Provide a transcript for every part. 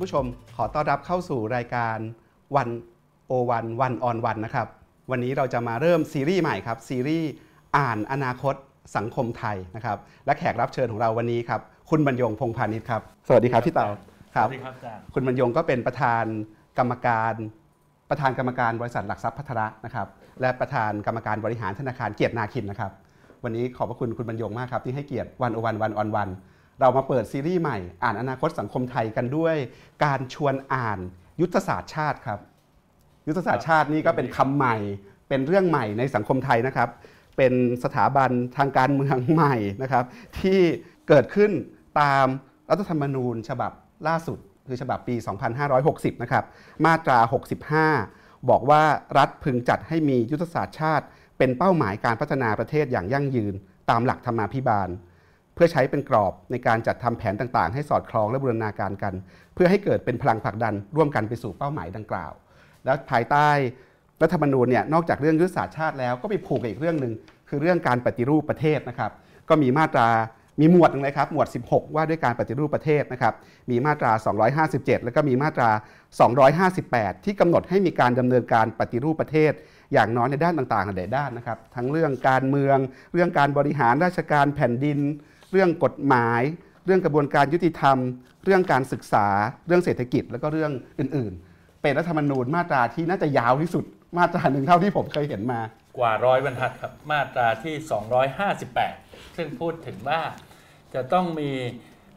สวัสดีครับท่านผู้ชม ขอต้อนรับเข้าสู่รายการวันโอวันวันออนวันนะครับ วันนี้เราจะมาเริ่มซีรีส์ใหม่ครับ ซีรีส์อ่านอนาคตสังคมไทยนะครับ และแขกรับเชิญของเราวันนี้ครับ คุณบรรยงพงพาณิชย์ครับ สวัสดีครับพี่เต๋าคสรับวัสดีครับอาจารย์คุณบรรยงก็เป็นประธานกรรมการประธานกรรมการบริษัทหลักทรัพย์พัฒระนะครับ และประธานกรรมการบริหารธนาคารเกียรตินาคินนะครับ วันนี้ขอบพระคุณคุณบรรยงมากครับที่ให้เกียรติวันโอวันวันออนวัน เรามาเปิดซีรีส์ใหม่ อ่านอนาคตสังคมไทยกันด้วย การชวนอ่านยุทธศาสตร์ชาติครับ ยุทธศาสตร์ชาตินี่ก็เป็นคำใหม่ เป็นเรื่องใหม่ในสังคมไทยนะครับ เป็นสถาบันทางการเมืองใหม่นะครับ ที่เกิดขึ้นตามรัฐธรรมนูญฉบับล่าสุดคือฉบับปี 2560 นะครับ มาตรา 65 บอกว่ารัฐพึงจัดให้มียุทธศาสตร์ชาติ เป็นเป้าหมายการพัฒนาประเทศอย่างยั่งยืนตามหลักธรรมาภิบาล พื่อใช้เป็นกรอบในการจัดทำแผนต่างๆ ให้สอดคล้องและบูรณาการกัน เพื่อให้เกิดเป็นพลังผลักดันร่วมกันไปสู่เป้าหมายดังกล่าว แล้วภายใต้รัฐธรรมนูญเนี่ยนอกจากเรื่องยุทธศาสตร์ชาติแล้วก็ไปผูกกับอีกเรื่องหนึ่งคือเรื่องการปฏิรูปประเทศนะครับก็มีมาตรามีหมวดหนึ่งเลยครับหมวด 16 ว่าด้วยการปฏิรูปประเทศนะครับมีมาตรา 257 แล้วก็มีมาตรา 258 ที่กำหนดให้มีการดำเนินการปฏิรูปประเทศ อย่างน้อยในด้านต่างๆหลายด้านนะครับทั้งเรื่องการเมือง เรื่องการบริหารราชการแผ่นดิน เรื่องกฎหมาย เรื่องกระบวนการยุติธรรม เรื่องการศึกษา เรื่องเศรษฐกิจ แล้วก็เรื่องอื่น ๆ เป็นรัฐธรรมนูญมาตราที่น่าจะยาวที่สุดมาตราหนึ่งเท่าที่ผมเคยเห็นมา กว่าร้อยบรรทัดครับมาตราที่ 258 ซึ่งพูดถึงว่าจะต้องมี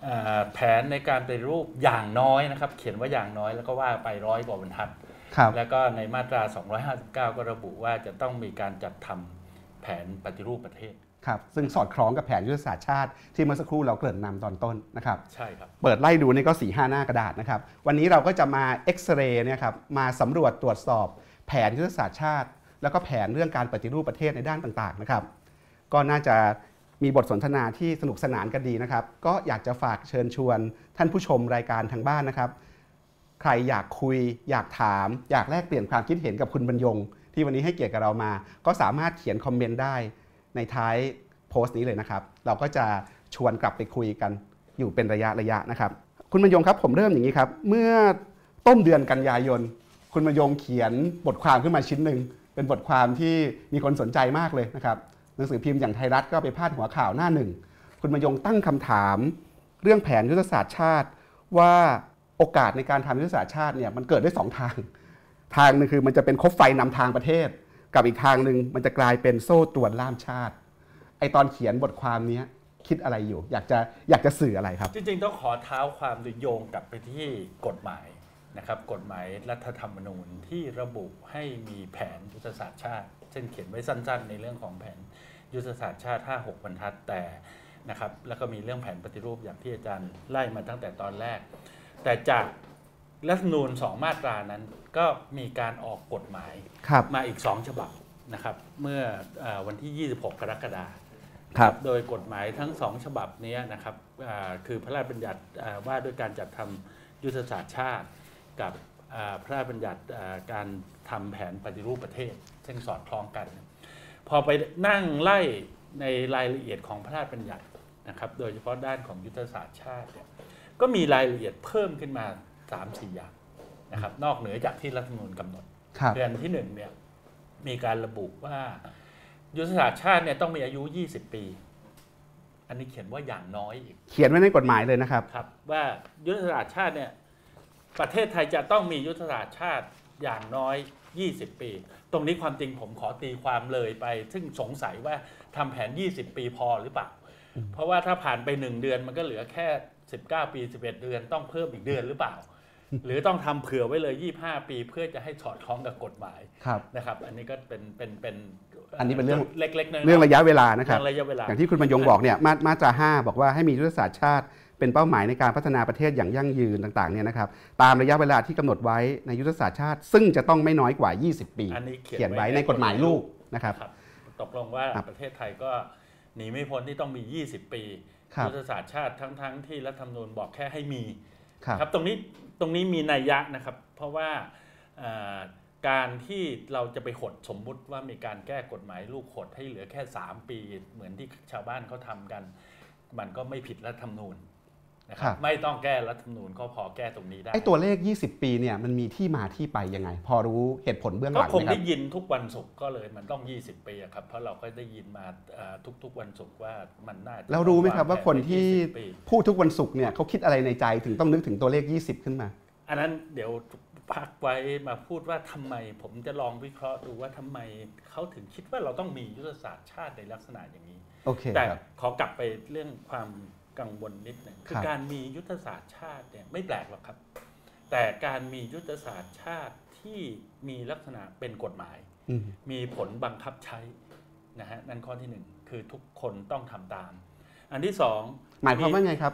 เอ่อแผนในการปฏิรูปอย่างน้อยนะครับ เขียนว่าอย่างน้อยแล้วก็ว่าไปร้อยกว่าบรรทัดครับแล้วก็ในมาตรา 259 ก็ระบุว่าจะต้องมีการจัดทำแผนปฏิรูปประเทศ ครับซึ่งสอดคล้องกับแผนยุทธศาสตร์ชาติที่เมื่อสักครู่เราเกริ่นนำตอนต้นนะครับใช่ครับเปิดไล่ดูนี่ก็4ีหหน้ากระดาษนะครับวันนี้เราก็จะมาเอ็กซเรย์เนี่ยครับมาสำรวจตรวจสอบแผนยุทธศาสตร์ชาติ แล้วก็แผนเรื่องการปฏิรูปประเทศในด้านต่างๆนะครับก็น่าจะมีบทสนทนาที่สนุกสนานกันดีนะครับ ก็อยากจะฝากเชิญชวนท่านผู้ชมรายการทางบ้านนะครับ ใครอยากคุย อยากถาม อยากแลกเปลี่ยนความคิดเห็นกับคุณบรรยง ที่วันนี้ให้เกียรติกับเรามา ก็สามารถเขียนคอมเมนต์ได้ ในท้ายโพสต์นี้เลยนะครับ เราก็จะชวนกลับไปคุยกันอยู่เป็นระยะระยะนะครับ คุณบรรยงครับผมเริ่มอย่างนี้ครับ เมื่อต้นเดือนกันยายน คุณบรรยงเขียนบทความขึ้นมาชิ้นหนึ่งเป็นบทความที่มีคนสนใจมากเลยนะครับหนังสือพิมพ์อย่างไทยรัฐก็ไปพาดหัวข่าวหน้าหนึ่ง คุณบรรยงตั้งคำถาม เรื่องแผนยุทธศาสตร์ชาติ ว่าโอกาสในการทำยุทธศาสตร์ชาติเนี่ยมันเกิดได้สองทาง ทางหนึงคือมันจะเป็นคบไฟนำทางประเทศ กับอีกทางหนึ่งมันจะกลายเป็นโซ่ตรวนล่ามชาติ ไอตอนเขียนบทความนี้คิดอะไรอยู่ อยากจะอยากจะสื่ออะไรครับ จริงๆ ต้องขอเท้าความโดยโยงกลับไปที่กฎหมายนะครับกฎหมายรัฐธรรมนูญที่ระบุให้มีแผนยุทธศาสตร์ชาติซึ่งเขียนไว้สั้นๆ ในเรื่องของแผนยุทธศาสตร์ชาติ 5 6บรรทัดแต่นะครับแล้วก็มีเรื่องแผนปฏิรูปอย่างที่อาจารย์ไล่มาตั้งแต่ตอนแรก แต่จาก รัฐธรรมนูญสองมาตรานั้นก็มีการออกกฎหมายครับมาอีก2ฉบับนะครับเมื่อเออวันที่ 26 กรกฎาคมครับโดยกฎหมายทั้งสองฉบับเนี้ยนะครับอ่าคือพระราชบัญญัติอ่าว่าด้วยการจัดทำยุทธศาสตร์ชาติ กับอ่าพระราชบัญญัติอ่าการทำแผนปฏิรูปประเทศ ซึ่งสอดคล้องกัน พอไปนั่งไล่ในรายละเอียดของพระราชบัญญัตินะครับโดยเฉพาะด้านของยุทธศาสตร์ชาติเนี่ยก็มีรายละเอียดเพิ่มขึ้นมา 3-4 อย่างนะครับนอกเหนือจากที่รัฐธรรมนูญกำหนดครับเดือนที่หนึ่งเนี่ยมีการระบุว่ายุทธศาสตร์ชาติเนี่ยต้องมีอายุ 20 ปี อันนี้เขียนว่าอย่างน้อยอีก เขียนไว้ในกฎหมายเลยนะครับครับ ว่ายุทธศาสตร์ชาติเนี่ยประเทศไทยจะต้องมียุทธศาสตร์ชาติอย่างน้อย 20 ปี ตรงนี้ความจริงผมขอตีความเลยไป ซึ่งสงสัยว่าทำแผน 20 ปีพอหรือเปล่า เพราะว่าถ้าผ่านไป 1 เดือนมันก็เหลือแค่ 19 ปี 11 เดือน ต้องเพิ่มอีกเดือนหรือเปล่า หรือต้องทำเผื่อไว้เลย 25 ปี เพื่อจะให้สอดคล้องกับกฎหมายครับนะครับ อันนี้ก็เป็นเป็นเป็นอันนี้เป็นเรื่องเล็กๆน้อยๆเรื่องระยะเวลานะครับเรื่องระยะเวลาอย่างที่คุณบรรยงบอกเนี่ยมามาตรา 5 บอกว่าให้มียุทธศาสตร์ชาติเป็นเป้าหมายในการพัฒนาประเทศอย่างยั่งยืนต่างๆเนี่ยนะครับตามระยะเวลาที่กำหนดไว้ในยุทธศาสตร์ชาติ ซึ่งจะต้องไม่น้อยกว่า 20 ปีอันนี้เขียนเขียนไว้ไว้ในกฎหมายลูกนะครับครับตกลงว่าครับประเทศไทยก็หนีไม่พ้นที่ต้องมี 20 ปีครับยุทธศาสตร์ชาติทั้งๆ ที่รัฐธรรมนูญบอกแค่ให้มีครับครับตรงนี้ต รงนี้มีนัยยะนะครับ เพราะว่าการที่เราจะไปหดสมมุติว่ามีการแก้กฎหมายลูกหดให้เหลือแค่ 3 ปี เหมือนที่ชาวบ้านเขาทำกัน มันก็ไม่ผิดรัฐธรรมนูญ นะคครัรับบไม่ต้องแก้รัฐธรรมนูญก็พอแก้ตรงนี้ได้ไอ้ตัวเลข 20 ปีเนี่ยมันมีที่มาที่ไปยังไง พอรู้เหตุผลเบื้องหก็ลังคงไหมครัได้บยินทุกวันศุกร์ก็เลยมันต้อง 20 ปีอะครับเพราะเราก็ได้ยินมาเอ่อทุกๆวันศุกร์ว่ามันน่าจะแล้วรู้ไหมครับว่าคนที่20ปีพูดทุกวันศุกร์เนี่ยเขาคิดอะไรในใจถึงต้องนึกถึงตัวเลข 20 ขึ้นมา อันนั้นเดี๋ยวพักไว้มาพูดว่าทำไมผมจะลองวิเคราะห์ดูว่าทำไมเขาถึงคิดว่าเราต้องมียุทธศาสตร์ชาติในลักษณะอย่างนี้โอเคแต่ครับขอกลับไปเรื่องความ กังวลนิดหนึ่งคือครับการมียุทธศาสตร์ชาติเนี่ยไม่แปลกหรอกครับ แต่การมียุทธศาสตร์ชาติที่มีลักษณะเป็นกฎหมายอืมมีผลบังคับใช้นะฮะนั่นข้อที่หนึ่งคือทุกคนต้องทำตาม อันที่สองหมายความว่าไงครับ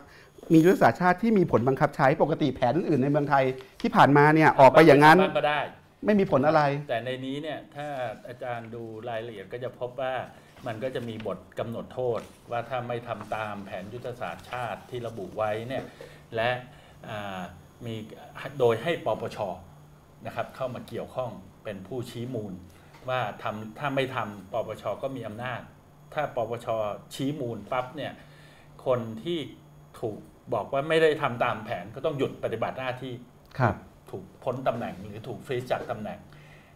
มียุทธศาสตร์ชาติที่มีผลบังคับใช้ปกติแผนอื่นๆในเมืองไทยที่ผ่านมาเนี่ยออกไปอย่างนั้นบ้ก็ได้ ไม่มีผลอะไร แต่ในนี้เนี่ยถ้าอาจารย์ดูรายละเอียดก็จะพบว่า มันก็จะมีบทกำหนดโทษว่าถ้าไม่ทำตามแผนยุทธศาสตร์ชาติที่ระบุไว้เนี่ยและอ่ามีโดยให้ปปชนะครับเข้ามาเกี่ยวข้องเป็นผู้ชี้มูล ว่าทำถ้าไม่ทำปปชก็มีอำนาจ ถ้าปปชชี้มูลปั๊บเนี่ยคนที่ถูกบอกว่าไม่ได้ทำตามแผนก็ต้องหยุดปฏิบัติหน้าที่ครับถูกพ้นตำแหน่งหรือถูกฟรีซจากตำแหน่ง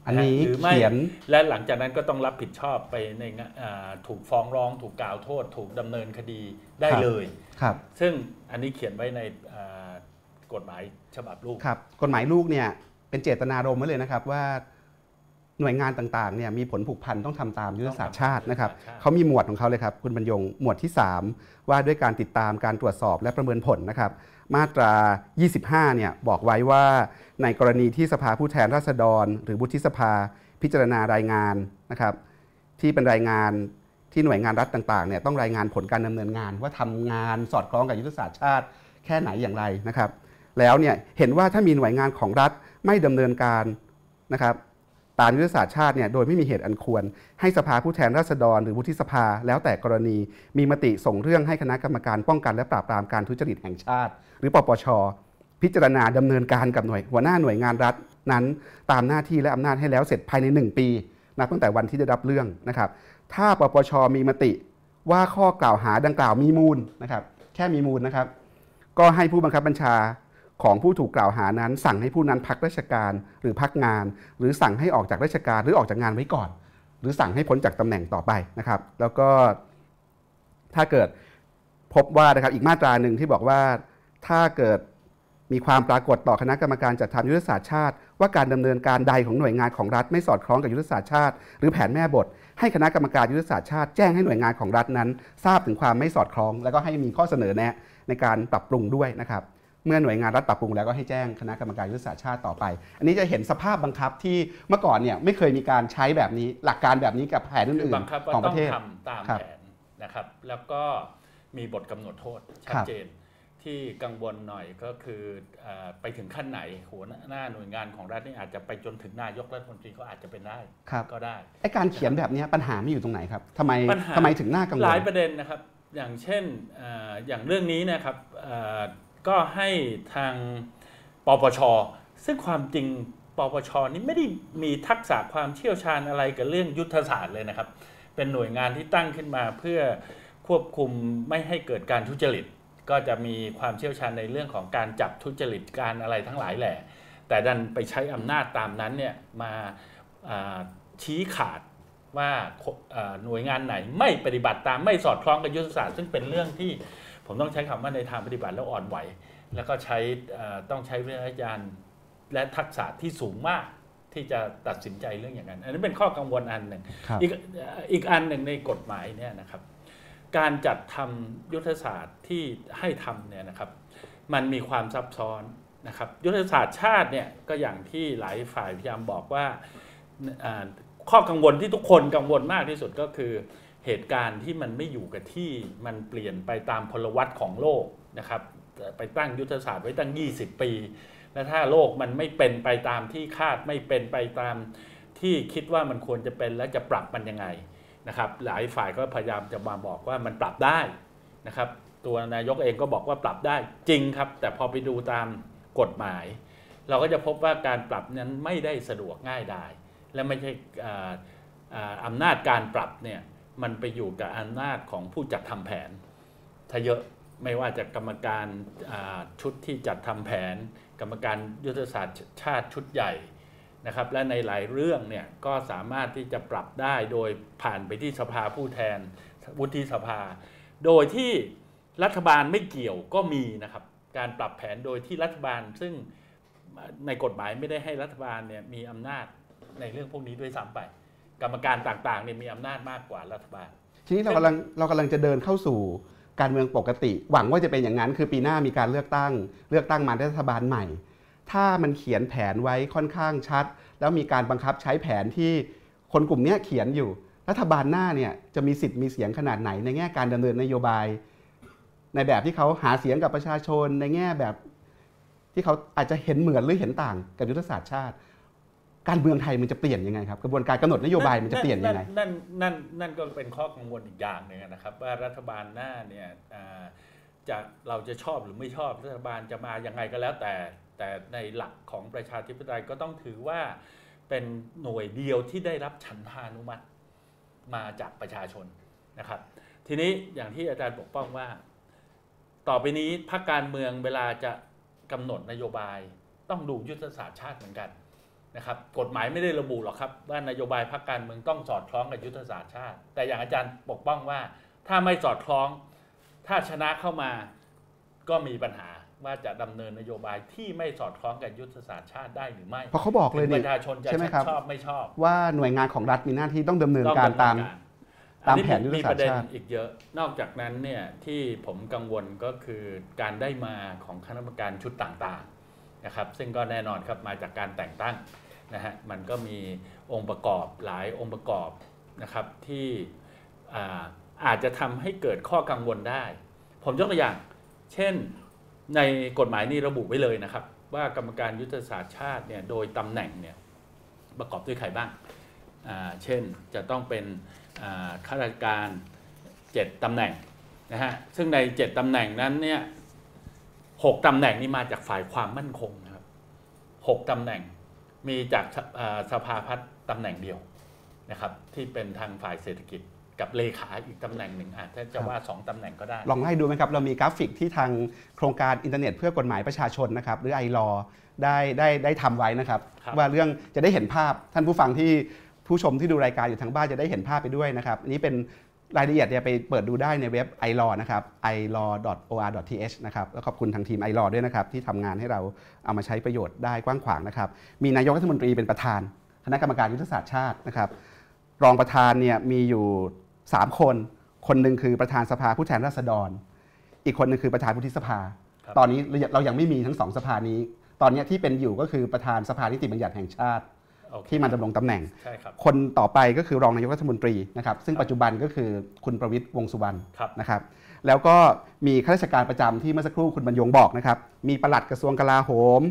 อันนี้หรือไม่เขียนและหลังจากนั้นก็ต้องรับผิดชอบไปในงะอ่าถูกฟ้องร้อง ถูกกล่าวโทษ ถูกดำเนินคดีได้ครับเลยครับซึ่งอันนี้เขียนไว้ในอ่ากฎหมายฉบับลูกครับกฎหมายลูกเนี่ยเป็นเจตนารมณ์ไว้เลยนะครับว่าหน่วยงานต่างๆเนี่ยมีผลผูกพันต้องทำตามยุทธศาสตร์ชาตินะครับยุทธศาสตร์ชาติเขามีหมวดของเขาเลยครับคุณบรรยงหมวดที่ 3 ว่าด้วยการติดตามการตรวจสอบและประเมินผลนะครับ มาตรา 25 เนี่ยบอกไว้ว่าในกรณีที่สภาผู้แทนราษฎร หรือวุฒิสภาพิจารณารายงานนะครับที่เป็นรายงานที่หน่วยงานรัฐต่างๆเนี่ยต้องรายงานผลการดำเนินงาน ว่าทำงานสอดคล้องกับยุทธศาสตร์ชาติแค่ไหนอย่างไรนะครับ แล้วเนี่ยเห็นว่าถ้ามีหน่วยงานของรัฐไม่ดำเนินการนะครับตามยุทธศาสตร์ชาติเนี่ยโดยไม่มีเหตุอันควร ให้สภาผู้แทนราษฎร หรือวุฒิสภา แล้วแต่กรณีมีมติส่งเรื่องให้คณะกรรมการป้องกันและปราบปรามการทุจริตแห่งชาติ รือปปช พิจารณาดำเนินการกับหน่วยหัวหน้าหน่วยงานรัฐนั้นตามหน้าที่และอำนาจให้แล้วเสร็จภายใน 1 ปีนับตั้งแต่วันที่ได้รับเรื่องนะครับ ถ้าปปชมีมติว่าข้อกล่าวหาดังกล่าวมีมูลนะครับแค่มีมูลนะครับ ก็ให้ผู้บังคับบัญชาของผู้ถูกกล่าวหานั้น สั่งให้ผู้นั้นพักราชการหรือพักงาน หรือสั่งให้ออกจากราชการหรือออกจากงานไว้ก่อน หรือสั่งให้พ้นจากตำแหน่งต่อไปนะครับ แล้วก็ถ้าเกิดพบว่านะครับอีกมาตราหนึ่งที่บอกว่า ถ้าเกิดมีความปรากฏต่อคณะกรรมการจัดทำยุทธศาสตร์ชาติ ว่าการดำเนินการใดของหน่วยงานของรัฐไม่สอดคล้องกับยุทธศาสตร์ชาติ หรือแผนแม่บท ให้คณะกรรมการยุทธศาสตร์ชาติแจ้งให้หน่วยงานของรัฐนั้น ทราบถึงความไม่สอดคล้อง แล้วก็ให้มีข้อเสนอแนะในการปรับปรุงด้วยนะครับเมื่อหน่วยงานรัฐปรับปรุงแล้วก็ให้แจ้งคณะกรรมการยุทธศาสตร์ชาติต่อไป อันนี้จะเห็นสภาพบังคับที่เมื่อก่อนเนี่ยไม่เคยมีการใช้แบบนี้ หลักการแบบนี้กับแผนคืออื่นบังคับว่าๆของปต้อระงเทศทำตามครับแผนนะครับ แล้วก็มีบทกำหนดโทษชัคดรับเจน ที่กังวลหน่อยก็คือเออไปถึงขั้นไหนหัวหน้าหน่วยงานของรัฐนี่อาจจะไปจนถึงนายกรัฐมนตรีก็อาจจะเป็นได้ครับก็ได้ไอการเขียนแบบนี้ปัญหาไม่อยู่ตรงไหนครับทำไมปัญหาทำไมถึงน่ากังวหลลายประเด็นนะครับ อย่างเช่นเอ่ออย่างเรื่องนี้นะครับเอ่อก็ให้ทางปปช ซึ่งความจริงปปชนี่ไม่ได้มีทักษะความเชี่ยวชาญอะไรกับเรื่องยุทธศาสตร์เลยนะครับ เป็นหน่วยงานที่ตั้งขึ้นมาเพื่อควบคุมไม่ให้เกิดการทุจริต ก็จะมีความเชี่ยวชาญในเรื่องของการจับทุจริตการอะไรทั้งหลายแหละ แต่ดันไปใช้อำนาจตามนั้นเนี่ยมาอ่าชี้ขาดว่าเอ่อหน่วยงานไหนไม่ปฏิบัติตามไม่สอดคล้องกับยุทธศาสตร์ซึ่งเป็นเรื่องที่ผมต้องใช้คำว่าในทางปฏิบัติแล้วอ่อนไหว แล้วก็ใช้เอ่อต้องใช้วิทยานและทักษะที่สูงมากที่จะตัดสินใจเรื่องอย่างนั้น อันนี้เป็นข้อกังวลอันหนึ่งครับอีกเอ่ออีกอันหนึ่งในกฎหมายเนี่ยนะครับ การจัดทำยุทธศาสตร์ที่ให้ทำเนี่ยนะครับ มันมีความซับซ้อนนะครับ ยุทธศาสตร์ชาติเนี่ยก็อย่างที่หลายฝ่ายพยายามบอกว่าอ่าข้อกังวลที่ทุกคนกังวลมากที่สุดก็คือเหตุการณ์ที่มันไม่อยู่กับที่มันเปลี่ยนไปตามพลวัตของโลกนะครับ ไปตั้งยุทธศาสตร์ไว้ตั้ง 20 ปี และถ้าโลกมันไม่เป็นไปตามที่คาดไม่เป็นไปตามที่คิดว่ามันควรจะเป็นและจะปรับมันยังไง นะครับหลายฝ่ายก็พยายามจะมาบอกว่ามันปรับได้นะครับ ตัวนายกเองก็บอกว่าปรับได้จริงครับ แต่พอไปดูตามกฎหมาย เราก็จะพบว่าการปรับนั้นไม่ได้สะดวกง่ายได้และไม่ใช่อำนาจการปรับเนี่ยมันไปอยู่กับอำนาจของผู้จัดทำแผนถ้าเยอะไม่ว่าจะกรรมการชุดที่จัดทำแผน กรรมการยุทธศาสตร์ชาติชุดใหญ่ นะครับและในหลายเรื่องเนี่ยก็สามารถที่จะปรับได้โดยผ่านไปที่สภาผู้แทนวุฒิสภา โดยที่รัฐบาลไม่เกี่ยวก็มีนะครับการปรับแผนโดยที่รัฐบาล ซึ่งในกฎหมายไม่ได้ให้รัฐบาลเนี่ยมีอำนาจในเรื่องพวกนี้ด้วยซ้ำไป กรรมการต่างๆเนี่ยมีอำนาจมากกว่ารัฐบาล ทีนี้เรากำลังเรากำลังจะเดินเข้าสู่การเมืองปกติ หวังว่าจะเป็นอย่างนั้นคือปีหน้ามีการเลือกตั้ง เลือกตั้งมารัฐบาลใหม่ ถ้ามันเขียนแผนไว้ค่อนข้างชัด แล้วมีการบังคับใช้แผนที่คนกลุ่มนี้เขียนอยู่ รัฐบาลหน้าเนี่ยจะมีสิทธิ์มีเสียงขนาดไหน ในแง่การดำเนินนโยบาย ในแบบที่เขาหาเสียงกับประชาชน ในแง่แบบที่เขาอาจจะเห็นเหมือนหรือเห็นต่างกับยุทธศาสตร์ชาติ การเมืองไทยมันจะเปลี่ยนยังไงครับกระบวนการกำหนดนโยบายมันจะเปลี่ยนยังไงนั่นนั่นนั่นก็เป็นข้อกังวลอีกอย่างหนึ่งนะครับ ว่ารัฐบาลหน้าเนี่ยจะเราจะชอบหรือไม่ชอบรัฐบาลจะมายังไงก็แล้วแต่ แต่ในหลักของประชาธิปไตยก็ต้องถือว่าเป็นหน่วยเดียวที่ได้รับฉันทานุมัติมาจากประชาชนนะครับ ทีนี้อย่างที่อาจารย์ปกป้องว่า ต่อไปนี้พรรคการเมืองเวลาจะกำหนดนโยบาย ต้องดูยุทธศาสตร์ชาติเหมือนกันนะครับกฎหมายไม่ได้ระบุหรอกครับ ว่านโยบายพรรคการเมืองต้องสอดคล้องกับยุทธศาสตร์ชาติ แต่อย่างอาจารย์ปกป้องว่า ถ้าไม่สอดคล้อง ถ้าชนะเข้ามาก็มีปัญหา ว่าจะดำเนินนโยบายที่ไม่สอดคล้องกับยุทธศาสตร์ชาติได้หรือไม่ เพราะเขาบอกเลยนี่ประชาชนจะใช่ไหมครับชอบไม่ชอบ ว่าหน่วยงานของรัฐมีหน้าที่ต้องดำเนินต้องการดำเนินตามตามแผนยุทธมีศาสปตระร์เด็นชาติอีกเยอะ นอกจากนั้นเนี่ยที่ผมกังวลก็คือการได้มาของคณะกรรมการชุดต่างๆนะครับ ซึ่งก็แน่นอนครับมาจากการแต่งตั้งนะฮะมันก็มีองค์ประกอบหลายองค์ประกอบนะครับที่อาอาจจะทำให้เกิดข้อกังวลได้ ผมยกตัวอย่าง เช่น ในกฎหมายนี้ระบุไว้เลยนะครับ ว่ากรรมการยุทธศาสตร์ชาติเนี่ยโดยตำแหน่งเนี่ยประกอบด้วยใครบ้าง เช่นจะต้องเป็นข้าราชการ 7ตำแหน่งนะฮะซึ่งใน 7ตำแหน่งนั้นเนี่ยหกตำแหน่งนี้มาจากฝ่ายความมั่นคงนะครับหกตำแหน่งมีจากสอ่าสภาพัฒน์ตำแหน่งเดียวนะครับที่เป็นทางฝ่ายเศรษฐกิจ กับเลขาอีกตำแหน่งหนึ่งอาจจะจะว่าสองตำแหน่งก็ได้ ลองให้ดูไหมครับ เรามีกราฟิกที่ทางโครงการอินเทอร์เน็ตเพื่อกฎหมายประชาชนนะครับ หรือ iLaw ได้ได้ได้ทำไว้นะครับครับ ว่าเรื่องจะได้เห็นภาพท่านผู้ฟังที่ผู้ชมที่ดูรายการอยู่ทางบ้านจะได้เห็นภาพไปด้วยนะครับอันนี้เป็นรายละเอียดเนี่ยไปเปิดดูได้ในเว็บ i l a w นะครับ i l a w or th นะครับแล้วขอบคุณทางทีม i l a w ด้วยนะครับ ที่ทำงานให้เราเอามาใช้ประโยชน์ได้กว้างขวางนะครับ มีนายกรัฐมนตรีเป็นประธาน คณะกรรมการยุทธศาสตร์ชาตินะครับ รองประธานเนี่ยมีอยู่ 3 คน คนหนึ่งคือประธานสภาผู้แทนราษฎร อีกคนหนึงคือประธานวุฒิสภาครับตอนนี้เราเรายังไม่มีทั้งสองสภานี้ ตอนนี้ที่เป็นอยู่ก็คือประธานสภานิติบัญญัติแห่งชาติโอเคที่มาดำรงตำแหน่งใช่ครับคนต่อไปก็คือรองนายกรัฐมนตรีนะครับ ซึ่งปัจจุบันก็คือคุณประวิตรวงษ์สุวรรณครับนะครับ แล้วก็มีข้าราชการประจำที่เมื่อสักครู่คุณบรรยงบอกนะครับ มีปลัดกระทรวงกลาโหม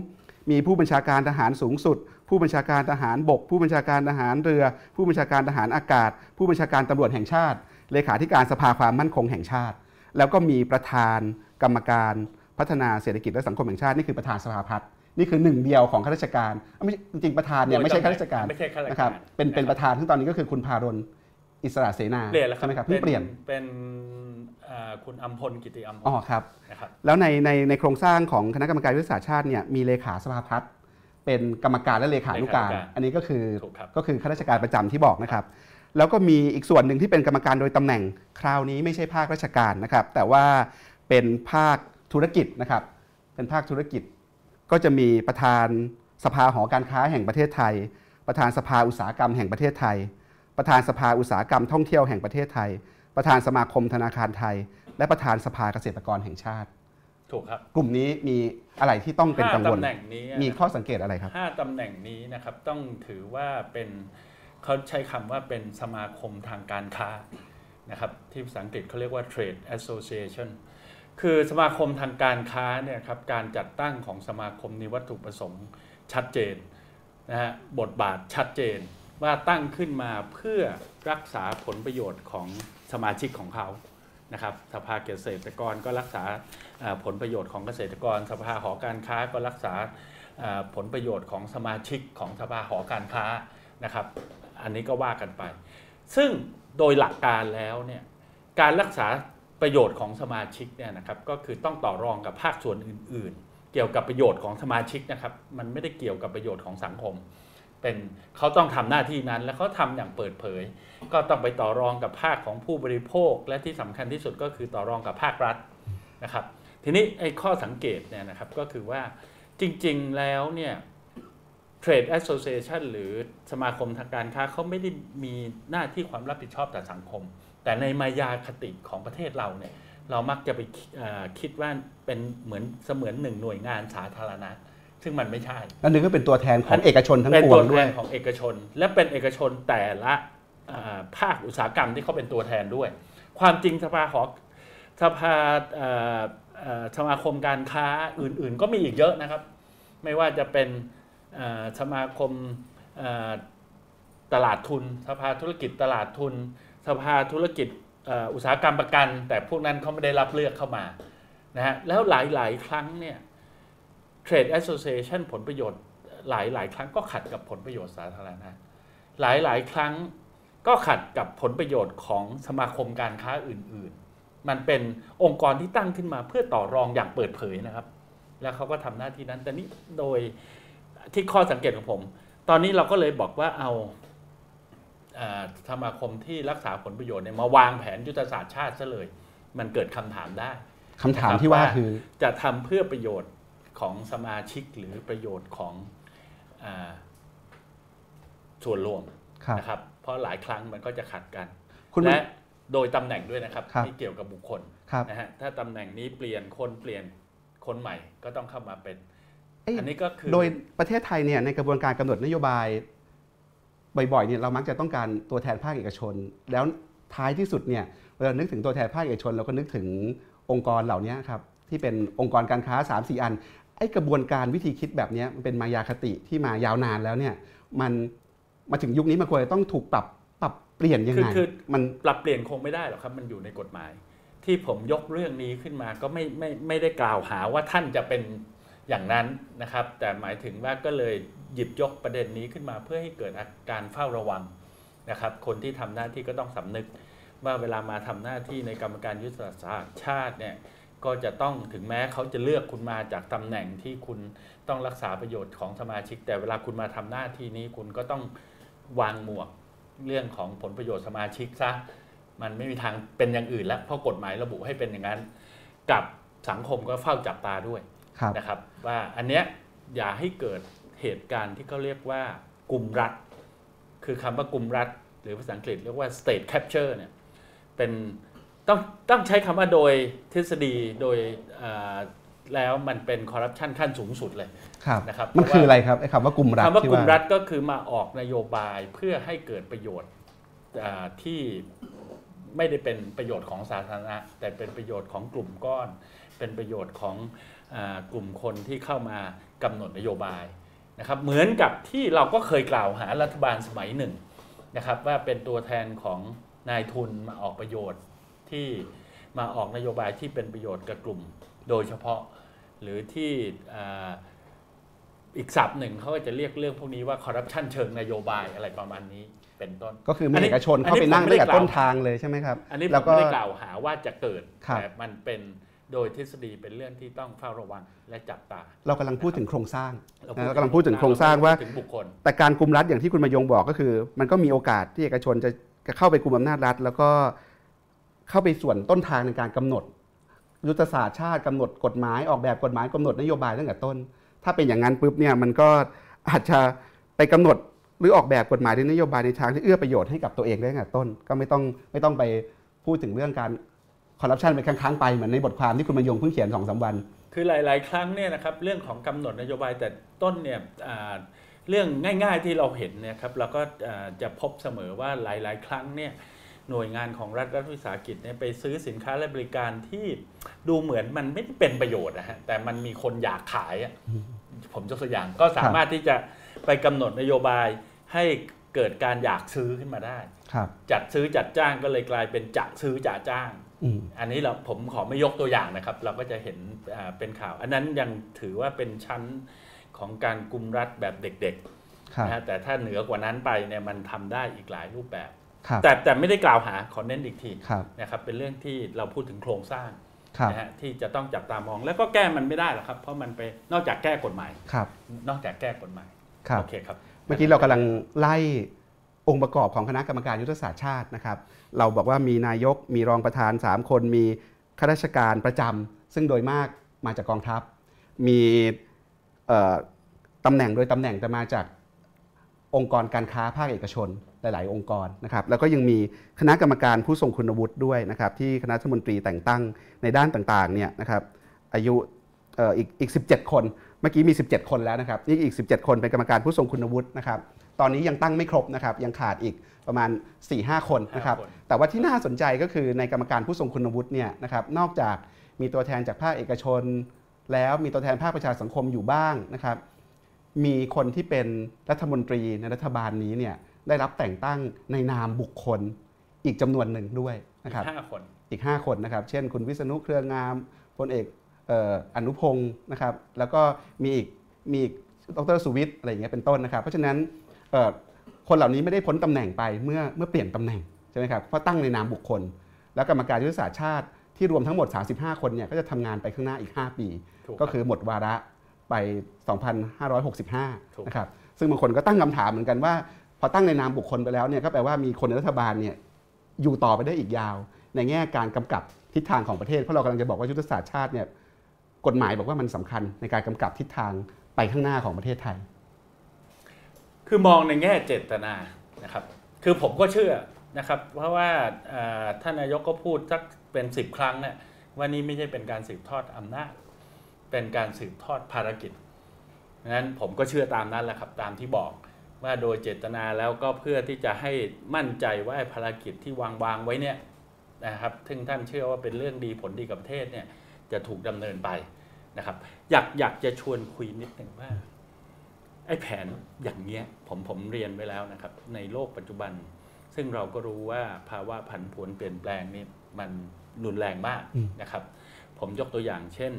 มีผู้บัญชาการทหารสูงสุด ผู้บัญชาการทหารบก ผู้บัญชาการทหารเรือ ผู้บัญชาการทหารอากาศ ผู้บัญชาการตำรวจแห่งชาติ เลขาธิการสภาความมั่นคงแห่งชาติ แล้วก็มีประธานกรรมการพัฒนาเศรษฐกิจและสังคมแห่งชาตินี่คือประธานสภาพัฒน์นี่คือหนึ่งเดียวของข้าราชการไม่ใช่จริงๆประธานเนี่ยไม่ใช่ข้าราชการไม่ใช่ข้าราชนะคการัรบเป็นเป็นประธานซึ่งตอนนี้ก็คือคุณพารนอิสระเสนาเปลี่ยนแล้วครัใช่ไหมครับเพิ่งเปลี่ยนเป็นอ่าคุณอัมพลกิติอัมพลอ๋อครับนะครับ แล้วในในในโครงสร้างของคณะกรรมการยุทธศาสตร์ชาติเนี่ยมีเลขาสภาพัฒน์ เป็นกรรมการและเลขานุการ เลขานุการอันนี้ก็คือถูกครับ ก็คือข้าราชการประจำที่บอกนะครับ แล้วก็มีอีกส่วนหนึ่งที่เป็นกรรมการโดยตำแหน่ง คราวนี้ไม่ใช่ภาคราชการนะครับ แต่ว่าเป็นภาคธุรกิจนะครับ เป็นภาคธุรกิจ ก็จะมีประธานสภาหอการค้าแห่งประเทศไทย ประธานสภาอุตสาหกรรมแห่งประเทศไทย ประธานสภาอุตสาหกรรมท่องเที่ยวแห่งประเทศไทย ประธานสมาคมธนาคารไทย และประธานสภาเกษตรกรแห่งชาติ ถูกครับกลุ่มนี้มีอะไรที่ต้องเป็นกังวลห้าตำแหน่งนี้มีนะครับข้อสังเกตอะไรครับห้าตำแหน่งนี้นะครับต้องถือว่าเป็นเขาใช้คำว่าเป็นสมาคมทางการค้านะครับที่ภาษาอังกฤษเขาเรียกว่า trade association คือสมาคมทางการค้าเนี่ยครับการจัดตั้งของสมาคมนี้วัตถุประสงค์ชัดเจนนะฮะบทบาทชัดเจนว่าตั้งขึ้นมาเพื่อรักษาผลประโยชน์ของสมาชิกของเขา นะครับสภาเกษตรกรก็รักษาผลประโยชน์ของเกษตรกร สภาหอการค้าก็รักษาผลประโยชน์ของสมาชิกของสภาหอการค้านะครับ อันนี้ก็ว่ากันไป ซึ่งโดยหลักการแล้วเนี่ยการรักษาประโยชน์ของสมาชิกเนี่ยนะครับก็คือต้องต่อรองกับภาคส่วนอื่น ๆ เกี่ยวกับประโยชน์ของสมาชิกนะครับ มันไม่ได้เกี่ยวกับประโยชน์ของสังคม เป็นเขาต้องทำหน้าที่นั้น และเขาทำอย่างเปิดเผย ก็ต้องไปต่อรองกับภาคของผู้บริโภค และที่สำคัญที่สุดก็คือต่อรองกับภาครัฐนะครับ ทีนี้ไอ้ข้อสังเกตเนี่ยนะครับก็คือว่าจริงๆแล้วเนี่ย Trade Association หรือสมาคมทางการค้าเขาไม่ได้มีหน้าที่ความรับผิดชอบต่อสังคม แต่ในมายาคติของประเทศเราเนี่ยเรามักจะไปคิดว่าเป็นเหมือนเสมือนหนึ่งหน่วยงานสาธารณะ ซึ่งมันไม่ใช่แล้วนึกก็เป็นตัวแทนของเอกชนทั้งเป็นปวตังวด้แทวยนของเอกชน และเป็นเอกชนแต่ละภาคอุตสาหกรรมที่เขาเป็นตัวแทนด้วย ความจริงสภาหอสภาสมาคมการค้าอื่น ๆ ก็มีอีกเยอะนะครับ ไม่ว่าจะเป็นสมาคมตลาดทุน สภาธุรกิจตลาดทุน สภาธุรกิจอุตสาหกรรมประกัน แต่พวกนั้นเขาไม่ได้รับเลือกเข้ามานะฮะแล้วหลาย ๆ ครั้งเนี่ย Trade Association ผลประโยชน์หลายๆครั้งก็ขัดกับผลประโยชน์สาธารณะ หลายๆครั้งก็ขัดกับผลประโยชน์ของสมาคมการค้าอื่น ๆ มันเป็นองค์กรที่ตั้งขึ้นมาเพื่อต่อรองอย่างเปิดเผยนะครับ แล้วเขาก็ทำหน้าที่นั้น แต่นี้โดยที่ข้อสังเกตของผม ตอนนี้เราก็เลยบอกว่าเอาสมาคมที่รักษาผลประโยชน์เนี่ยมาวางแผนยุทธศาสตร์ชาติซะเลย มันเกิดคำถามได้คำถามที่ว่าคือจะทำเพื่อประโยชน์ ของสมาชิกหรือประโยชน์ของอส่วนรวมครับนะครับ เพราะหลายครั้งมันก็จะขัดกันคุณและโดยตำแหน่งด้วยนะครับครับไม่เกี่ยวกับบุคคลครับนะฮะถ้าตำแหน่งนี้เปลี่ยนคนเปลี่ยนคนใหม่ก็ต้องเข้ามาเป็นเอ้ยอันนี้ก็คือโดยประเทศไทยเนี่ยในกระบวนการกำหนดนโยบายบ่อยๆเนี่ยเรามักจะต้องการตัวแทนภาคเอกชน แล้วท้ายที่สุดเนี่ยเวลานึกถึงตัวแทนภาคเอกชนเราก็นึกถึงองค์กรเหล่านี้ครับที่เป็นองค์กรการค้า 3 4 อัน ไอ้กระบวนการวิธีคิดแบบนี้มันเป็นมายาคติที่มายาวนานแล้วเนี่ยมันมาถึงยุคนี้มันควรจะต้องถูกปรับปรับเปลี่ยนยังไงคือมันปรับเปลี่ยนคงไม่ได้หรอกครับมันอยู่ในกฎหมาย ที่ผมยกเรื่องนี้ขึ้นมาก็ไม่ไม่ไม่ได้กล่าวหาว่าท่านจะเป็นอย่างนั้นนะครับ แต่หมายถึงว่าก็เลยหยิบยกประเด็นนี้ขึ้นมาเพื่อให้เกิดอาการเฝ้าระวังนะครับ คนที่ทำหน้าที่ก็ต้องสำนึกว่าเวลามาทำหน้าที่ในกรรมการยุทธศาสตร์ชาติเนี่ย ก็จะต้องถึงแม้เขาจะเลือกคุณมาจากตำแหน่งที่คุณต้องรักษาประโยชน์ของสมาชิก แต่เวลาคุณมาทำหน้าที่นี้คุณก็ต้องวางหมวกเรื่องของผลประโยชน์สมาชิกซะมันไม่มีทางเป็นอย่างอื่นแล้วเพราะกฎหมายระบุให้เป็นอย่างนั้น กับสังคมก็เฝ้าจับตาด้วยครับนะครับ ว่าอันเนี้ยอย่าให้เกิดเหตุการณ์ที่เขาเรียกว่ากลุ่มรัฐ คือคำว่ากลุ่มรัฐ หรือภาษาอังกฤษเรียกว่า state capture เนี่ยเป็น ต้องต้องใช้คำว่าโดยทฤษฎีโดยอ่าแล้วมันเป็นคอร์รัปชันขั้นสูงสุดเลยครับนะครับมันเพราะว่าคืออะไรครับไอ้คำว่ากลุ่มรัฐคำว่าที่กลุ่มรัฐก็คือมาออกนโยบายเพื่อให้เกิดประโยชน์อ่าที่ไม่ได้เป็นประโยชน์ของสาธารณะ แต่เป็นประโยชน์ของกลุ่มก้อน เป็นประโยชน์ของอากลุ่มคนที่เข้ามากำหนดนโยบายนะครับเหมือนกับที่เราก็เคยกล่าวหารัฐบาลสมัยหนึ่งนะครับว่าเป็นตัวแทนของนายทุนมาออกประโยชน์ ที่มาออกนโยบายที่เป็นประโยชน์กับกลุ่มโดยเฉพาะ หรือที่อ่าอีกศัพท์หนึ่งเขาก็จะเรียกเรื่องพวกนี้ว่าคอร์รัปชันเชิงนโยบายอะไรประมาณนี้เป็นต้น ก็คือมีอันนี้เอกชนเข้าไปอันนี้นั่งผมไม่ตั้งได้แต่กล่าวต้นทางเลยใช่ไหมครับ อันนี้ผแล้วมก็ไม่ได้กล่าวหาว่าจะเกิดครับแต่มันเป็นโดยทฤษฎีเป็นเรื่องที่ต้องเฝ้าระวังและจับตา เรากำลังพูดถึงโครงสร้างเราเรากำลังพูดถึงโครงสร้างว่าถึงบุคคลแต่การกุมรัฐอย่างที่คุณมายงบอกก็คือ มันก็มีโอกาสที่เอกชนจะจะเข้าไปกุมอำนาจรัฐ แล้วก็ เข้าไปส่วนต้นทางในการกำหนด ยุทธศาสตร์ชาติกำหนดกฎหมายออกแบบกฎหมายกำหนดนโยบายตั้งแต่ต้น ถ้าเป็นอย่างนั้นปุ๊บเนี่ยมันก็อาจจะไปกำหนดหรือออกแบบกฎหมายหรือนโยบายในทางที่เอื้อประโยชน์ให้กับตัวเองได้ตั้งแต่ต้น ก็ไม่ต้องไม่ต้องไปพูดถึงเรื่องการคอร์รัปชันไปค้างๆไปเหมือนในบทความที่คุณมายงเพิ่งเขียนสองสามวัน คือหลาย ๆ ครั้งเนี่ยนะครับเรื่องของกำหนดนโยบายแต่ต้นเนี่ยเรื่องง่าย ๆ ที่เราเห็นเนี่ยครับเราก็จะพบเสมอว่าหลาย ๆ ครั้งเนี่ย หน่วยงานของรัฐรัฐวิสาหกิจเนี่ยไปซื้อสินค้าและบริการที่ดูเหมือนมันไม่ได้เป็นประโยชน์นะฮะแต่มันมีคนอยากขายอะผมยกตัวอย่างก็สามารถที่จะไปกำหนดนโยบายให้เกิดการอยากซื้อขึ้นมาได้ครับจัดซื้อจัดจ้างก็เลยกลายเป็นจะซื้อจะจ้างอืมอันนี้เราผมขอไม่ยกตัวอย่างนะครับ เราก็จะเห็นอ่าเป็นข่าว อันนั้นยังถือว่าเป็นชั้นของการกุมรัฐแบบเด็กครับๆนะฮะแต่ถ้าเหนือกว่านั้นไปเนี่ยมันทำได้อีกหลายรูปแบบครับ แต่แต่ไม่ได้กล่าวหาขอเน้นอีกทีครับนะครับเป็นเรื่องที่เราพูดถึงโครงสร้างครับนะฮะที่จะต้องจับตามองแล้วก็แก้มันไม่ได้หรอกครับ เพราะมันไปนอกจากแก้กฎหมายครับนอกจากแก้กฎหมายครับโอเคครับเมื่อกี้เรากำลังไล่องค์ประกอบของคณะกรรมการยุทธศาสตร์ชาตินะครับ เราบอกว่ามีนายกมีรองประธาน 3 คนมีข้าราชการประจำซึ่งโดยมากมาจากกองทัพ มีเอ่อตำแหน่งโดยตำแหน่งแต่มาจาก องค์กรการค้าภาคเอกชนหลาย ๆ องค์กรนะครับแล้วก็ยังมีคณะกรรมการผู้ทรงคุณวุฒิด้วยนะครับที่คณะรัฐมนตรีแต่งตั้งในด้านต่าง ๆ เนี่ยนะครับอายุเอ่ออีกอีก 17 คนเมื่อกี้มี 17 คนแล้วนะครับนี่อีก 17 คนเป็นกรรมการผู้ทรงคุณวุฒินะครับตอนนี้ยังตั้งไม่ครบนะครับยังขาดอีกประมาณ 4-5 คนนะครับห้าคนแต่ว่าที่น่าสนใจก็คือในกรรมการผู้ทรงคุณวุฒิเนี่ยนะครับนอกจากมีตัวแทนจากภาคเอกชน แล้วมีตัวแทนภาคประชาสังคมอยู่บ้างนะครับ มีคนที่เป็นรัฐมนตรีในรัฐบาลนี้เนี่ยได้รับแต่งตั้งในนามบุคคลอีกจำนวนหนึ่งด้วยนะครับห้าคนอีก 5 คนนะครับเช่น คุณวิษณุเครืองามพลเอกเอ่ออนุพงศ์นะครับแล้วก็มีอีกมีอีกดรสุวิทย์อะไรอย่างเงี้ยเป็นต้นนะครับ เพราะฉะนั้นเอ่อคนเหล่านี้ไม่ได้พ้นตำแหน่งไปเมื่อเมื่อเปลี่ยนตำแหน่งใช่ไหมครับเพราะตั้งในนามบุคคล แล้วกรรมการยุทธศาสตร์ชาติที่รวมทั้งหมด 35 คนเนี่ยก็จะทำงานไปข้างหน้าอีก 5 ปีถูกก็รับคือหมดวาระ ไปถูก2565 นะครับ ซึ่งบางคนก็ตั้งคำถามเหมือนกันว่า พอตั้งในนามบุคคลไปแล้วเนี่ยก็แปลว่ามีคนในรัฐบาลเนี่ยอยู่ต่อไปได้อีกยาว ในแง่การกำกับทิศทางของประเทศ เพราะเรากำลังจะบอกว่ายุทธศาสตร์ชาติเนี่ยกฎหมายบอกว่ามันสำคัญในการกำกับทิศทางไปข้างหน้าของประเทศไทย คือมองในแง่เจตนานะครับ คือผมก็เชื่อนะครับ เพราะว่าเอ่อท่านนายกก็พูดสักเป็นสิบครั้งเนี่ยว่านี่ไม่ใช่เป็นการสืบทอดอำนาจ เป็นการสืบทอดภารกิจงั้นผมก็เชื่อตามนั้นแหละครับตามที่บอกว่าโดยเจตนาแล้วก็เพื่อที่จะให้มั่นใจว่าภารกิจที่วางวางไว้เนี่ยนะครับซึ่งท่านเชื่อว่าเป็นเรื่องดีผลดีกับประเทศเนี่ยจะถูกดำเนินไปนะครับ อยากอยากจะชวนคุยนิดหนึ่งว่าไอ้แผนอย่างเงี้ยผมผมเรียนไว้แล้วนะครับ ในโลกปัจจุบัน ซึ่งเราก็รู้ว่าภาวะผันผวนเปลี่ยนแปลงนี่มันรุนแรงมากนะครับ ผมยกตัวอย่างเช่น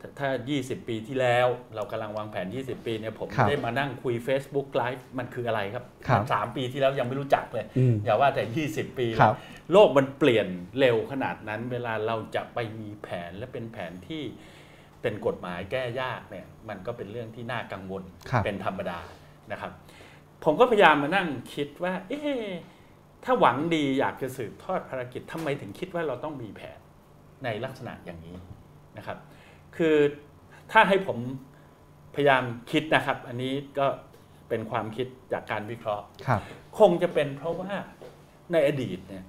ถ้าถ้า 20 ปีที่แล้ว เรากำลังวางแผน 20 ปีเนี่ยผมครับได้มานั่งคุย Facebook Live มันคืออะไรครับครับมันสามปีที่แล้วยังไม่รู้จักเลยอืมอย่าว่าแต่ 20 ปีเลยครับโลกมันเปลี่ยนเร็วขนาดนั้น เวลาเราจะไปมีแผนและเป็นแผนที่เป็นกฎหมายแก้ยากเนี่ยมันก็เป็นเรื่องที่น่ากังวลครับเป็นธรรมดานะครับ ผมก็พยายามมานั่งคิดว่า เอ๊ะถ้าหวังดีอยากจะสืบทอดภารกิจทำไมถึงคิดว่าเราต้องมีแผนในลักษณะอย่างนี้นะครับ คือถ้าให้ผมพยายามคิดนะครับ อันนี้ก็เป็นความคิดจากการวิเคราะห์ครับคงจะเป็นเพราะว่าในอดีตเนี่ย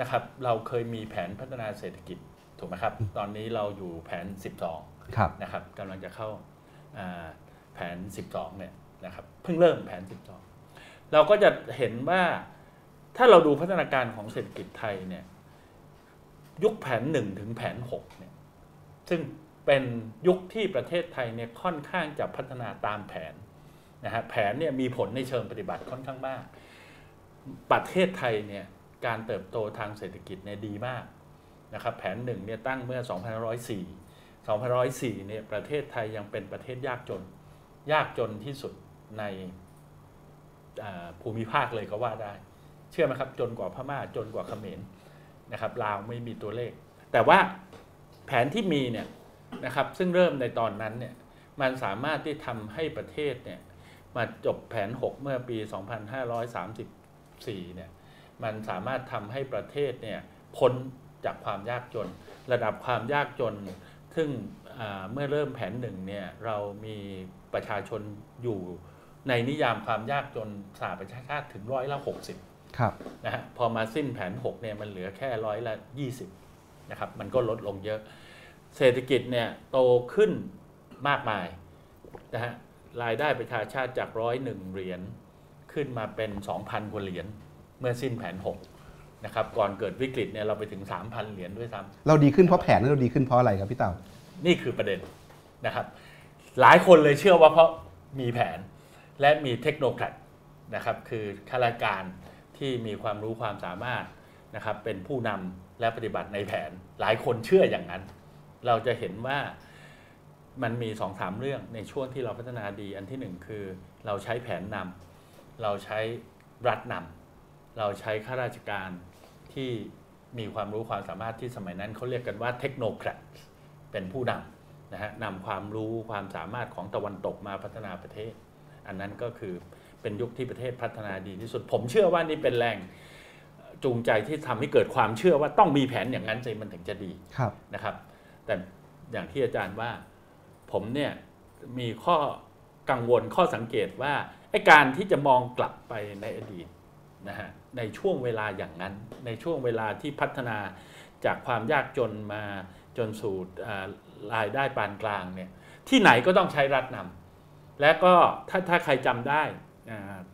นะครับเราเคยมีแผนพัฒนาเศรษฐกิจถูกไหมครับ ตอนนี้เราอยู่แผน 12ครับนะครับกำลังจะเข้าอ่าแผน 12เนี่ยนะครับเพิ่งเริ่มแผน 12 เราก็จะเห็นว่าถ้าเราดูพัฒนาการของเศรษฐกิจไทยเนี่ยยุคแผน 1 ถึงแผน6เนี่ยซึ่ง เป็นยุคที่ประเทศไทยเนี่ยค่อนข้างจะพัฒนาตามแผนนะฮะแผนเนี่ยมีผลในเชิงปฏิบัติค่อนข้างมาก ประเทศไทยเนี่ยการเติบโตทางเศรษฐกิจเนี่ยดีมากนะครับแผนหนึ่งเนี่ยตั้งเมื่อ 2504 2504 เนี่ยประเทศไทยยังเป็นประเทศยากจน ยากจนที่สุดในภูมิภาคเลยก็ว่าได้ เชื่อไหมครับจนกว่าพม่าจนกว่าเขมรนะครับลาวไม่มีตัวเลข แต่ว่าแผนที่มีเนี่ย นะครับ ซึ่งเริ่มในตอนนั้นเนี่ยมันสามารถที่ทำให้ประเทศเนี่ยมาจบแผน 6 เมื่อปี 2534 เนี่ยมันสามารถทำให้ประเทศเนี่ยพ้นจากความยากจน ระดับความยากจน ซึ่งอ่าเมื่อเริ่มแผนหนึ่งเนี่ยเรามีประชาชนอยู่ในนิยามความยากจนสหประชาชาติถึงร้อยละ 60ครับนะฮะพอมาสิ้นแผน 6 เนี่ยมันเหลือแค่ร้อยละ 20นะครับมันก็ลดลงเยอะ เศรษฐกิจเนี่ยโตขึ้นมากมายนะฮะรายได้ประชาชาติจากร้อยหนึ่งเหรียญขึ้นมาเป็น 2,000กว่าเหรียญเมื่อสิ้นแผน 6 นะครับ ก่อนเกิดวิกฤตเนี่ยเราไปถึง 3,000 เหรียญด้วยซ้ำเราดีขึ้นเพราะแผนหรือเราดีขึ้นเพราะอะไรครับพี่เต่านี่คือประเด็นนะครับ หลายคนเลยเชื่อว่าเพราะมีแผนและมีเทคโนแครดนะครับ คือข้าราชการที่มีความรู้ความสามารถนะครับ เป็นผู้นำและปฏิบัติในแผน หลายคนเชื่ออย่างนั้น เราจะเห็นว่ามันมีสองสามเรื่องในช่วงที่เราพัฒนาดี อันที่หนึ่งคือเราใช้แผนนำเราใช้รัฐนเราใช้ข้าราชการที่มีความรู้ความสามารถที่สมัยนั้นเขาเรียกกันว่าเทคโนแครดเป็นผู้นำนะฮะนำความรู้ความสามารถของตะวันตกมาพัฒนาประเทศ อันนั้นก็คือเป็นยุคที่ประเทศพัฒนาดีที่สุด ผมเชื่อว่านี่เป็นแรงจูงใจที่ทำให้เกิดความเชื่อว่าต้องมีแผนอย่างนั้นสิมันถึงจะดีครับนะครับ แต่อย่างที่อาจารย์ว่าผมเนี่ยมีข้อกังวลข้อสังเกตว่าไอ้การที่จะมองกลับไปในอดีตนะฮะในช่วงเวลาอย่างนั้น ในช่วงเวลาที่พัฒนาจากความยากจนมาจนสู่รายได้ปานกลางเนี่ยที่ไหนก็ต้องใช้รัฐนำและก็ถ้าถ้าใครจำได้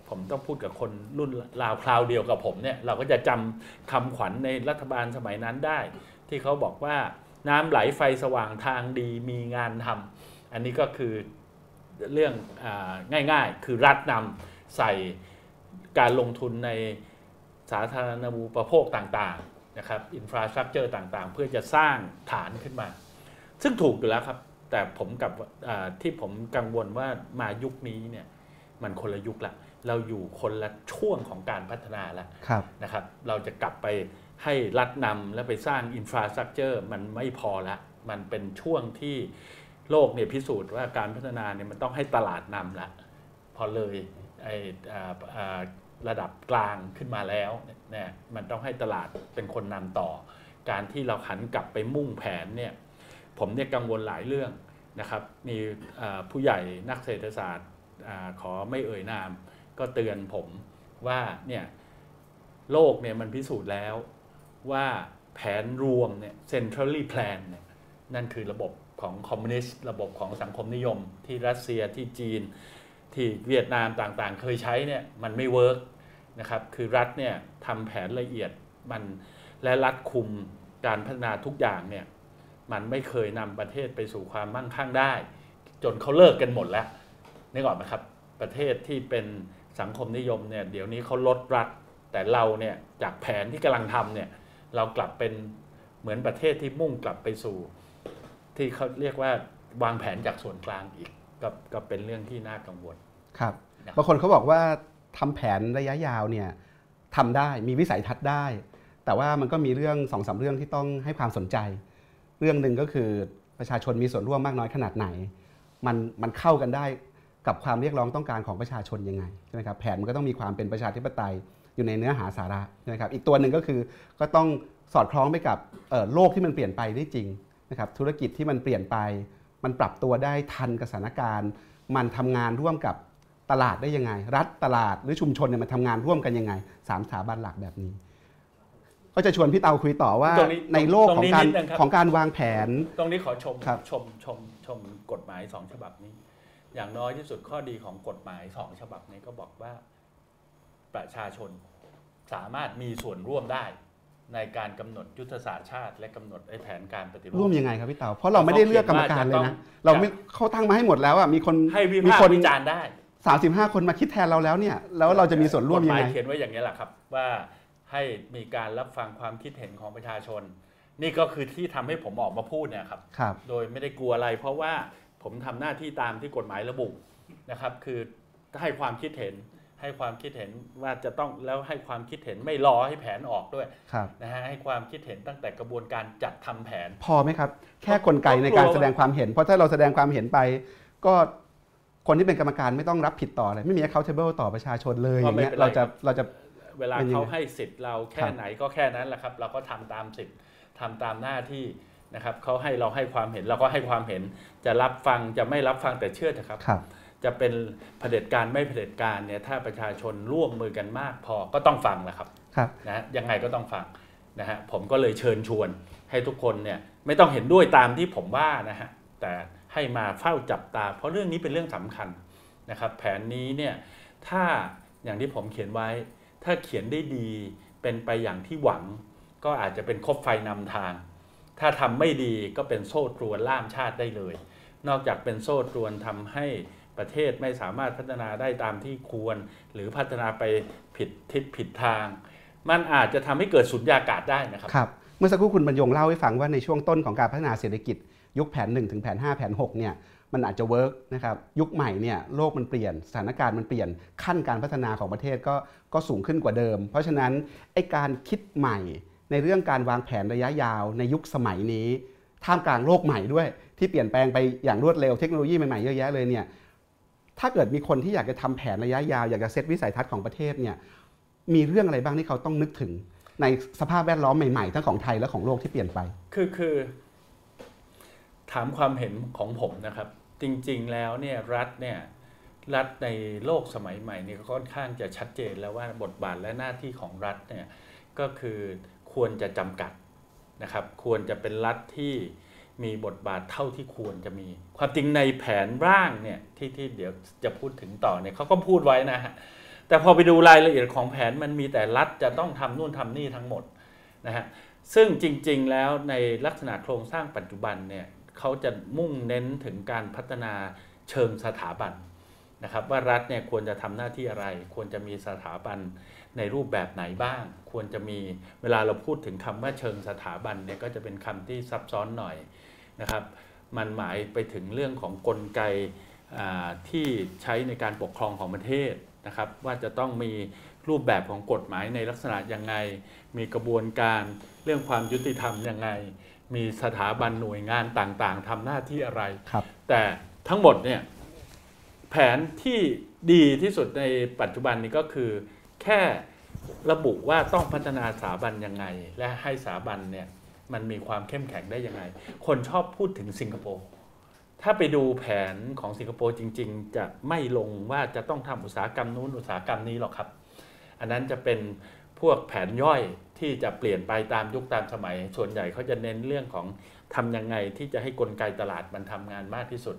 ผมต้องพูดกับคนรุ่นราวคราวเดียวกับผมเนี่ยเราก็จะจำคำขวัญในรัฐบาลสมัยนั้นได้ ที่เขาบอกว่า น้ำไหลไฟสว่างทางดีมีงานทำอันนี้ก็คือเรื่องอาง่ายๆ คือรัฐนำใส่การลงทุนในสาธารณูปโภคต่างๆนะครับอินฟราสตรักเจอร์ต่างๆ เพื่อจะสร้างฐานขึ้นมา ซึ่งถูกอยู่แล้วครับ แต่ผมกับอ่าที่ผมกังวลว่ามายุคนี้เนี่ยมันคนละยุคละเราอยู่คนละช่วงของการพัฒนาแล้วครับนะครับ เราจะกลับไป ให้รัฐนำและไปสร้างอินฟราสตรักเจอร์มันไม่พอละมันเป็นช่วงที่โลกเนี่ยพิสูจน์ว่าการพัฒนาเนี่ยมันต้องให้ตลาดนำละพอเลยไอระดับกลางขึ้นมาแล้วเนี่ยมันต้องให้ตลาดเป็นคนนำต่อ การที่เราหันกลับไปมุ่งแผนเนี่ยผมเนี่ยกังวลหลายเรื่องนะครับ มีผู้ใหญ่นักเศรษฐศาสตร์อขอไม่เอ่ยนาม ก็เตือนผมว่าเนี่ยโลกเนี่ยมันพิสูจน์แล้ว ว่าแผนรวมเนี่ย centrally plan เนี่ยนั่นคือระบบของคอมมิวนิสต์ระบบของสังคมนิยม ที่รัสเซียที่จีน ที่เวียดนามต่างๆ เคยใช้เนี่ยมันไม่ workนะครับคือรัฐเนี่ยทำแผนละเอียดมันและรัฐคุมการพัฒนาทุกอย่างเนี่ยมันไม่เคยนำประเทศไปสู่ความมั่งคั่งได้ จนเขาเลิกกันหมดแล้วนึกออกไหมครับประเทศที่เป็นสังคมนิยมเนี่ยเดี๋ยวนี้เขาลดรัฐแต่เราเนี่ยจากแผนที่กำลังทำเนี่ย เรากลับเป็นเหมือนประเทศที่มุ่งกลับไปสู่ ที่เขาเรียกว่าวางแผนจากส่วนกลางอีกก็ก็เป็นเรื่องที่น่ากังวลครับนะครับบางคนเขาบอกว่าทำแผนระยะยาวเนี่ยทำได้มีวิสัยทัศน์ได้ แต่ว่ามันก็มีเรื่องสองสามเรื่องที่ต้องให้ความสนใจ เรื่องหนึ่งก็คือประชาชนมีส่วนร่วมมากน้อยขนาดไหน มันมันเข้ากันได้กับความเรียกร้องต้องการของประชาชนยังไงใช่ไหมครับแผนมันก็ต้องมีความเป็นประชาธิปไตย อยู่ในเนื้อหาสาระใช่ไหมครับอีกตัวหนึ่งก็คือก็ต้องสอดคล้องไปกับเอ่อโลกที่มันเปลี่ยนไปได้จริงนะครับธุรกิจที่มันเปลี่ยนไป มันปรับตัวได้ทันกับสถานการณ์ มันทำงานร่วมกับตลาดได้ยังไง รัฐตลาดหรือชุมชนเนี่ยมันทำงานร่วมกันยังไงสามสถาบันหลักแบบนี้ ก็จะชวนพี่เตาคุยต่อว่าตรงนี้ในโลกตรงของนี้การนิดนึงครับของการวางแผน ตรงนี้ขอชมครับชมชมชมกฎหมายสองฉบับนี้ อย่างน้อยที่สุดข้อดีของกฎหมายสองฉบับนี้ก็บอกว่า ประชาชนสามารถมีส่วนร่วมได้ ในการกำหนดยุทธศาสตร์ชาติ และกำหนดไอ้แผนการปฏิรูร่วปมยังไงครับพี่เตาเพราะเราไม่ได้เลือกกรรมการเลยนะเขาเขียนว่าจะต้องเราไม่เขาตั้งมาให้หมดแล้วอะมีคนให้วิมีพากคนษ์วิจารณ์ได้สามสิบห้าคนมาคิดแทนเราแล้วเนี่ยแล้วเราจะมีส่วนร่วมกฎยัหงมายไงเขียนไว้อย่างนี้แหละครับว่าให้มีการรับฟังความคิดเห็นของประชาชน นี่ก็คือที่ทำให้ผมออกมาพูดเนี่ยครับครับโดยไม่ได้กลัวอะไร เพราะว่าผมทำหน้าที่ตามที่กฎหมายระบุนะครับ คือให้ความคิดเห็น ให้ความคิดเห็นว่าจะต้องแล้วให้ความคิดเห็นไม่รอให้แผนออกด้วยครับนะฮะให้ความคิดเห็นตั้งแต่กระบวนการจัดทำแผน พอไหมครับ แค่กลไกในการแสดงความเห็น เพราะถ้าเราแสดงความเห็นไป ก็คนที่เป็นกรรมการไม่ต้องรับผิดต่ออะไรไม่มี accountable ต่อประชาชนเลยอย่างเงี้ยก็ไม่เป็นไรเราจะเราจะเวลาเป็นยังไงเขาให้สิทธิ์เราแค่ครับไหนก็แค่นั้นแหละครับ เราก็ทำตามสิทธิ์ทำตามหน้าที่นะครับเขาให้เราให้ความเห็นเราก็ให้ความเห็นจะรับฟังจะไม่รับฟังแต่เชื่อเถอะครับครับ จะเป็นเผด็จการไม่เผด็จการเนี่ยถ้าประชาชนร่วมมือกันมากพอก็ต้องฟังแหละครับครับนะฮะยังไงก็ต้องฟังนะฮะผมก็เลยเชิญชวนให้ทุกคนเนี่ยไม่ต้องเห็นด้วยตามที่ผมว่านะฮะแต่ให้มาเฝ้าจับตา เพราะเรื่องนี้เป็นเรื่องสำคัญนะครับ แผนนี้เนี่ยถ้าอย่างที่ผมเขียนไว้ ถ้าเขียนได้ดีเป็นไปอย่างที่หวัง ก็อาจจะเป็นคบไฟนำทาง ถ้าทำไม่ดีก็เป็นโซ่ตรวนล่ามชาติได้เลย นอกจากเป็นโซ่ตรวนทำให้ ประเทศไม่สามารถพัฒนาได้ตามที่ควร หรือพัฒนาไปผิดทิศผิดทาง มันอาจจะทำให้เกิดสุญญากาศได้นะครับครับ เมื่อสักครู่คุณบรรยงเล่าให้ฟังว่าในช่วงต้นของการพัฒนาเศรษฐกิจ ยุคแผน 1 ถึงแผน 5 แผน 6 เนี่ยมันอาจจะเวิร์กนะครับยุคใหม่เนี่ยโลกมันเปลี่ยนสถานการณ์มันเปลี่ยนขั้นการพัฒนาของประเทศก็ก็สูงขึ้นกว่าเดิม เพราะฉะนั้นไอการคิดใหม่ในเรื่องการวางแผนระยะยาวในยุคสมัยนี้ ท่ามกลางโลกใหม่ด้วย ที่เปลี่ยนแปลงไปอย่างรวดเร็วเทคโนโลยีใหม่ๆเยอะแยะเลยเนี่ย ถ้าเกิดมีคนที่อยากจะทำแผนระยะยาว อยากจะเซตวิสัยทัศน์ของประเทศเนี่ยมีเรื่องอะไรบ้างที่เขาต้องนึกถึงในสภาพแวดล้อมใหม่ ๆ ทั้งของไทยและของโลกที่เปลี่ยนไป คือคือ ถามความเห็นของผมนะครับ จริง ๆ แล้วเนี่ยรัฐเนี่ยรัฐในโลกสมัยใหม่เนี่ยค่อนข้างจะชัดเจนแล้วว่าบทบาทและหน้าที่ของรัฐเนี่ยก็คือควรจะจำกัดนะครับ ควรจะเป็นรัฐที่ มีบทบาทเท่าที่ควรจะมี ความจริงในแผนร่างเนี่ยที่ที่เดี๋ยวจะพูดถึงต่อเนี่ยเขาก็พูดไว้นะฮะแต่พอไปดูรายละเอียดของแผนมันมีแต่รัฐจะต้องทำนู่นทำนี่ทั้งหมดนะฮะซึ่งจริง ๆ แล้วในลักษณะโครงสร้างปัจจุบันเนี่ยเขาจะมุ่งเน้นถึงการพัฒนาเชิงสถาบันนะครับว่ารัฐเนี่ยควรจะทำหน้าที่อะไร ควรจะมีสถาบันในรูปแบบไหนบ้าง ควรจะมีเวลาเราพูดถึงคำว่าเชิงสถาบันเนี่ยก็จะเป็นคำที่ซับซ้อนหน่อย นะครับ มันหมายไปถึงเรื่องของกลไกที่ใช้ในการปกครองของประเทศนะครับ ว่าจะต้องมีรูปแบบของกฎหมายในลักษณะยังไง มีกระบวนการเรื่องความยุติธรรมยังไง มีสถาบันหน่วยงานต่างๆทำหน้าที่อะไรครับแต่ทั้งหมดเนี่ยแผนที่ดีที่สุดในปัจจุบันนี้ก็คือ แค่ระบุว่าต้องพัฒนาสถาบันยังไง และให้สถาบันเนี่ย มันมีความเข้มแข็งได้ยังไง คนชอบพูดถึงสิงคโปร์ ถ้าไปดูแผนของสิงคโปร์จริง ๆ จะไม่ลงว่าจะต้องทำอุตสาหกรรมนู้นอุตสาหกรรมนี้หรอกครับ อันนั้นจะเป็นพวกแผนย่อยที่จะเปลี่ยนไปตามยุคตามสมัย ส่วนใหญ่เขาจะเน้นเรื่องของทำยังไงที่จะให้กลไกตลาดมันทำงานมากที่สุด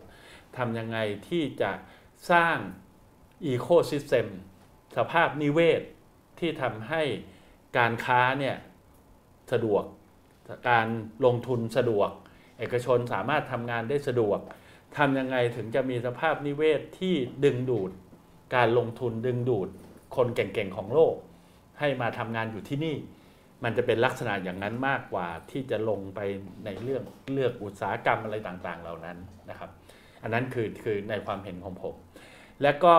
ทำยังไงที่จะสร้างอีโคซิสเต็มสภาพนิเวศที่ทำให้การค้าเนี่ยสะดวก การลงทุนสะดวก เอกชนสามารถทำงานได้สะดวกทำยังไงถึงจะมีสภาพนิเวศที่ดึงดูด การลงทุนดึงดูด คนเก่งๆของโลก ให้มาทำงานอยู่ที่นี่ มันจะเป็นลักษณะอย่างนั้นมากกว่าที่จะลงไปในเรื่องเลือกอุตสาหกรรมอะไรต่างๆ เหล่านั้นนะครับ อันนั้นคือคือในความเห็นของผม และก็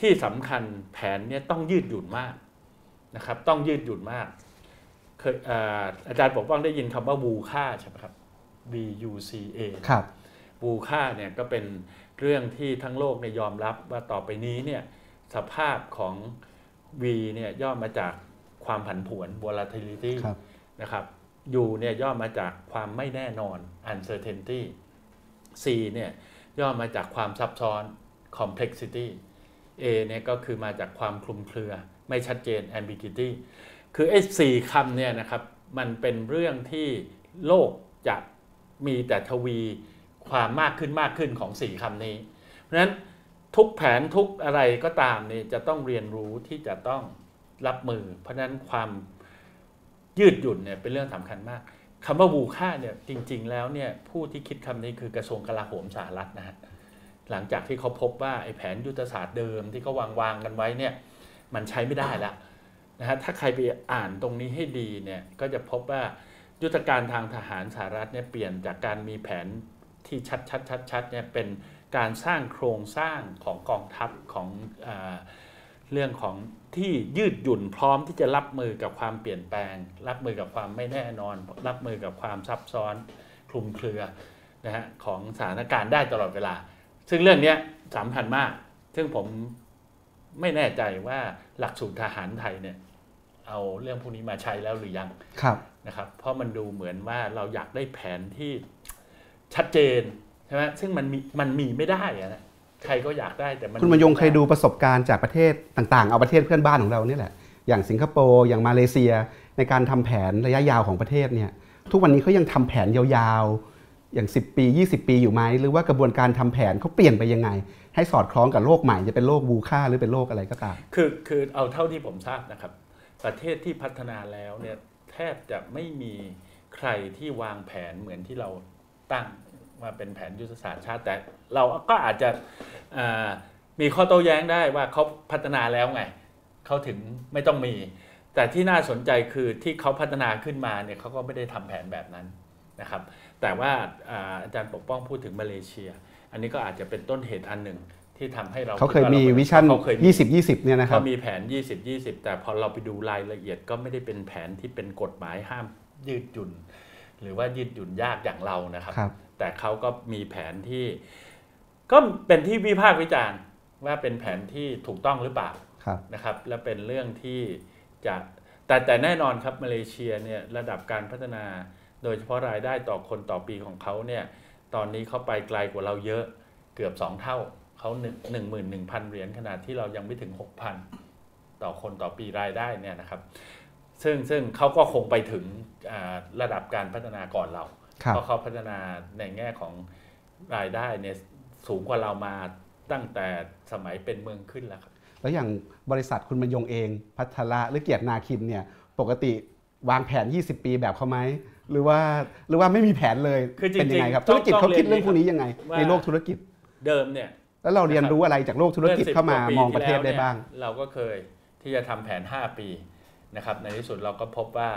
ที่สำคัญแผนเนี้ยต้องยืดหยุ่นมากนะครับ ต้องยืดหยุ่นมาก เคยอาอาจารย์ปกป้องได้ยินคำว่าวูค่าใช่ไหมครับ B U C A ครับวูค่าเนี่ยก็เป็นเรื่องที่ทั้งโลกเนี่ยยอมรับว่าต่อไปนี้เนี่ยสภาพของ V เนี่ยย่อมาจากความผันผวน volatility ครับนะครับ U เนี่ยย่อมาจากความไม่แน่นอน uncertainty C เนี่ยย่อมาจากความซับซ้อน complexity A เนี่ยก็คือมาจากความคลุมเครือ ไม่ชัดเจน ambiguity คือไอ้สี่คำเนี่ยนะครับมันเป็นเรื่องที่โลกจะมีแต่ทวีความมากขึ้นมากขึ้นของสี่คำนี้ เพราะฉะนั้นทุกแผนทุกอะไรก็ตามเนี่ยจะต้องเรียนรู้ที่จะต้องรับมือ เพราะฉะนั้นความยืดหยุ่นเนี่ยเป็นเรื่องสำคัญมากคำว่าวูค่าเนี่ยจริง ๆ แล้วเนี่ยผู้ที่คิดคำนี้คือกระทรวงกลาโหมสหรัฐนะฮะหลังจากที่เขาพบว่าไอ้แผนยุทธศาสตร์เดิมที่เขาวางวางกันไว้เนี่ยมันใช้ไม่ได้แล้ว นะฮะถ้าใครไปอ่านตรงนี้ให้ดีเนี่ยก็จะพบว่ายุทธการทางทหารสหรัฐเนี่ยเปลี่ยนจากการมีแผนที่ชัดชัดชัดชัดเนี่ยเป็นการสร้างโครงสร้างของกองทัพของอเรื่องของที่ยืดหยุ่นพร้อมที่จะรับมือกับความเปลี่ยนแปลง รับมือกับความไม่แน่นอน รับมือกับความซับซ้อนคลุมเครือนะฮะของสถานการณ์ได้ตลอดเวลา ซึ่งเรื่องนี้สำคัญมาก ซึ่งผมไม่แน่ใจว่าหลักสูตรทหารไทยเนี่ย เอาเรื่องพวกนี้มาใช้แล้วหรือยังครับนะครับ เพราะมันดูเหมือนว่าเราอยากได้แผนที่ชัดเจนใช่ไหมซึ่งมันมีมันมีไม่ได้อะนะใครก็อยากได้แต่มันคุณมายงไได้เคยดูประสบการณ์จากประเทศต่างๆ เอาประเทศเพื่อนบ้านของเรานี่แหละอย่างสิงคโปร์อย่างมาเลเซีย ในการทำแผนระยะยาวของประเทศเนี่ยทุกวันนี้เขายังทำแผนยาวๆ อย่าง 10 ปี 20 ปีอยู่ไหม หรือว่ากระบวนการทำแผนเขาเปลี่ยนไปยังไง ให้สอดคล้องกับโลกใหม่จะเป็นโลกบูค่าหรือเป็นโลกอะไรก็ตามคือคือเอาเท่าที่ผมทราบนะครับ ประเทศที่พัฒนาแล้วเนี่ยแทบจะไม่มีใครที่วางแผนเหมือนที่เราตั้งว่าเป็นแผนยุทธศาสตร์ชาติแต่เราก็อาจจะมีข้อโต้แย้งได้ว่าเขาพัฒนาแล้วไงเขาถึงไม่ต้องมี แต่ที่น่าสนใจคือที่เขาพัฒนาขึ้นมาเนี่ยเขาก็ไม่ได้ทำแผนแบบนั้นนะครับแต่ว่าอาจารย์ปกป้องพูดถึงมาเลเซีย อันนี้ก็อาจจะเป็นต้นเหตุอันหนึ่ง ที่ทำให้เราเขาเคยดว่มีรวิชั่นเขาเคยมี20 20เนี่ยนะครับเขามีแผน 20 20 แต่พอเราไปดูรายละเอียดก็ไม่ได้เป็นแผนที่เป็นกฎหมายห้ามยืดหยุ่น หรือว่ายืดหยุ่นยากอย่างเรานะครับครับแต่เขาก็มีแผนที่ ก็เป็นที่วิพากษ์วิจารณ์ว่าเป็นแผนที่ถูกต้องหรือเปล่าครับนะครับ และเป็นเรื่องที่จะแต่แต่แน่นอนครับมาเลเซียเนี่ยระดับการพัฒนา โดยเฉพาะรายได้ต่อคนต่อปีของเขาเนี่ยตอนนี้เขาไปไกลกว่าเราเยอะเกือบ 2 เท่า เขาหนึ่งหนึ่งหมื่นหนึ่งพันเหรียญขนาดที่เรายังไม่ถึง6,000ต่อคนต่อปีรายได้เนี่ยนะครับ ซึ่งซึ่งเขาก็คงไปถึงอ่าระดับการพัฒนาก่อนเราครับเพราะเขาพัฒนาในแง่ของรายได้เนี่ยสูงกว่าเรามาตั้งแต่สมัยเป็นเมืองขึ้นแล้วครับ แล้วอย่างบริษัทคุณบรรยงเองพัทระหรือเกียรตินาคินเนี่ยปกติวางแผน 20 ปีแบบเขาไหมหรือว่าหรือว่าไม่มีแผนเลยคือจริงๆเป็นยังไงครับต้ธุองรกิจเขาคิดเรื่องพวกนี้ยังไงว่าในโลกธุรกิจเดิมเนี่ย แล้วเราเรียนรู้อะไรจากโลกธุรกิจมื่10เข้ามากว่มองประเทศที่ได้แล้วนี่ยบ้าง เราก็เคยที่จะทำแผน 5 ปีนะครับในที่สุดเราก็พบว่า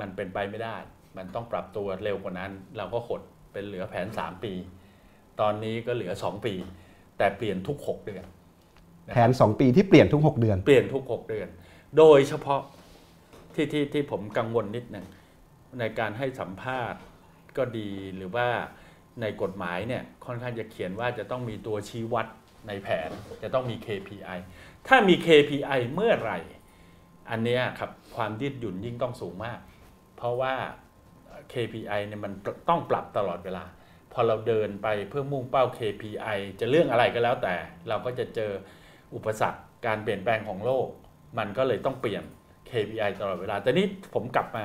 มันเป็นไปไม่ได้ มันต้องปรับตัวเร็วกว่านั้น เราก็หดเป็นเหลือแผน 3 ปี ตอนนี้ก็เหลือ 2 ปี แต่เปลี่ยนทุก 6 เดือน แผน 2 ปีที่เปลี่ยนทุก 6 เดือน เปลี่ยนทุก 6 เดือน โดยเฉพาะที่ที่ที่ผมกังวลนิดหนึ่งในการให้สัมภาษณ์ก็ดีหรือว่า ในกฎหมายเนี่ยค่อนข้างจะเขียนว่าจะต้องมีตัวชี้วัดในแผนจะต้องมี KPI ถ้ามี KPI เมื่อไหร่ อันเนี้ยครับความยืดหยุ่นยิ่งต้องสูงมาก เพราะว่า KPI เนี่ยมันต้องปรับตลอดเวลา พอเราเดินไปเพื่อมุ่งเป้า KPI จะเรื่องอะไรก็แล้วแต่ เราก็จะเจออุปสรรคการเปลี่ยนแปลงของโลก มันก็เลยต้องเปลี่ยน KPI ตลอดเวลา แต่นี้ผมกลับมา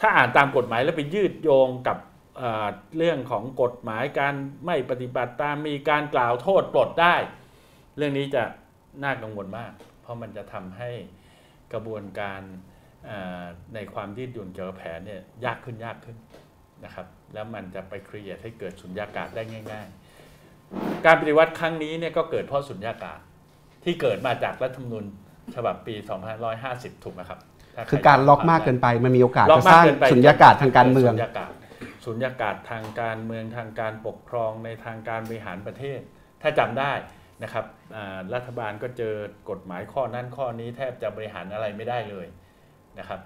ถ้าอ่านตามกฎหมายแล้วไปยืดโยงกับ เอ่อเรื่องของกฎหมายการไม่ปฏิบัติตามมีการกล่าวโทษปลดได้ เรื่องนี้จะน่ากังวลมาก เพราะมันจะทำให้กระบวนการเอ่อในความยืดหยุ่นเกี่ยวกับแผนเนี่ยยากขึ้นยากขึ้นนะครับแล้วมันจะไปครีเอทให้เกิดสุญญากาศได้ง่าย ๆ การปฏิวัติครั้งนี้เนี่ยก็เกิดเพราะสุญญากาศที่เกิดมาจากรัฐธรรมนูญฉบับปี 2550 ถูกไหมครับถ้ใคือการล็อกมากเกินไปมันมีโอกาสล็อจะกสมากร้างเกินไปสุญญากาศทางการเมือง สุญญากาศสุญญากาศทางการเมืองทางการปกครองในทางการบริหารประเทศ ถ้าจำได้นะครับอ่ารัฐบาลก็เจอกฎหมายข้อนั้นข้อนี้แทบจะบริหารอะไรไม่ได้เลยนะครับ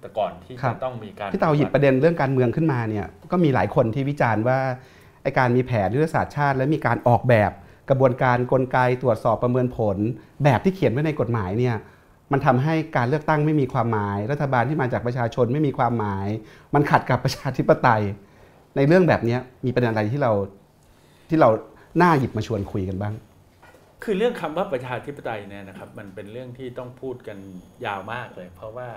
แต่ก่อนที่ครัจะบต้องมีการพี่เตาหยิบประเด็นเรื่องการเมืองขึ้นมาเนี่ยก็มีหลายคนที่วิจารณ์ว่าไอการมีแผนยุทธศาสตร์ชาติ และมีการออกแบบกระบวนการกลไกตรวจสอบประเมินผล แบบที่เขียนไว้ในกฎหมายเนี่ย มันทำให้การเลือกตั้งไม่มีความหมาย รัฐบาลที่มาจากประชาชนไม่มีความหมาย มันขัดกับประชาธิปไตย ในเรื่องแบบนี้มีประเด็นอะไรที่เราที่เราน่าหยิบมาชวนคุยกันบ้าง คือเรื่องคำว่าประชาธิปไตยเนี่ยนะครับ มันเป็นเรื่องที่ต้องพูดกันยาวมากเลย เพราะว่า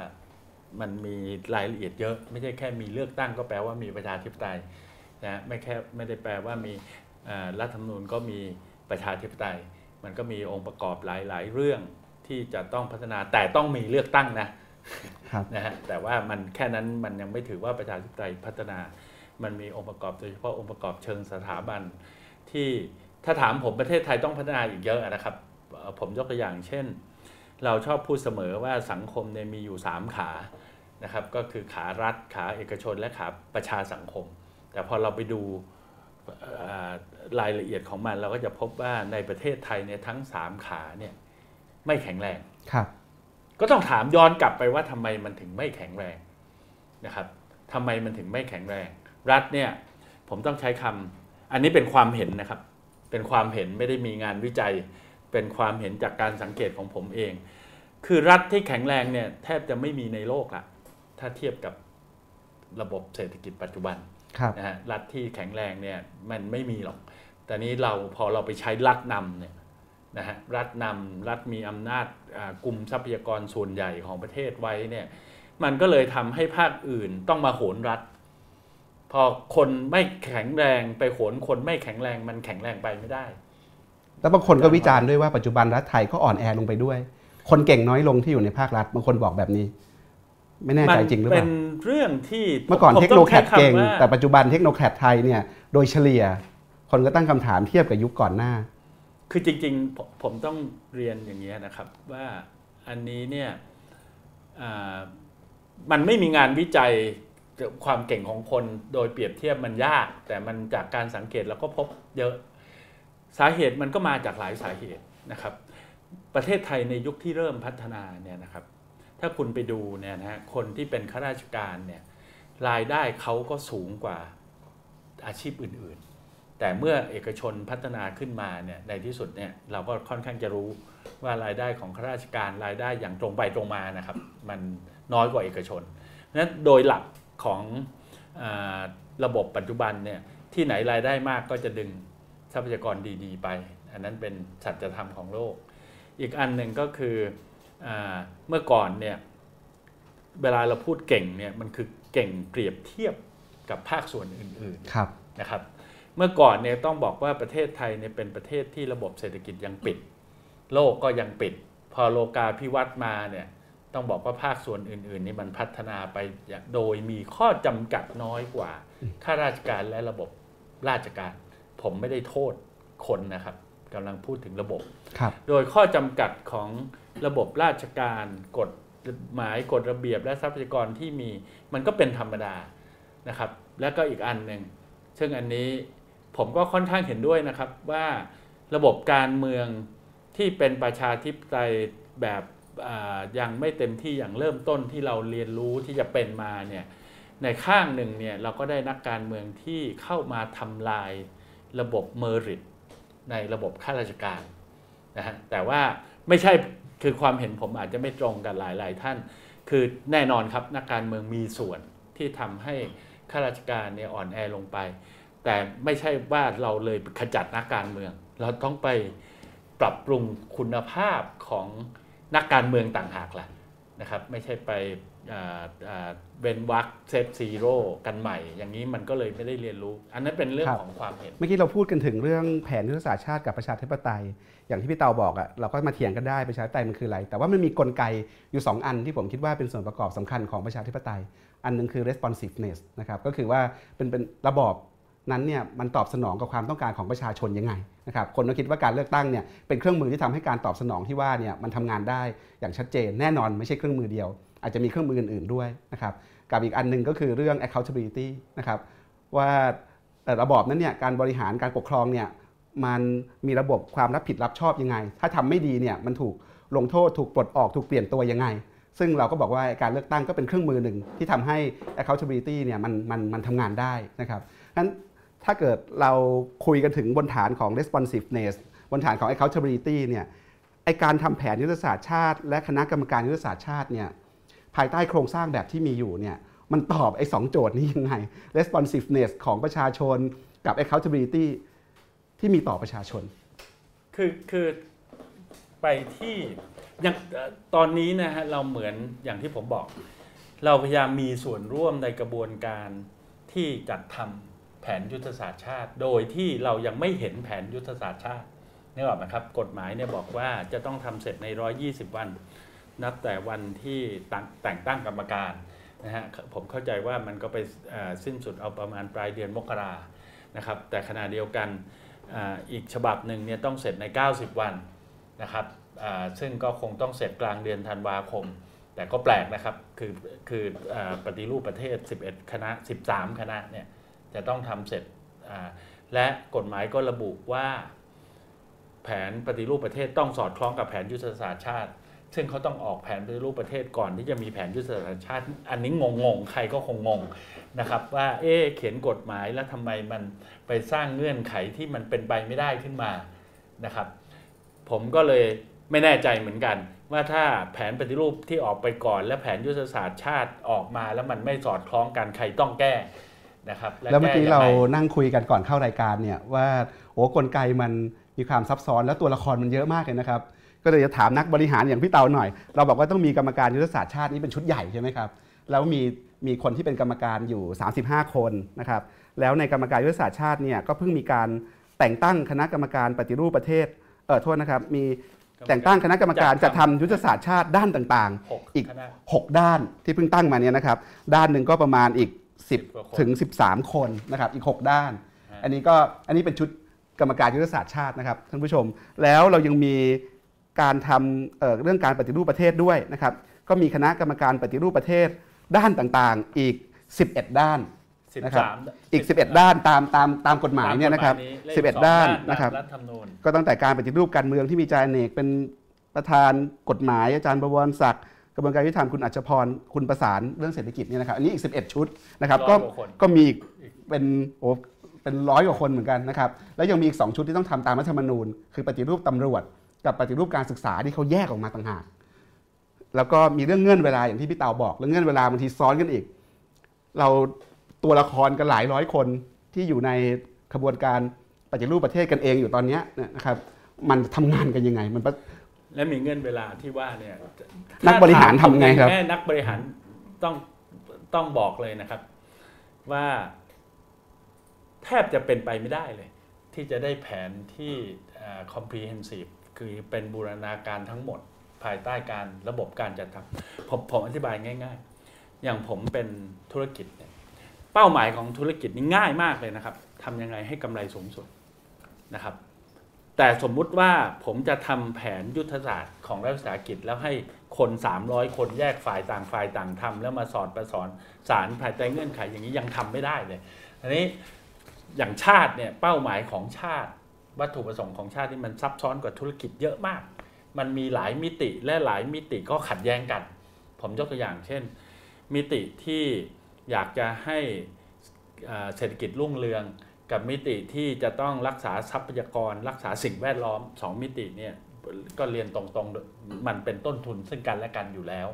มันมีรายละเอียดเยอะ ไม่ใช่แค่มีเลือกตั้งก็แปลว่ามีประชาธิปไตยนะไม่แค่ไม่ได้แปลว่ามีรัฐธรรมนูญก็มีประชาธิปไตย มันก็มีองค์ประกอบหลาย ๆ เรื่อง ที่จะต้องพัฒนาแต่ต้องมีเลือกตั้งนะครับนะฮะแต่ว่ามันแค่นั้นมันยังไม่ถือว่าประชาธิปไตยพัฒนา มันมีองค์ประกอบโดยเฉพาะองค์ประกอบเชิงสถาบัน ที่ถ้าถามผมประเทศไทยต้องพัฒนาอีกเยอะนะครับเอ่อผมยกตัวอย่างเช่น เราชอบพูดเสมอว่าสังคมเนี่ยมีอยู่ 3 ขานะครับก็คือขารัฐขาเอกชนและขาประชาสังคม แต่พอเราไปดูเอ่อรายละเอียดของมันเราก็จะพบว่าในประเทศไทยเนี่ยทั้ง 3 ขาเนี่ย ไม่แข็งแรงครับ ก็ต้องถามย้อนกลับไปว่าทำไมมันถึงไม่แข็งแรงนะครับทำไมมันถึงไม่แข็งแรง รัฐเนี่ยผมต้องใช้คำอันนี้เป็นความเห็นนะครับ เป็นความเห็นไม่ได้มีงานวิจัย เป็นความเห็นจากการสังเกตของผมเอง คือรัฐที่แข็งแรงเนี่ยแทบจะไม่มีในโลกละถ้าเทียบกับระบบเศรษฐกิจปัจจุบันครับนะฮะรัฐที่แข็งแรงเนี่ยมันไม่มีหรอก แต่นี้เราพอเราไปใช้รัฐนำเนี่ย นะฮะรัฐนำรัฐมีอำนาจอ่ากลุ่มทรัพยากรส่วนใหญ่ของประเทศไว้เนี่ยมันก็เลยทำให้ภาคอื่นต้องมาโหนรัฐ พอคนไม่แข็งแรงไปโหนคนไม่แข็งแรงมันแข็งแรงไปไม่ได้ แล้วบางคนก็วิจารณ์ด้วยว่าปัจจุบันรัฐไทยก็อ่อนแอลงไปด้วย คนเก่งน้อยลงที่อยู่ในภาครัฐบางคนบอกแบบนี้ ไม่แน่ใจจริงหรือเปเป็ล่านเรื่องที่เมื่อก่อนผมเทคโนแคดต้องใช้เก่งำว่าแต่ปัจจุบันเทคโนแคดไทยเนี่ยโดยเฉลี่ย คนก็ตั้งคำถามเทียบกับยุคก่อนหน้า คือจริงๆผมต้องเรียนอย่างนี้นะครับว่าอันนี้เนี่ยมันไม่มีงานวิจัยความเก่งของคนโดยเปรียบเทียบมันยาก แต่มันจากการสังเกตเราก็พบเยอะสาเหตุมันก็มาจากหลายสาเหตุนะครับ ประเทศไทยในยุคที่เริ่มพัฒนาเนี่ยนะครับ ถ้าคุณไปดูเนี่ยนะฮะคนที่เป็นข้าราชการเนี่ยรายได้เขาก็สูงกว่าอาชีพอื่น แต่เมื่อเอกชนพัฒนาขึ้นมาเนี่ยในที่สุดเนี่ยเราก็ค่อนข้างจะรู้ว่ารายได้ของข้าราชการรายได้อย่างตรงไปตรงมานะครับ มันน้อยกว่าเอกชนนั้นโดยหลักของอาระบบปัจจุบันเนี่ยที่ไหนรายได้มากก็จะดึงทรัพยากรดีๆ ไป อันนั้นเป็นสัจธรรมของโลก อีกอันหนึ่งก็คืออาเมื่อก่อนเนี่ยเวลาเราพูดเก่งเนี่ยมันคือเก่งเปรียบเทียบกับภาคส่วนอื่นครับๆนะครับ เมื่อก่อนเนี่ยต้องบอกว่าประเทศไทยเนี่ยเป็นประเทศที่ระบบเศรษฐกิจยังปิด โลกก็ยังปิด พอโลกาพิวัตน์มาเนี่ยต้องบอกว่าภาคส่วนอื่น ๆ นี่มันพัฒนาไปอย่างโดยมีข้อจำกัดน้อยกว่าข้าราชการและระบบราชการ ผมไม่ได้โทษคนนะครับกำลังพูดถึงระบบครับโดยข้อจำกัดของระบบราชการกฎหมายกฎระเบียบและทรัพยากรที่มีมันก็เป็นธรรมดานะครับ แล้วก็อีกอันหนึ่งซึ่งอันนี้ ผมก็ค่อนข้างเห็นด้วยนะครับว่าระบบการเมืองที่เป็นประชาธิปไตยแบบยังไม่เต็มที่อย่างเริ่มต้นที่เราเรียนรู้ที่จะเป็นมาเนี่ยในข้างหนึ่งเนี่ยเราก็ได้นักการเมืองที่เข้ามาทำลายระบบเมอริตในระบบข้าราชการนะฮะแต่ว่าไม่ใช่คือความเห็นผมอาจจะไม่ตรงกันหลาย ๆ ท่าน คือแน่นอนครับนักการเมืองมีส่วนที่ทำให้ข้าราชการเนี่ยอ่อนแอลงไป แต่ไม่ใช่ว่าเราเลยขจัดนักการเมือง เราต้องไปปรับปรุงคุณภาพของนักการเมืองต่างหากล่ะนะครับไม่ใช่ไปเว้นวรรค set zero กันใหม่ อย่างนี้มันก็เลยไม่ได้เรียนรู้ อันนั้นเป็นเรื่องของความเห็น เมื่อกี้เราพูดกันถึงเรื่องแผนยุทธศาสตร์ชาติกับประชาธิปไตย อย่างที่พี่เตาบอกอะเราก็มาเถียงกันได้ประชาธิปไตยมันคืออะไร แต่ว่ามันมีกลไกอยู่ 2 อันที่ผมคิดว่าเป็นส่วนประกอบสำคัญของประชาธิปไตย อันหนึงคือ responsiveness นะครับก็คือว่าเป็นเป็นระบอบ นั้นเนี่ยมันตอบสนองกับความต้องการของประชาชนยังไงนะครับคนก็คิดว่าการเลือกตั้งเนี่ยเป็นเครื่องมือที่ทำให้การตอบสนองที่ว่าเนี่ยมันทำงานได้อย่างชัดเจนแน่นอนไม่ใช่เครื่องมือเดียว อาจจะมีเครื่องมืออื่นๆด้วยนะครับกับอีกอันหนึงก็คือเรื่อง accountability นะครับว่าระบอบนั้นเนี่ยการบริหารการปกครองเนี่ยมันมีระบบความรับผิดรับชอบยังไง ถ้าทำไม่ดีเนี่ยมันถูกลงโทษถูกปลดออกถูกเปลี่ยนตัวยังไง ซึ่งเราก็บอกว่าการเลือกตั้งก็เป็นเครื่องมือหนึ่งที่ทำให้ accountability เนี่ยมันมันมันทำงานได้นะครับงั้น ถ้าเกิดเราคุยกันถึงบนฐานของ responsiveness บนฐานของ accountability เนี่ยไอการทำแผนยุทธศาสตร์ชาติ และคณะกรรมการยุทธศาสตร์ชาติเนี่ยภายใต้โครงสร้างแบบที่มีอยู่เนี่ยมันตอบไอ้สองโจทย์นี้ยังไง responsiveness ของประชาชนกับ accountability ที่มีต่อประชาชน คือคือไปที่อย่างตอนนี้นะฮะเราเหมือนอย่างที่ผมบอก เราพยายามมีส่วนร่วมในกระบวนการที่จัดทำ แผนยุทธศาสตร์ชาติ โดยที่เรายังไม่เห็นแผนยุทธศาสตร์ชาตินี่หรอกไหมครับ กฎหมายเนี่ยบอกว่าจะต้องทำเสร็จใน 120 วัน นับแต่วันที่แต่งตั้งกรรมการนะฮะผมเข้าใจว่ามันก็ไปสิ้นสุดเอาประมาณปลายเดือนมกรานะครับ แต่ขณะเดียวกันอ,อีกฉบับหนึ่งเนี่ยต้องเสร็จใน 90 วันนะครับซึ่งก็คงต้องเสร็จกลางเดือนธันวาคม แต่ก็แปลกนะครับ คือคืออปฏิรูปประเทศ 11 คณะ 13 คณะเนี่ย จะต้องทำเสร็จและกฎหมายก็ระบุว่า แผนปฏิรูปประเทศต้องสอดคล้องกับแผนยุทธศาสตร์ชาติ ซึ่งเขาต้องออกแผนปฏิรูปประเทศก่อนที่จะมีแผนยุทธศาสตร์ชาติ อันนี้งงๆใครก็คงงงนะครับ ว่าเอ๊เขียนกฎหมายแล้วทำไมมันไปสร้างเงื่อนไขที่มันเป็นไปไม่ได้ขึ้นมานะครับ ผมก็เลยไม่แน่ใจเหมือนกัน ว่าถ้าแผนปฏิรูปที่ออกไปก่อน และแผนยุทธศาสตร์ชาติออกมา แล้วมันไม่สอดคล้องกันใครต้องแก้ นะครับะแล้วเมื่อกี้แยังไงเรานั่งคุยกันก่อนเข้ารายการเนี่ยว่าโอ้กลไกมันมีความซับซ้อนแล้วตัวละครมันเยอะมากเลยนะครับก็เลยจะถามนักบริหารอย่างพี่เตาหน่อย เราบอกว่าต้องมีกรรมการยุทธศาสตร์ชาตินี่เป็นชุดใหญ่ใช่ไหมครับแล้วมีมีคนที่เป็นกรรมการอยู่ 35 คนนะครับแล้วในกรรมการยุทธศาสตร์ชาติเนี่ยก็เพิ่งมีการแต่งตั้งคณะกรรมการปฏิรูปประเทศเออโทษนะครับมีแต่งตั้งคณะกรรมการจัดทำยุทธศาสตร์ชาติด้านต่างๆหกอีกคณะ6ด้านที่เพิ่งตั้งมาเนี่ยนะครับ ด้านหนึ่งก็ประมาณอีกกว่าคน 10 ถึง 13 คนนะครับอีก 6 ด้านฮะอันนี้ก็อันนี้เป็นชุดกรรมการยุทธศาสตร์ชาตินะครับท่านผู้ชม แล้วเรายังมีการทำเอ่อเรื่องการปฏิรูปประเทศด้วยนะครับก็มีคณะกรรมการปฏิรูปประเทศด้านต่างๆ อีก 11 ด้านสิบนะครับสามอีก 11 ด้านตามตามตามกฎหมายเนี่ยนะครับตามกฎหมายเลข11 ด้านสองนะครับรัฐธรรมนูญก็ตั้งแต่การปฏิรูปการเมืองที่มีอาจารย์เอกเป็นประธานกฎหมายอาจารย์ประวรศักดิ์ก ระบวนการยุติธรรมคุณอัจฉพรคุณประสานเรื่องเศรษฐกิจเนี่ยนะครับอันนี้อีก 11 ชุดนะครับก็ร้อยกว่าคนก็มีอีกเป็นโอ้เป็นร้อยกว่าคนเหมือนกันนะครับแล้วยังมีอีก 2 ชุดที่ต้องทำตามรัฐธรรมนูญ คือปฏิรูปตำรวจ กับปฏิรูปการศึกษาที่เขาแยกออกมาต่างหากแล้วก็มีเรื่องเงื่อนเวลาอย่างที่พี่เตาบอกเรื่องเงื่อนเวลาบางทีซ้อนกันอีก เราตัวละครกันหลายร้อยคนที่อยู่ในขบวนการปฏิรูปประเทศกันเองอยู่ตอนเนี้ยนะครับมันทำงานกันยังไง มันปะ และมีเงื่อนเวลาที่ว่าเนี่ยนักบริหารทำไงครับแม่นักบริหารต้องต้องบอกเลยนะครับ ว่า แทบจะเป็นไปไม่ได้เลย ที่จะได้แผนที่เอ่อ comprehensive คือเป็นบูรณาการทั้งหมดภายใต้การระบบการจัดทำผมผมอธิบายง่าย ๆ อย่างผมเป็นธุรกิจเนี่ยเป้าหมายของธุรกิจนี่ง่ายมากเลยนะครับทำยังไงให้กำไรสูงสุดนะครับ แต่สมมุติว่าผมจะทำแผนยุทธศาสตร์ของรัฐวิสาหกิจแล้วให้คน 300 คนแยกฝ่ายต่างฝ่ายต่างทำแล้วมาสอดประสอนสารภายใต้เงื่อนไขอย่างนี้ยังทำไม่ได้เลยอันนี้อย่างชาติเนี่ยเป้าหมายของชาติ วัตถุประสงค์ของชาติที่มันซับซ้อนกว่าธุรกิจเยอะมาก มันมีหลายมิติและหลายมิติก็ขัดแย้งกัน ผมยกตัวอย่าง เช่น มิติที่อยากจะให้เศรษฐกิจรุ่งเรือง กับมิติที่จะต้องรักษาทรัพยากร รักษาสิ่งแวดล้อมสองมิติเนี่ยก็เรียนตรงๆมันเป็นต้นทุนซึ่งกันและกันอยู่แล้ว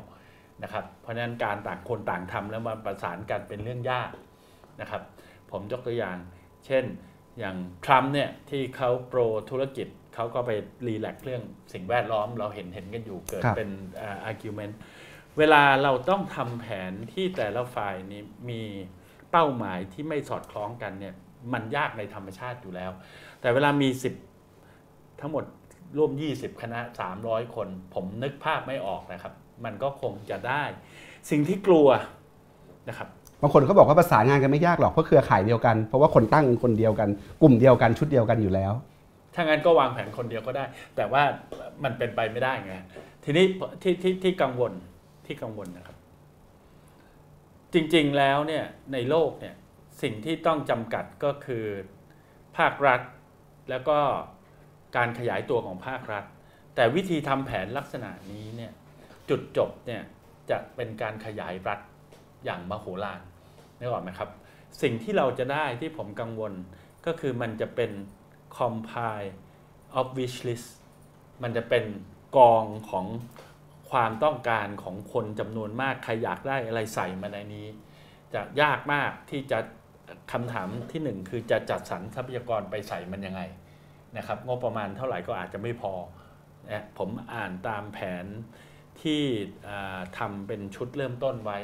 นะครับเพราะฉะนั้นการต่างคนต่างทำแล้วมาประสานกันเป็นเรื่องยากนะครับผมยกตัวอย่าง เช่นอย่างทรัมป์เนี่ยที่เขาโปรธุรกิจเขาก็ไปรีแลกซ์เรื่องสิ่งแวดล้อม เราเห็นเห็นกันอยู่เกิดครับเป็นอ่า argument เวลาเราต้องทำแผนที่แต่ละฝ่ายนี้มีเป้าหมายที่ไม่สอดคล้องกันเนี่ย มันยากในธรรมชาติอยู่แล้ว แต่เวลามี 10 ทั้งหมดร่วม 20 คณะ 300 คน ผมนึกภาพไม่ออกนะครับ มันก็คงจะได้ สิ่งที่กลัวนะครับบางคนเขาบอกว่าประสานงานกันไม่ยากหรอกเพราะเครือข่ายเดียวกันเพราะว่าคนตั้งคนเดียวกัน กลุ่มเดียวกันชุดเดียวกันอยู่แล้ว ถ้างั้นก็วางแผนคนเดียวก็ได้ แต่ว่ามันเป็นไปไม่ได้ไงทีนี้ที่ที่ที่กังวลที่กังวลนะครับ จริง ๆแล้วเนี่ยในโลกเนี่ย สิ่งที่ต้องจำกัดก็คือภาครัฐ แล้วก็การขยายตัวของภาครัฐ แต่วิธีทำแผนลักษณะนี้เนี่ยจุดจบเนี่ยจะเป็นการขยายรัฐอย่างมโหฬารนึกออกไหมครับ สิ่งที่เราจะได้ที่ผมกังวลก็คือมันจะเป็น compile of wish list มันจะเป็นกองของความต้องการของคนจำนวนมาก ใครอยากได้อะไรใส่มาในนี้ จะยากมากที่จะ คำถามที่หนึ่งคือจะจัดสรรทรัพยากรไปใส่มันยังไงนะครับงบประมาณเท่าไหร่ก็อาจจะไม่พอนะผมอ่านตามแผนที่อ่าทำเป็นชุดเริ่มต้นไว้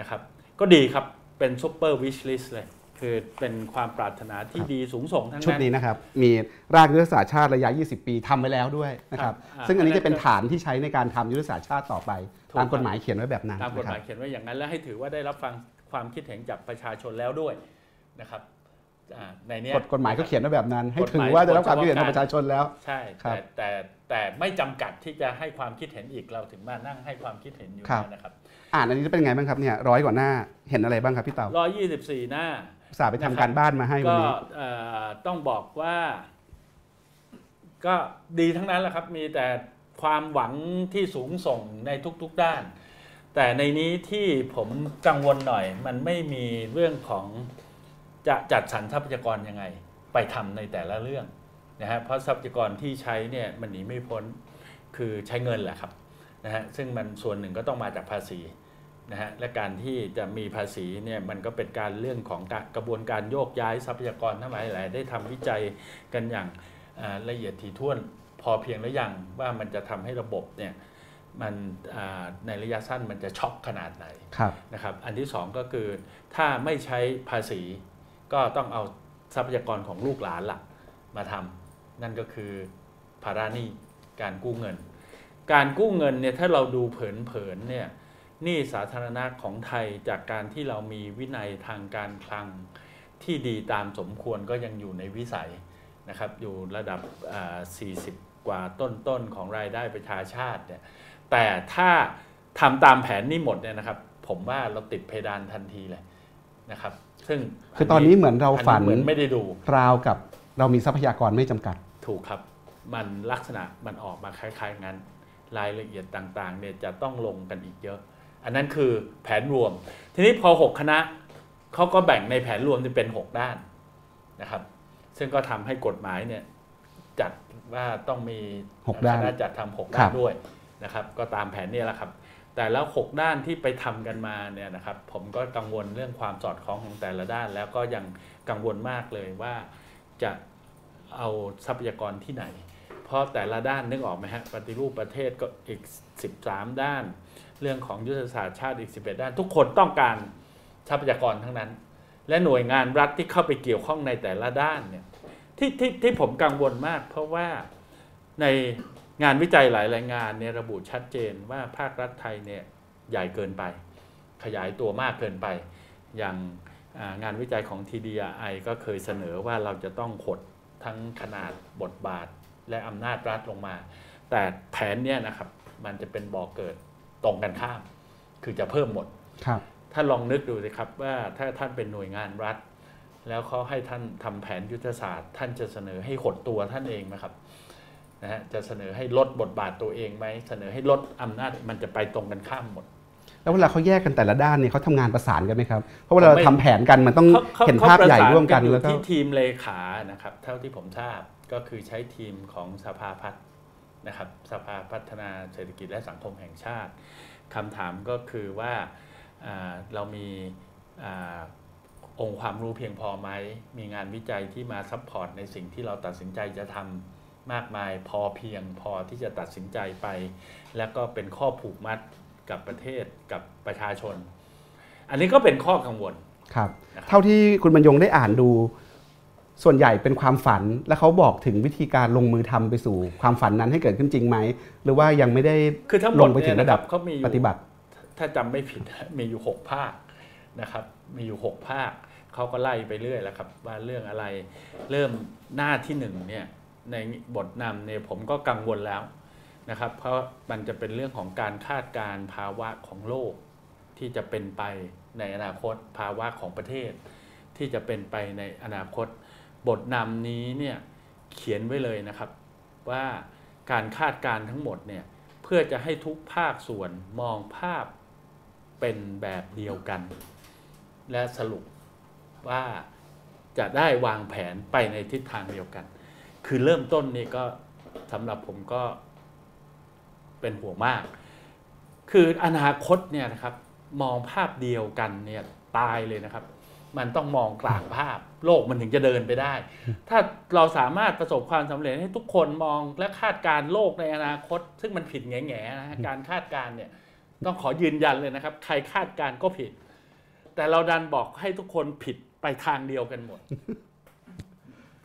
นะครับ ก็ดีครับเป็นซูเปอร์วิชลิสเลย คือเป็นความปรารถนาที่ดีสูงส่งทั้งชุดนั้นนี้นะครับ มีรากยุทธศาสตร์ชาติระยะ 20 ปีทำไว้แล้วด้วยนะครับครับอ่าซึ่งอันนี้อันนั้นจะเป็นฐานที่ใช้ในการทำยุทธศาสตร์ชาติต่อไปถูกตามครับกฎหมายเขียนไว้แบบนั้นตามกฎนะหคมารัยบเขียนไว้อย่างนั้น และให้ถือว่าได้รับฟังความคิดเห็นจากประชาชนแล้วด้วย นะครับอ่าในเนี้ยกฎกฎหมายก็เขียนไว้แบบนั้น ให้กฎหถืมายอว่าได้รับความคิดเห็นกฎจากเฉพาะประชาชนแล้ว ใช่ครัแต่บแต่แต่ไม่จำกัดที่จะให้ความคิดเห็นอีกเราถึงมานั่งให้ความคิดเห็นอยู่ครับนะครับ อ่านอันนี้จะเป็นไงบ้างครับเนี่ยร้อยกว่าหน้าเห็นอะไรบ้างครับพี่เต่าร้อยยี่สิบสี่หน้าอุตสาห์ไปทำการบ้านมาให้วันก็นี้เอ่อต้องบอกว่า ก็ดีทั้งนั้นแหละครับ มีแต่ความหวังที่สูงส่งในทุกๆด้าน แต่ในนี้ที่ผมกังวลหน่อย มันไม่มีเรื่องของ จะจัดสรรทรัพยากรยังไง ไปทำในแต่ละเรื่องนะฮะเพราะทรัพยากรที่ใช้เนี่ยมันหนีไม่พ้นคือใช้เงินแหละครับนะฮะซึ่งมันส่วนหนึ่งก็ต้องมาจากภาษีนะฮะและการที่จะมีภาษีเนี่ยมันก็เป็นการเรื่องของการกระบวนการโยกย้ายทรัพยากรทั้งหลายแหล่ได้ทำวิจัยกันอย่างอ่าละเอียดถี่ถ้วนพอเพียงหรือยังว่ามันจะทำให้ระบบเนี่ยมันอ่าในระยะสั้นมันจะช็อกขนาดไหนครับนะครับอันที่สองก็คือถ้าไม่ใช้ภาษี ก็ต้องเอาทรัพยากรของลูกหลานละมาทำนั่นก็คือภาระหนี้การกู้เงิน การกู้เงินเนี่ยถ้าเราดูเผินๆเนี่ยหนี้สาธารณะของไทยจากการที่เรามีวินัยทางการคลังที่ดีตามสมควรก็ยังอยู่ในวิสัยนะครับอยู่ระดับ 40 กว่าต้นๆของรายได้ประชาชาติเนี่ยแต่ถ้าทำตามแผนนี้หมดเนี่ยนะครับ ผมว่าเราติดเพดานทันทีเลยนะครับ ซึ่งคือตอนนี้เหมือนเราฝันเหมือนไม่ได้ดู ราวกับเรามีทรัพยากรไม่จำกัด ถูกครับ มันลักษณะมันออกมาคล้ายๆงั้น รายละเอียดต่างๆเนี่ยจะต้องลงกันอีกเยอะ อันนั้นคือแผนรวม ทีนี้พอ 6 คณะเขาก็แบ่งในแผนรวมเป็น 6 ด้านนะครับ ซึ่งก็ทำให้กฎหมายเนี่ยจัดว่าต้องมีหกด้านคณะจัดทำหกครัด้าบนด้วยนะครับ ก็ตามแผนนี้แหละครับ แต่แล้ว 6 ด้านที่ไปทำกันมาเนี่ยนะครับผมก็กังวลเรื่องความสอดคล้องของแต่ละด้าน แล้วก็ยังกังวลมากเลยว่าจะเอาทรัพยากรที่ไหน เพราะแต่ละด้านนึกออกไหมฮะปฏิรูปประเทศก็อีก 13 ด้าน เรื่องของยุทธศาสตร์ชาติอีก 11 ด้าน ทุกคนต้องการทรัพยากรทั้งนั้น และหน่วยงานรัฐที่เข้าไปเกี่ยวข้องในแต่ละด้านเนี่ยที่ที่ที่ผมกังวลมาก เพราะว่าใน งานวิจัยหลายรายงานเนี่ยระบุชัดเจนว่าภาครัฐไทยเนี่ยใหญ่เกินไป ขยายตัวมากเกินไป อย่างอ่างานวิจัยของ TDI ก็เคยเสนอว่าเราจะต้องหดทั้งขนาดบทบาทและอำนาจรัฐลงมา แต่แผนเนี่ยนะครับมันจะเป็นบ่อกเกิดตรงกันข้าม คือจะเพิ่มหมดครับท่านลองนึกดูสิครับว่าถ้าท่านเป็นหน่วยงานรัฐ แล้วเขาให้ท่านทำแผนยุทธศาสตร์ ท่านจะเสนอให้หดตัวท่านเองไหมครับ นะฮะจะเสนอให้ลดบทบาทตัวเองไหมเสนอให้ลดอำนาจมันจะไปตรงกันข้ามหมด แล้วเวลาเขาแยกกันแต่ละด้านเนี่ยเขาทำงานประสานกันไหมครับ เพราะเวลาเราไม่ทำแผนกันมันต้องเขาเขาเห็นเขาภาพประใหญ่สานร่วมกันอยู่แล้วก็ที่ทีมเลขานะครับ เท่าที่ผมทราบก็คือใช้ทีมของสภาพัฒน์นะครับสภาพัฒนาเศรษฐกิจและสังคมแห่งชาติคำถามก็คือว่าอ่าเรามีอาองค์ความรู้เพียงพอไหม มีงานวิจัยที่มา support ในสิ่งที่เราตัดสินใจจะทำ มากมายพอเพียงพอที่จะตัดสินใจไป แล้วก็เป็นข้อผูกมัดกับประเทศกับประชาชน อันนี้ก็เป็นข้อกังวลครับนะครับ เท่าที่คุณบรรยงได้อ่านดู ส่วนใหญ่เป็นความฝันและเขาบอกถึงวิธีการลงมือทำไปสู่ ความฝันนั้นให้เกิดขึ้นจริงไหมหรือว่ายังไม่ได้คือทั้งหมลดงไปถึเนี่ยงนะระคดัรับบเขามีอยู่ปฏิบัติ ถ้าจำไม่ผิดมีอยู่ 6 ภาคนะครับ มีอยู่ 6 ภาคเขาก็ไล่ไปเรื่อยแล้วครับว่าเรื่องอะไรเริ่มหน้าที่หนึ่งเนี่ย ในบทนำเนี่ยผมก็กังวลแล้วนะครับ เพราะมันจะเป็นเรื่องของการคาดการณ์ภาวะของโลกที่จะเป็นไปในอนาคตภาวะของประเทศ ที่จะเป็นไปในอนาคต บทนำนี้เนี่ยเขียนไว้เลยนะครับ ว่าการคาดการณ์ทั้งหมดเนี่ยเพื่อจะให้ทุกภาคส่วนมองภาพเป็นแบบเดียวกัน และสรุปว่าจะได้วางแผนไปในทิศทางเดียวกัน คือเริ่มต้นนี่ก็สำหรับผมก็เป็นห่วงมาก คืออนาคตเนี่ยนะครับ มองภาพเดียวกันเนี่ยตายเลยนะครับ มันต้องมองกลางภาพ โลกมันถึงจะเดินไปได้ ถ้าเราสามารถประสบความสำเร็จให้ทุกคนมองและคาดการโลกในอนาคต ซึ่งมันผิดแง่ๆนะฮะการคาดการเนี่ยต้องขอยืนยันเลยนะครับ ใครคาดการก็ผิด แต่เราดันบอกให้ทุกคนผิดไปทางเดียวกันหมด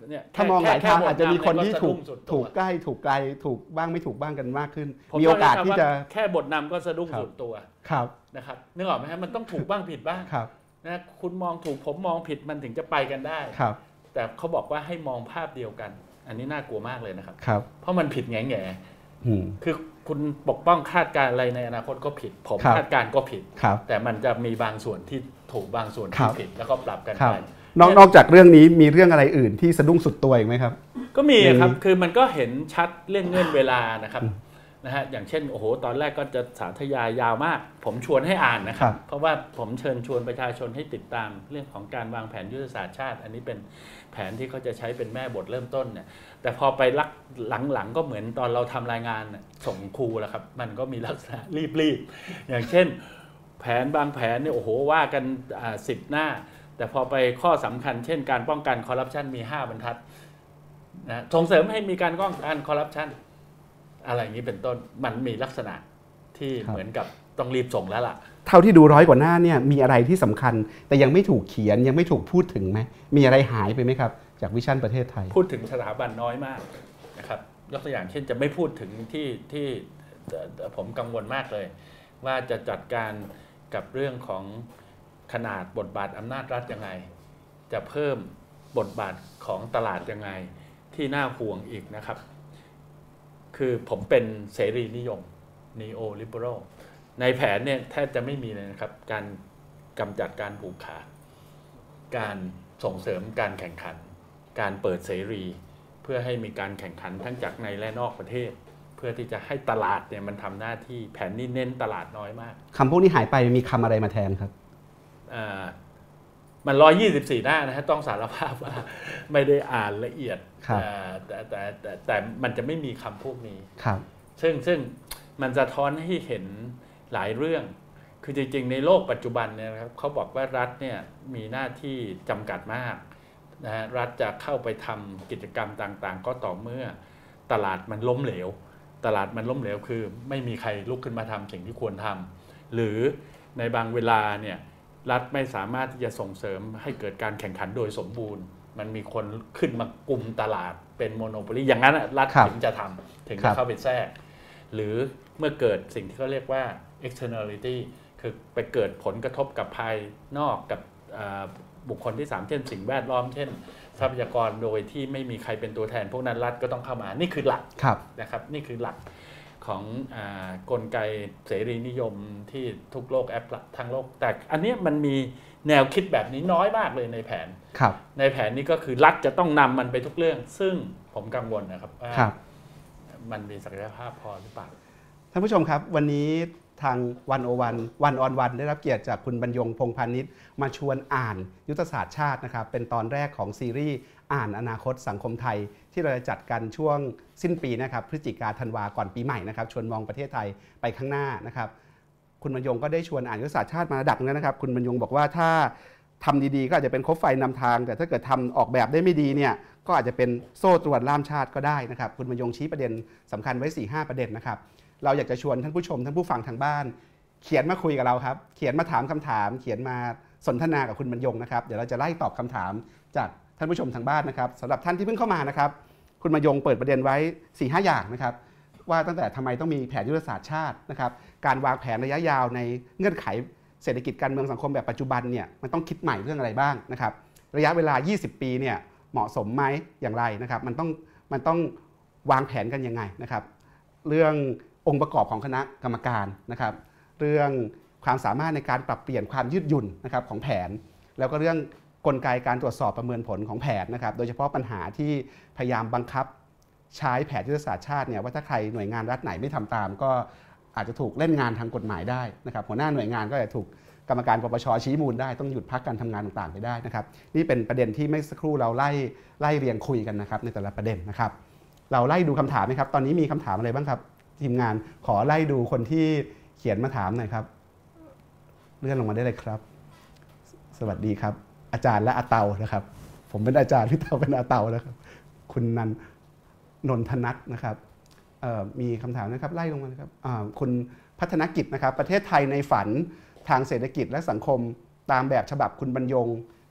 เนี่ยถ้ามองหลายแค่ทางแค่อาจจะมีคนที่บทถูกำเนี่ยสะดุ้งสุดตัวถูกใกล้ถูกไกลถูกบ้างไม่ถูกบ้างกันมากขึ้นผมมีโอกาสต้งที่ใช้คำจะว่าแค่บทนำก็สะดุ้งครับสุดตัวครับนะครับนึกออกไหมฮะมันต้องถูกบ้างผิดบ้างครับนะคุณมองถูกผมมองผิดมันถึงจะไปกันได้ครับ แต่เขาบอกว่าให้มองภาพเดียวกัน อันนี้น่ากลัวมากเลยนะครับครับ เพราะมันผิดแง่แง่อืมๆคือคุณปกป้องคาดการณ์อะไรในอนาคตก็ผิด ผมครับคาดการณ์ก็ผิดครับแต่มันจะมีบางส่วนที่ถูกบางส่วนครัที่บผิดแล้วก็ปรับกันครับไป นอกนอกจากเรื่องนี้มีเรื่องอะไรอื่นที่สะดุ้งสุดตัวอีกไหมครับ ก็มีอย่างนี้ครับคือมันก็เห็นชัดเรื่องเงื่อนเวลานะครับนะฮะอย่างเช่นโอ้โหตอนแรกก็จะสาธยายยาวมาก ผมชวนให้อ่านนะคครัรับบเพราะว่าผมเชิญชวนประชาชนให้ติดตามเรื่องของการวางแผนยุทธศาสตร์ชาติ อันนี้เป็นแผนที่เขาจะใช้เป็นแม่บทเริ่มต้นเนี่ยแต่พอไปลักหลังๆก็เหมือนตอนเราทำรายงานน่ะส่งครูแล้วครับ มันก็มีลักษณะรีบๆอย่างเช่น แผนบางแผนเนี่ยโอ้โหว่ากันสิบหน้า แต่พอไปข้อสำคัญเช่นการป้องกันคอร์รัปชันมี 5 บรรทัดนะส่งเสริมให้มีการป้องกันคอร์รัปชันอะไรอย่างนี้เป็นต้นมันมีลักษณะที่ครับเหมือนกับต้องรีบส่งแล้วล่ะ เท่าที่ดูร้อยกว่าหน้าเนี่ยมีอะไรที่สำคัญ แต่ยังไม่ถูกเขียนยังไม่ถูกพูดถึงไหมมีอะไรหายไปไหมครับ จากวิชั่นประเทศไทย พูดถึงสถาบันน้อยมากนะครับยกตัวอย่างเช่นจะไม่พูดถึงที่ที่เอ่อผมกังวลมากเลย ว่าจะจัดการกับเรื่องของ ขนาดบทบาทอำนาจรัฐยังไง จะเพิ่มบทบาทของตลาดยังไงที่น่าห่วงอีกนะครับ คือผมเป็นเสรีนิยม neo liberal ในแผนเนี่ยแทบจะไม่มีเลยนะครับ การกำจัดการผูกขาด การส่งเสริมการแข่งขัน การเปิดเสรี เพื่อให้มีการแข่งขันทั้งจากในและนอกประเทศ เพื่อที่จะให้ตลาดเนี่ยมันทำหน้าที่แผนนี้เน้นตลาดน้อยมากคำพวกนี้หายไปมีคำอะไรมาแทนครับ มันร้อยยี่สิบสี่หน้านะฮะต้องสารภาพว่าไม่ได้อ่านละเอียดครับอ่าแต่แต่แต่แต่มันจะไม่มีคำพวกนี้ครับซึ่งซึ่งมันสะท้อนให้เห็นหลายเรื่อง คือจริงๆ ในโลกปัจจุบันเนี่ยนะครับเขาบอกว่ารัฐเนี่ยมีหน้าที่จำกัดมากนะฮะรัฐจะเข้าไปทำกิจกรรมต่างๆ ก็ต่อเมื่อตลาดมันล้มเหลว ตลาดมันล้มเหลวคือ ไม่มีใครลุกขึ้นมาทำสิ่งที่ควรทำหรือในบางเวลาเนี่ย รัฐไม่สามารถที่จะส่งเสริมให้เกิดการแข่งขันโดยสมบูรณ์ มันมีคนขึ้นมากลุ่มตลาดเป็นโมโนโปลีอย่างนั้นอะรัฐครับถึงจะทำถึงครัจะบเข้าไปแทรก หรือเมื่อเกิดสิ่งที่เขาเรียกว่า externality คือไปเกิดผลกระทบกับภายนอกกับอ่าบุคคลที่ 3 เช่น สิ่งแวดล้อม เช่น ทรัพยากรโดยที่ไม่มีใครเป็นตัวแทน พวกนั้นรัฐก็ต้องเข้ามา นี่คือหลักครับนะครับ นี่คือหลัก ของอากลไกเสรีนิยมที่ทุกโลกแอปทั้งโลก แต่อันเนี้ยมันมีแนวคิดแบบนี้น้อยมากเลยในแผนครับในแผนนี้ก็คือรัฐจะต้องนำมันไปทุกเรื่อง ซึ่งผมกังวลนะครับว่าครับมันมีศักยภาพพอหรือเปล่าท่านผู้ชมครับวันนี้ทางวันโอวันวันออนวันได้รับเกียรติจากคุณบรรยงพงพานิชมาชวนอ่านยุทธศาสตร์ชาตินะครับเป็นตอนแรกของซีรีส์ อ่านอนาคตสังคมไทย ที่เราจะจัดกันช่วงสิ้นปีนะครับพฤศจิกาธันวาก่อนปีใหม่นะครับชวนมองประเทศไทยไปข้างหน้านะครับ คุณบรรยงก็ได้ชวนอ่านยุทธศาสตร์ชาติมาระดับนึงนะครับ คุณบรรยงบอกว่าถ้าทำดีๆ ก็อาจจะเป็นคบไฟนำทาง แต่ถ้าเกิดทำออกแบบได้ไม่ดีเนี่ยก็อาจจะเป็นโซ่ตรวนล่ามชาติก็ได้นะครับ คุณบรรยงชี้ประเด็นสำคัญไว้4ีหประเด็นนะครับ เราอยากจะชวนท่านผู้ชมท่านผู้ฟังทางบ้าน เขียนมาคุยกับเราครับ เขียนมาถามคำถาม เขียนมาสนทนากับคุณบรรยงนะครับ เดี๋ยวเราจะไล่ตอบคำถามจาก ท่านผู้ชมทางบ้านนะครับสำหรับท่านที่เพิ่งเข้ามานะครับ คุณบรรยงเปิดประเด็นไว้4ีหอย่างนะครับ ว่าตั้งแต่ทำไมต้องมีแผนยุทธศาสตร์ชาตินะครับ การวางแผนระยะยาวในเงื่อนไขเศรษฐกิจการเมืองสังคมแบบปัจจุบันเนี่ยมันต้องคิดใหม่เรื่องอะไรบ้างนะครับ ระยะเวลา 20 ปีเนี่ยเหมาะสมไหมอย่างไรนะครับ มันต้องมันต้องวางแผนกันยังไงนะครับ เรื่ององค์ประกอบของคณะกรรมการนะครับ เรื่องความสามารถในการปรับเปลี่ยนความยืดหยุ่นนะครับของแผน แล้วก็เรื่อง กลไกการตรวจสอบประเมินผลของแผนนะครับ โดยเฉพาะปัญหาที่พยายามบังคับใช้แผนยุทธศาสตร์ชาติเนี่ยว่าถ้าใครหน่วยงานรัฐไหนไม่ทำตาม ก็อาจจะถูกเล่นงานทางกฎหมายได้นะครับหัวหน้าหน่วยงานก็จะถูกกรรมการปปชชี้มูลได้ต้องหยุดพักการทำงานต่างๆไปได้นะครับ นี่เป็นประเด็นที่ไม่สักครู่เราไล่ไล่เรียงคุยกันนะครับ ในแต่ละประเด็นนะครับ เราไล่ดูคำถามไหมครับ ตอนนี้มีคำถามอะไรบ้างครับ ทีมงานขอไล่ดูคนที่เขียนมาถามหน่อยครับ เลื่อนลงมาได้เลยครับ สวัสดีครับ อาจารย์และอาเตานะครับ ผมเป็นอาจารย์พี่เตาเป็นอาเตานะครับ คุณนันนนทนัทนะครับมีคำถามนะครับไล่ลงมานะครับคุณพัฒนกิจนะครับ ประเทศไทยในฝันทางเศรษฐกิจและสังคมตามแบบฉบับคุณบรรยง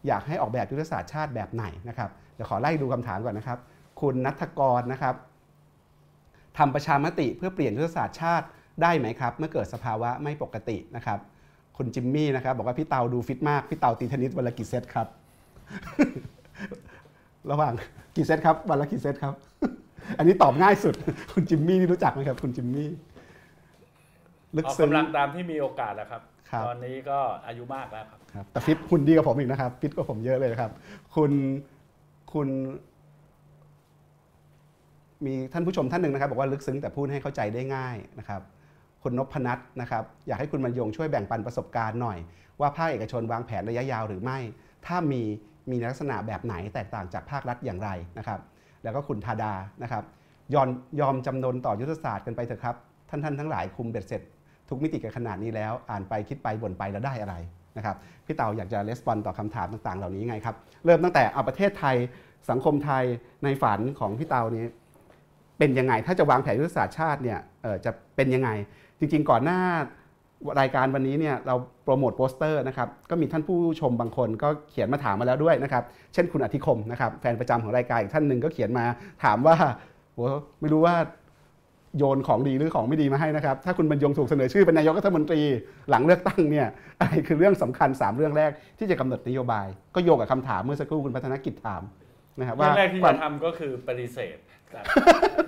อยากให้ออกแบบยุทธศาสตร์ชาติแบบไหนนะครับเดี๋ยวขอไล่ดูคำถามก่อนนะครับ คุณนัทกรนะครับทำประชามติเพื่อเปลี่ยนยุทธศาสตร์ชาติได้ไหมครับ เมื่อเกิดสภาวะไม่ปกตินะครับ คุณจิมมี่นะครับบอกว่าพี่เตาดูฟิตมากพี่เตาตีเทนนิสวันละกี่เซตครับ ระหว่างกี่เซตครับวันละกี่เซตครับ อันนี้ตอบง่ายสุด คุณจิมมี่นี่รู้จักไหมครับ คุณจิมมี่ลึกออกซึ้ง กำลังตามที่มีโอกาสแล้วครับ ครับ ตอนนี้ก็อายุมากแล้วครับ ครับแต่ฟิตหุ่นดีกว่าผมอีกนะครับฟิตกว่าผมเยอะเลยนะครับ คุณคุณ มีท่านผู้ชมท่านหนึ่งนะครับ บอกว่าลึกซึ้งแต่พูดให้เข้าใจได้ง่ายนะครับ คุณนพนัทนะครับอยากให้คุณบรรยงช่วยแบ่งปันประสบการณ์หน่อย ว่าภาคเอกชนวางแผนระยะยาวหรือไม่ ถ้ามีมีลักษณะแบบไหนแตกต่างจากภาครัฐอย่างไรนะครับแล้วก็คุณธาดานะครับยอมยอมจำนนต่อยุทธศาสตร์กันไปเถอะครับ ท่านท่านทั้งหลายคุมเบ็ดเสร็จ ทุกมิติกันขนาดนี้แล้ว อ่านไปคิดไปบ่นไปแล้วได้อะไรนะครับพี่เต่าอยากจะレスปอนต่อคำถามต่าง ๆ เหล่านี้ไงครับ เริ่มตั้งแต่เอาประเทศไทยสังคมไทยในฝันของพี่เต่านี้ เป็นยังไงถ้าจะวางแผนยุทธศาสตร์ชาติเนี่ยจะเป็นยังไง จริงๆ ก่อนหน้ารายการวันนี้เนี่ยเราโปรโมทโปสเตอร์นะครับก็มีท่านผู้ชมบางคนก็เขียนมาถามมาแล้วด้วยนะครับเช่นคุณอธิคมนะครับแฟนประจำของรายการอีกท่านหนึ่งก็เขียนมาถามว่าโหไม่รู้ว่าโยนของดีหรือของไม่ดีมาให้นะครับ ถ้าคุณบรรยงถูกเสนอชื่อเป็นนายกรัฐมนตรีหลังเลือกตั้งเนี่ยอะไรคือเรื่องสำคัญ 3 เรื่องแรกที่จะกำหนดนโยบาย ก็โยงกับคำถามเมื่อสักครู่คุณพัฒนกิจถามนะครับเรื่ว่าองแรกที่ควาจะมทำก็คือปฏิเสธ แต่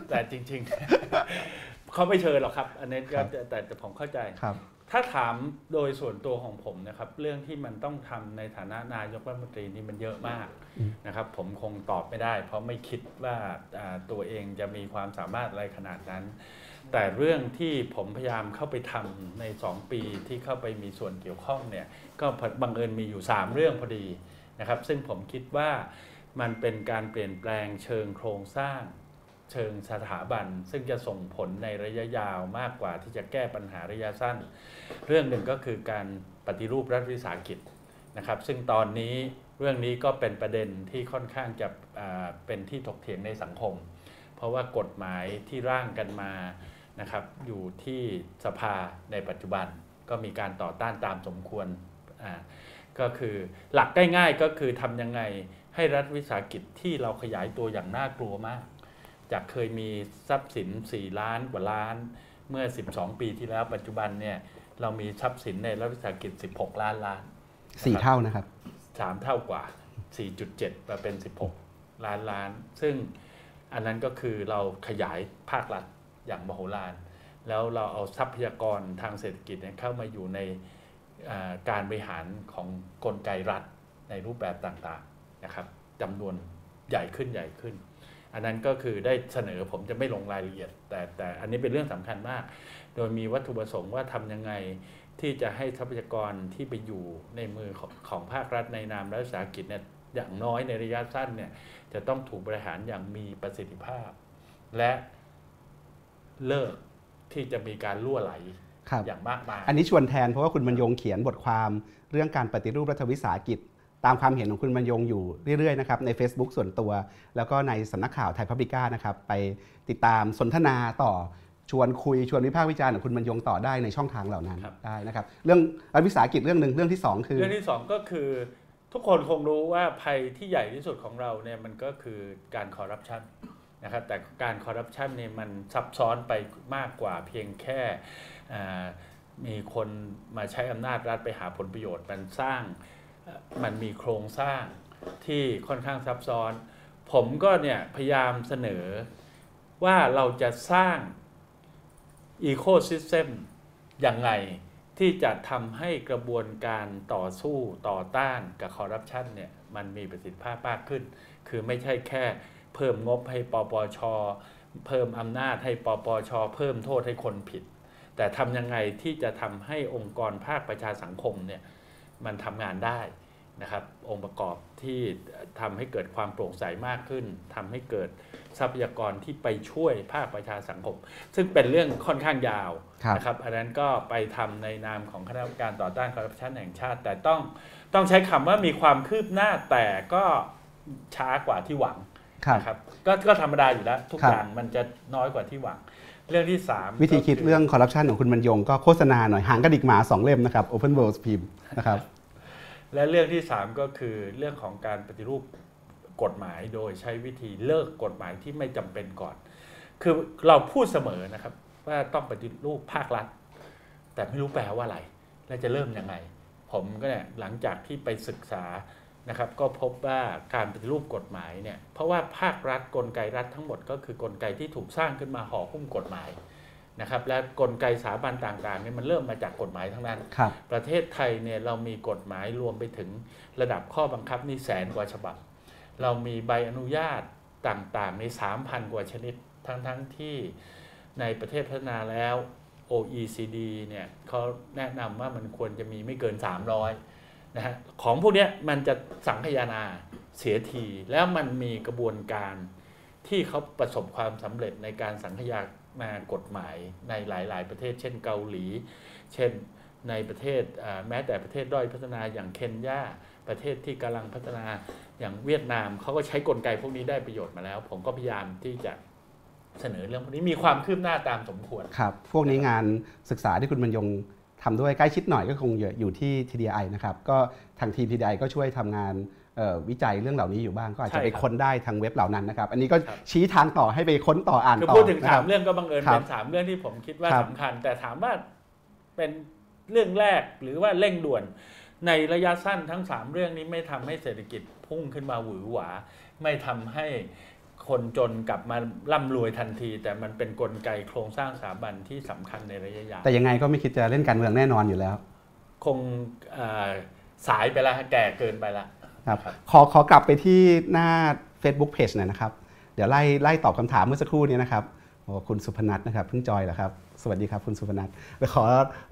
แต่จริง ๆ เขาไม่เชิญหรอกครับ อันนี้ก็แต่แต่ผมเข้าใจครับ ถ้าถามโดยส่วนตัวของผมนะครับ เรื่องที่มันต้องทำในฐานะนายกรัฐมนตรีนี่มันเยอะมากอืมนะครับ ผมคงตอบไม่ได้ เพราะไม่คิดว่าอ่าตัวเองจะมีความสามารถอะไรขนาดนั้น แต่เรื่องที่ผมพยายามเข้าไปทำใน 2 ปีที่เข้าไปมีส่วนเกี่ยวข้องเนี่ย ก็บังเอิญมีอยู่ 3 เรื่องพอดีนะครับ ซึ่งผมคิดว่ามันเป็นการเปลี่ยนแปลงเชิงโครงสร้าง เชิงสถาบัน ซึ่งจะส่งผลในระยะยาวมากกว่าที่จะแก้ปัญหาระยะสั้น เรื่องหนึ่งก็คือการปฏิรูปรัฐวิสาหกิจนะครับ ซึ่งตอนนี้เรื่องนี้ก็เป็นประเด็นที่ค่อนข้างจะเป็นที่ถกเถียงในสังคม เพราะว่ากฎหมายที่ร่างกันมานะครับอยู่ที่สภาในปัจจุบันก็มีการต่อต้านตามสมควรก็คือหลักง่ายๆก็คือทำยังไงให้รัฐวิสาหกิจที่เราขยายตัวอย่างน่ากลัวมาก จากเคยมีทรัพย์สิน 4 ล้านกว่าล้าน เมื่อ 12 ปีที่แล้วปัจจุบันเนี่ยเรามีทรัพย์สินในรัฐวิสาหกิจ 16 ล้านล้านสี่เท่านะครับสามเท่ากว่า 4.7มาเป็น 16 ล้านล้าน ซึ่งอันนั้นก็คือเราขยายภาครัฐอย่างมโหฬารแล้วเราเอาทรัพยากรทางเศรษฐกิจเนี่ยเข้ามาอยู่ในอ่าการบริหารของกลไกรัฐในรูปแบบต่างๆนะครับจำนวนใหญ่ขึ้นใหญ่ขึ้น อันนั้นก็คือได้เสนอผมจะไม่ลงรายละเอียด แต่แต่อันนี้เป็นเรื่องสำคัญมาก โดยมีวัตถุประสงค์ว่าทำยังไงที่จะให้ทรัพยากรที่ไปอยู่ในมือของของภาครัฐในนามรัฐวิสาหกิจเนี่ยอย่างน้อยในระยะสั้นเนี่ยจะต้องถูกบริหารอย่างมีประสิทธิภาพ และเลิกที่จะมีการล่วไหลอย่างมากมาย อันนี้ชวนแทนเพราะว่าคุณบรรยงเขียนบทความเรื่องการปฏิรูปรัฐวิสาหกิจ ตามความเห็นของคุณบรรยงอยู่เรื่อยๆนะครับใน Facebook ส่วนตัว แล้วก็ในสำนักข่าวไทยพับลิก้านะครับไปติดตามสนทนาต่อชวนคุยชวนวิพากษ์วิจารณ์ของคุณบรรยงต่อได้ในช่องทางเหล่านั้นครับได้นะครับเรื่องรัฐวิสาหกิจเรื่องหนึ่งเรื่องที่สองคือ เรื่องที่สองก็คือทุกคนคงรู้ว่าภัยที่ใหญ่ที่สุดของเราเนี่ยมันก็คือการคอร์รัปชันนะครับแต่การคอร์รัปชันเนี่ยมันซับซ้อนไปมากกว่าเพียงแค่อ่ามีคนมาใช้อำนาจรัฐไปหาผลประโยชน์มันสร้างเอ่อ มันมีโครงสร้างที่ค่อนข้างซับซ้อน ผมก็เนี่ยพยายามเสนอว่าเราจะสร้างอีโค y ิสเ m มอยังไงที่จะทำให้กระบวนการต่อสู้ต่อต้านกับคอร์รัปชันเนี่ยมันมีประสิทธิภาพมากขึ้น คือไม่ใช่แค่เพิ่มงบให้ปปช เพิ่มอำนาจให้ปปช เพิ่มโทษให้คนผิด แต่ทำยังไงที่จะทำให้องค์กรภาคประชาสังคมเนี่ย มันทำงานได้นะครับองค์ประกอบที่ทำให้เกิดความโปร่งใสมากขึ้นทำให้เกิดทรัพยากรที่ไปช่วยภาคประชาสังคม ซึ่งเป็นเรื่องค่อนข้างยาวครับนะครับอันนั้นก็ไปทำในนามของคณะกรรมการต่อต้านคอร์รัปชันแห่งชาติ แต่ต้องต้องใช้คำว่ามีความคืบหน้าแต่ก็ช้ากว่าที่หวังครับนะครับก็ก็ธรรมดาอยู่แล้ว ทุกครับอย่างมันจะน้อยกว่าที่หวัง เรื่องที่สามวิธีคิดก็เรื่องคอร์รัปชันของคุณบรรยงก็โฆษณาหน่อยหางกระดิกหมาสองเล่มนะครับ Open World พิมพ์นะครับ และเรื่องที่สามก็คือเรื่องของการปฏิรูปกฎหมายโดยใช้วิธีเลิกกฎหมายที่ไม่จำเป็นก่อน คือเราพูดเสมอนะครับ ว่าต้องปฏิรูปภาครัฐ แต่ไม่รู้แปลว่าอะไร และจะเริ่มยังไง ผมก็เนี่ยหลังจากที่ไปศึกษา นะครับก็พบว่าการปฏิรูปกฎหมายเนี่ยเพราะว่าภาครัฐกลไกรัฐทั้งหมดก็คือกลไกที่ถูกสร้างขึ้นมาห่อหุ้มกฎหมายนะครับและกลไกสถาบันต่างๆเนี่ยมันเริ่มมาจากกฎหมายทั้งนั้นครับประเทศไทยเนี่ยเรามีกฎหมายรวมไปถึงระดับข้อบังคับนี่แสนกว่าฉบับ เรามีใบอนุญาตต่างๆใน 3,000 กว่าชนิด ทั้งๆที่ในประเทศพัฒนาแล้ว OECD เนี่ยเขาแนะนำว่ามันควรจะมีไม่เกิน 300 นะฮะของพวกนี้มันจะสังคายนาเสียที แล้วมันมีกระบวนการที่เขาประสบความสำเร็จในการสังคายนากฎหมายในหลาย ๆ ประเทศ เช่นเกาหลี เช่นในประเทศแม้แต่ประเทศด้อยพัฒนาอย่างเคนยาประเทศที่กำลังพัฒนาอย่างเวียดนามเขาก็ใช้กลไกพวกนี้ได้ประโยชน์มาแล้ว ผมก็พยายามที่จะเสนอเรื่องพวกนี้มีความคืบหน้าตามสมควรครับ พวกนี้งานศึกษาที่คุณบรรยง ทำด้วยใกล้ชิดหน่อยก็คงอยู่ที่ TDI นะครับก็ทางทีม TDI ก็ช่วยทำงานเอ่อวิจัยเรื่องเหล่านี้อยู่บ้างก็อาจจะใช่ไปครับค้นได้ทางเว็บเหล่านั้นนะครับ อันนี้ก็ครับชี้ทางต่อให้ไปค้นต่ออ่านคือต่อพูดถึงนะสาครัมบเรื่องก็บังเอิญครับเป็นสามเรื่องที่ผมคิดว่าครับสำคัญ แต่ถามว่าเป็นเรื่องแรกหรือว่าเร่งด่วน ในระยะสั้นทั้งสามเรื่องนี้ไม่ทำให้เศรษฐกิจพุ่งขึ้นมาหวือหวา ไม่ทำให้ คนจนกลับมาร่ำรวยทันที แต่มันเป็นนกลไกโครงสร้างสถาบันที่สำคัญในระยะยาวแต่ยังไงก็ไม่คิดจะเล่นการเมืองแน่นอนอยู่แล้ว คงเอ่อสายไปแล้วฮะแก่เกินไปละครับครับขอขอกลับไปที่หน้า Facebook Page หน่อยนะครับ เดี๋ยวไล่ไล่ตอบคำถามเมื่อสักครู่นี้นะครับโอ้คุณสุพนัทนะครับเพิ่งจอยเหรอครับสวัสดีครับคุณสุพนัทเดี๋ยวขอ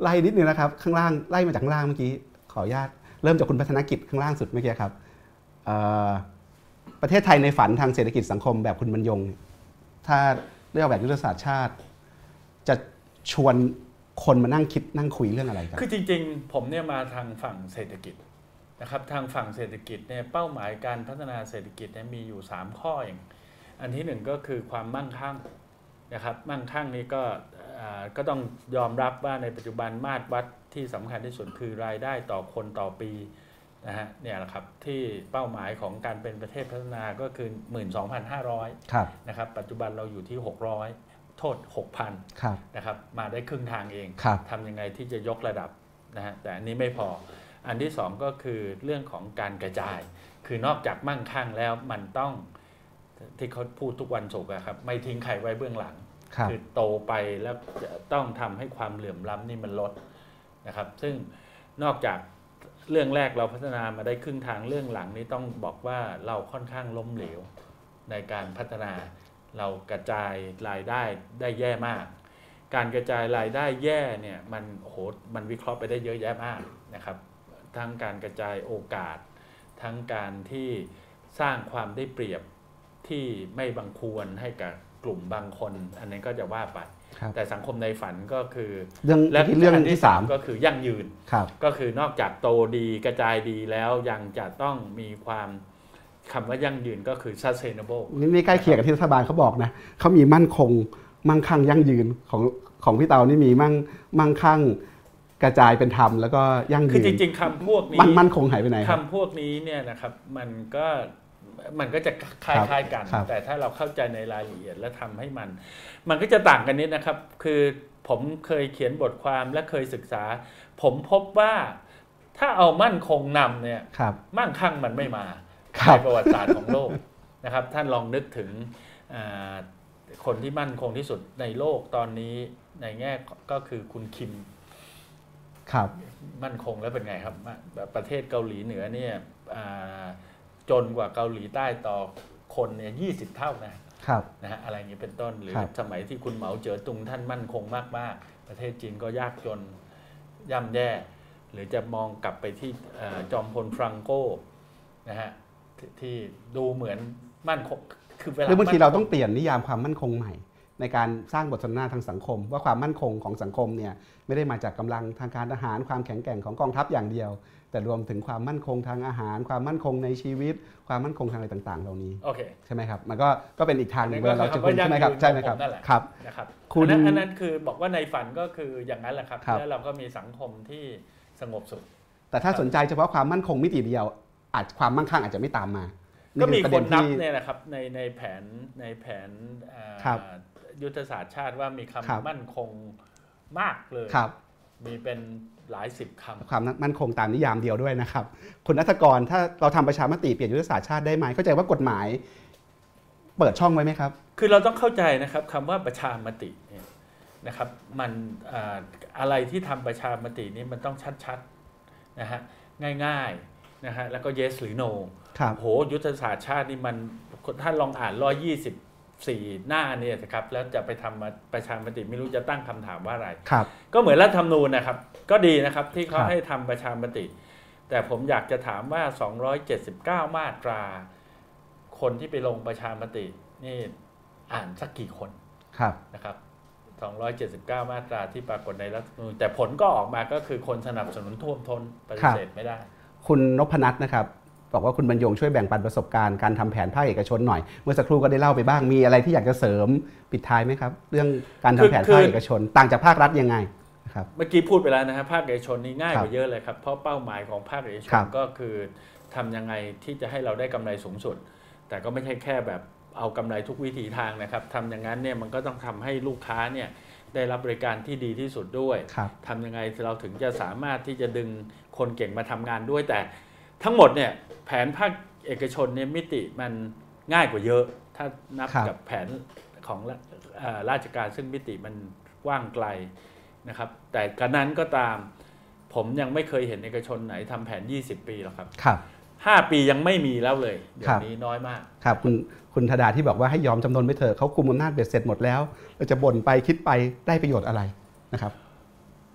ไล่นิดนึงนะครับข้างล่างไล่มาจากข้างล่างเมื่อกี้ขออนุญาตเริ่มจากคุณพัฒนกิจข้างล่างสุดเมื่อกี้ครับเอ่อ ประเทศไทยในฝันทางเศรษฐกิจสังคมแบบคุณบรรยง ถ้าเลือกแบบยุทธศาสตร์ชาติ จะชวนคนมานั่งคิดนั่งคุยเรื่องอะไรกันคือจริง ๆ ผมเนี่ยมาทางฝั่งเศรษฐกิจนะครับทางฝั่งเศรษฐกิจเนี่ยเป้าหมายการพัฒนาเศรษฐกิจเนี่ยมีอยู่ 3 ข้อเองอันที่หนึ่งก็คือความมั่งคั่งนะครับมั่งคั่งนี้ก็อ่าก็ต้องยอมรับว่าในปัจจุบันมาตรวัดที่สำคัญที่สุดคือรายได้ต่อคนต่อปี นะฮะเนี่ยแหละครับที่เป้าหมายของการเป็นประเทศพัฒนาก็คือ 12,500ครับนะครับปัจจุบันเราอยู่ที่ 600 โทษ 6,000ครับนะครับมาได้ครึ่งทางเองครับทำยังไงที่จะยกระดับนะฮะแต่อันนี้ไม่พออันที่สองก็คือเรื่องของการกระจาย คือนอกจากมั่งคั่งแล้วมันต้องที่เขาพูดทุกวันศุกร์อะครับไม่ทิ้งใครไว้เบื้องหลังครับอโตไปแล้วจะต้องทำให้ความเหลื่อมล้ำนี่มันลดนะครับ ซึ่งนอกจาก เรื่องแรกเราพัฒนามาได้ครึ่งทางเรื่องหลังนี้ต้องบอกว่าเราค่อนข้างล้มเหลวในการพัฒนาเรากระจายรายได้ได้แย่มาก การกระจายรายได้แย่เนี่ยมันโอ้โหมันวิเคราะห์ไปได้เยอะแยะมากนะครับ ทั้งการกระจายโอกาส ทั้งการที่สร้างความได้เปรียบที่ไม่บังควรให้กับกลุ่มบางคน อันนี้ก็จะว่าไปครับ แต่สังคมในฝันก็คือเรื่องและเรื่องนที่สามก็คือยั่งยืนครับก็คือนอกจากโตดีกระจายดีแล้วยังจะต้องมีความคำว่ายั่งยืนก็คือ sustainable นี่นี่ใกล้เคียงกับที่รัฐบาลเขาบอกนะเขามีมั่นคง มั่งคั่งยั่งยืนของของพี่เตานี่มีมั่งมั่งคั่งกระจายเป็นธรรมแล้วก็ยั่งยืนคือจริงๆคำพวกนี้มั่นมั่นคงหายไปไหนครับคำพวกนี้เนี่ยนะครับมันก็ มันก็จะคครับล้ายๆกันครับแต่ถ้าเราเข้าใจในรายละเอียดและทำให้มัน มันก็จะต่างกันนิดนะครับ คือผมเคยเขียนบทความและเคยศึกษา ผมพบว่าถ้าเอามั่นคงนำเนี่ยครับมั่งคั่งมันไม่มาครัในบประวัติศาสตร์ของโลกนะครับ ท่านลองนึกถึงอ่าคนที่มั่นคงที่สุดในโลกตอนนี้ในแง่ก็คือคุณคิมครับมั่นคงแล้วเป็นไงครับแบบประเทศเกาหลีเหนือเนี่ยอ่า จนกว่าเกาหลีใต้ต่อคนเนี่ยยีเท่านะครับนะฮะอะไรอย่างนี้เป็นต้นหรือครับ สมัยที่คุณเหมาเจ๋อตุงท่านมั่นคงมากๆ ประเทศจีนก็ยากจนย่ำแย่ หรือจะมองกลับไปที่เอ่อจอมพลฟรังโกนะฮะทที่ดูเหมือนมั่นคงคือเวลาหรือบางทีมั่นคเราต้องเปลี่ยนนิยามความมั่นคงใหม่ ในการสร้างบทสนทนาทางสังคม ว่าความมั่นคงของสังคมเนี่ยไม่ได้มาจากกำลังทางการทหารความแข็งแกร่งของกองทัพอย่างเดียว แต่รวมถึงความมั่นคงทางอาหาร ความมั่นคงในชีวิต ความมั่นคงทางอะไรต่าง ๆ เหล่านี้โอเคใช่ไหมครับมันก็ก็เป็นอีกทางหนึ่งนั่เวนก็ลาเราจะคือคุยคำว่าใช่ไหมครับยั่งยืนใช่ไหมครับของผมนั่นแหละครับนะครับคุณอันนั้นอันนั้นคือบอกว่าในฝันก็คืออย่างนั้นแหละครับครับแล้วเราก็มีสังคมที่สงบสุขแต่ถ้าสนใจเฉพาะความมั่นคงมิติเดียวอาจความมั่งคั่งอาจจะไม่ตามมา ก็มีอประคเด็นนับที่เนี่ยนะครับในในแผนในแผนอ่าครับยุทธศาสตร์ชาติว่ามีครับคำมั่นคงมากเลยครับมีเป็น หลายสิบคความมั่นคงตามนิยามเดียวด้วยนะครับ คุณนัทกรถ้าเราทำประชามติเปลี่ยนยุทธศาสตร์ชาติได้ไหมเข้าใจว่ากฎหมาย เปิดช่องไว้ไหมครับำคือเราต้องเข้าใจนะครับคำว่าประชามติเนี่ยนะครับมันอ่าอะไรที่ทำประชามตินี้มันต้องชัดๆนะฮะง่ายๆนะฮะแล้วก็ yes หรือ no ครับโหยุทธศาสตร์ชาตินี่มันท่านลองอ่าน124หน้าเนี่ยนะครับแล้วจะไปทำมาประชามติไม่รู้จะตั้งคำถามว่าอะไรครับก็เหมือนรัฐธรรมนูญนะครับ ก็ดีนะครับที่เขาครับให้ทำประชามติ แต่ผมอยากจะถามว่า 279 มาตรา คนที่ไปลงประชามติ นี่อ่านสักกี่คนครับนะครับ 279 มาตราที่ปรากฏในรัฐธรรมนูญแต่ผลก็ออกมาก็คือคนสนับสนุนท่วมท้นปฏิเสธไม่ได้ คุณนพนัทนะครับบอกว่าคุณบรรยงช่วยแบ่งปันประสบการณ์การทำแผนภาคเอกชนหน่อย เมื่อสักครู่ก็ได้เล่าไปบ้างมีอะไรที่อยากจะเสริมปิดท้ายไหมครับ เรื่องการทำแผนคือภาคเอกชน ต่างจากภาครัฐยังไงนะครับ เมื่อกี้พูดไปแล้วนะครับภาคเอกชนนี่ง่ายครักบว่าเยอะเลยครับเพราะเป้าหมายของภาคเอกชครันบก็คือทำยังไงที่จะให้เราได้กำไรสูงสุด แต่ก็ไม่ใช่แค่แบบเอากำไรทุกวิถีทางนะครับทำอย่างนั้นเนี่ยมันก็ต้องทำให้ลูกค้าเนี่ยได้รับบริการที่ดีที่สุดด้วยครับทำยังไงเราถึงจะสามารถที่จะดึงคนเก่งมาทำงานด้วย แต่ทั้งหมดเนี่ยแผนภาคเอกชนเนี่ยมิติมันง่ายกว่าเยอะ ถ้านับครับกับแผนของราเอ่อราชการซึ่งมิติมันกว้างไกล นะครับ แต่กระนั้นก็ตาม ผมยังไม่เคยเห็นเอกชนไหนทำแผน 20 ปีหรอกครับครับ5ปียังไม่มีแล้วเลยเดี๋ยครัวบนี้น้อยมาก ครับคุณคุณธดาที่บอกว่าให้ยอมจำนนไปเถอะเขาคุมอำนาจเบ็ดเสร็จหมดแล้วเราจะบ่นไปคิดไปได้ประโยชน์อะไรนะครับ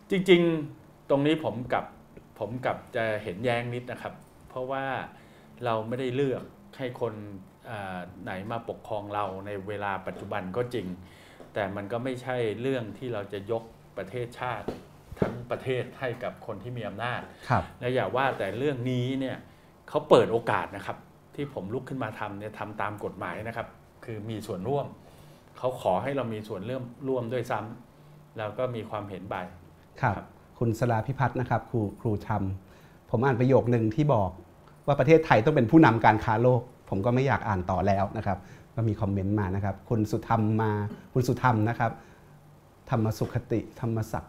จริงๆตรงนี้ผมกับผมกับจะเห็นแย้งนิดนะครับ เพราะว่าเราไม่ได้เลือกให้คนอ่าไหนมาปกครองเราในเวลาปัจจุบันก็จริง แต่มันก็ไม่ใช่เรื่องที่เราจะยก ประเทศชาติทั้งประเทศให้กับคนที่มีอำนาจครับและอย่าว่าแต่เรื่องนี้เนี่ยเขาเปิดโอกาสนะครับ ที่ผมลุกขึ้นมาทำเนี่ยทำตามกฎหมายนะครับ คือมีส่วนร่วม เขาขอให้เรามีส่วนเริ่มร่วมด้วยซ้ำแล้วก็มีความเห็นไปครับครับ คุณสลาพิพัฒน์นะครับ ครูครูทำผมอ่านประโยคหนึ่งที่บอกว่าประเทศไทยต้องเป็นผู้นำการค้าโลก ผมก็ไม่อยากอ่านต่อแล้วนะครับ ก็มีคอมเมนต์มานะครับ คุณสุธรรมมาคุณสุธรรมนะครับ ธรรมสุขติ ธรรมศัก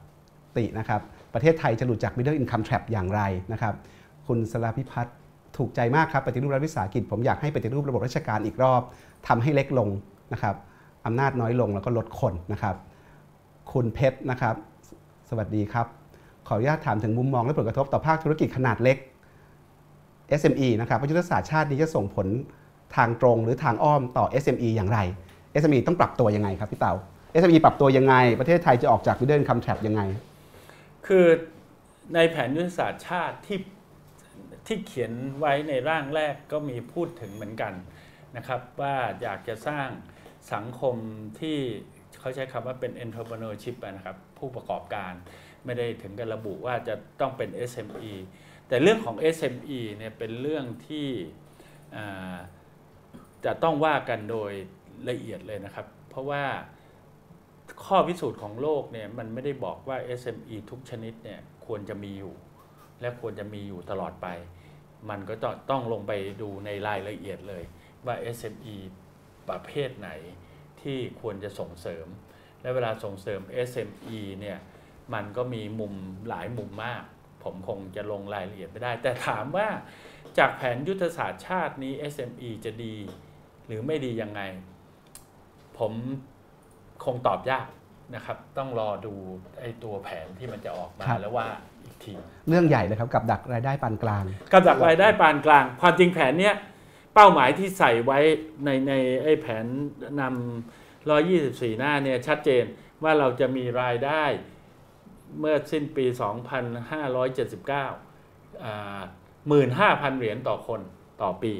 ตินะครับ ประเทศไทยจะหลุดจาก middle income trap อย่างไรนะครับ คุณสลาพิพัฒน์ถูกใจมากครับ ปฏิรูปรัฐวิสาหกิจ ผมอยากให้ปฏิรูประบบราชการอีกรอบทำให้เล็กลงนะครับอำนาจน้อยลงแล้วก็ลดคนนะครับ คุณเพชรนะครับ สวัสดีครับ ขออนุญาตถามถึงมุมมองและผลกระทบต่อภาคธุรกิจขนาดเล็ก SME นะครับว่ายุทธศาสตร์ชาตินี้จะส่งผลทางตรงหรือทางอ้อมต่อ SME อย่างไร SME ต้องปรับตัวยังไงครับพี่เต๋า SME ปรับตัวยังไง ประเทศไทยจะออกจาก middle income trap ยังไง คือในแผนยุทธศาสตร์ชาติที่ที่เขียนไว้ในร่างแรกก็มีพูดถึงเหมือนกันนะครับ ว่าอยากจะสร้างสังคมที่เขาใช้คำว่าเป็น entrepreneurship นะครับ ผู้ประกอบการไม่ได้ถึงกับระบุว่าจะต้องเป็น SME แต่เรื่องของ SME เนี่ยเป็นเรื่องที่จะต้องว่ากันโดยละเอียดเลยนะครับ เพราะว่า ข้อพิสูจน์ของโลกเนี่ยมันไม่ได้บอกว่า SME ทุกชนิดเนี่ยควรจะมีอยู่ และควรจะมีอยู่ตลอดไป มันก็ต้องต้องลงไปดูในรายละเอียดเลย ว่า SME ประเภทไหนที่ควรจะส่งเสริม และเวลาส่งเสริม SME เนี่ยมันก็มีมุมหลายมุมมาก ผมคงจะลงรายละเอียดไม่ได้ แต่ถามว่าจากแผนยุทธศาสตร์ชาตินี้ SME จะดีหรือไม่ดียังไง ผม คงตอบยากนะครับ ต้องรอดูไอ้ตัวแผนที่มันจะออกมาครับ แล้วว่าอีกที เรื่องใหญ่เลยครับกับดักรายได้ปานกลางกำจัดรายได้ปานกลาง ความจริงแผนเนี้ยเป้าหมายที่ใส่ไว้ในในไอ้แผนนำ124 หน้าเนี่ยชัดเจนว่าเราจะมีรายได้เมื่อสิ้นปี 2579อ่า15,000 เหรียญต่อคนต่อปี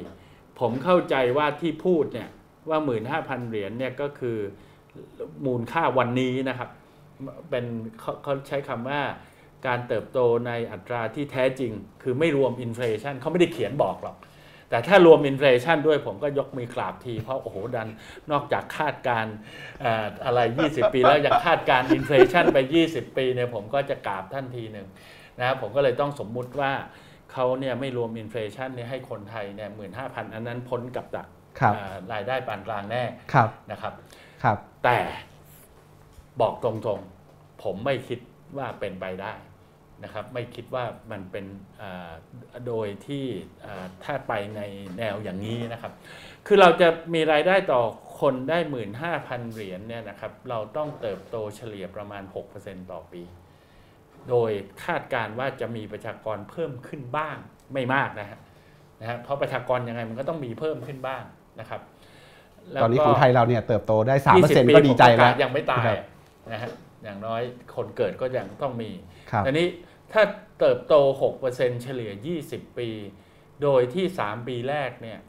ผมเข้าใจว่าที่พูดเนี่ยว่า 15,000 เหรียญเนี่ยก็คือ มูลค่าวันนี้นะครับ เป็นเขาเขาใช้คำว่าการเติบโตในอัตราที่แท้จริง คือไม่รวม inflation เขาไม่ได้เขียนบอกหรอก แต่ถ้ารวม inflation ด้วยผมก็ยกมือกราบที เพราะโอ้โหดันนอกจากคาดการณ์เอ่ออะไร 20 ปีแล้วยังคาดการณ์ inflation ไป 20 ปีเนี่ยผมก็จะกราบท่านทีหนึ่งนะครับผมก็เลยต้องสมมุติว่าเขาเนี่ยไม่รวม inflation เนี่ยให้คนไทยเนี่ยหมื่นห้าพันอันนั้นพ้นกับดักครับอ่ารายได้ปานกลางแน่ครับนะครับครับ แต่บอกตรงๆ ผมไม่คิดว่าเป็นไปได้นะครับ ไม่คิดว่ามันเป็นโดยที่ถ้าไปในแนวอย่างนี้นะครับ คือเราจะมีรายได้ต่อคนได้ 15,000 เหรียญเนี่ยนะครับ เราต้องเติบโตเฉลี่ยประมาณ 6%ต่อปี โดยคาดการณ์ว่าจะมีประชากรเพิ่มขึ้นบ้างไม่มากนะฮะนะฮะเพราะประชากรยังไงมันก็ต้องมีเพิ่มขึ้นบ้างนะครับ ตอนนี้ก็ของไทยเราเนี่ยเติบโตได้20 3%ก็ดีใจผมประแล้กาวศยังไม่ตายครับนะฮะอย่างน้อยคนเกิดก็ยังต้องมีครับอันนี้ถ้าเติบโต 6%เฉลี่ย 20 ปี โดยที่ 3 ปีแรกเนี่ย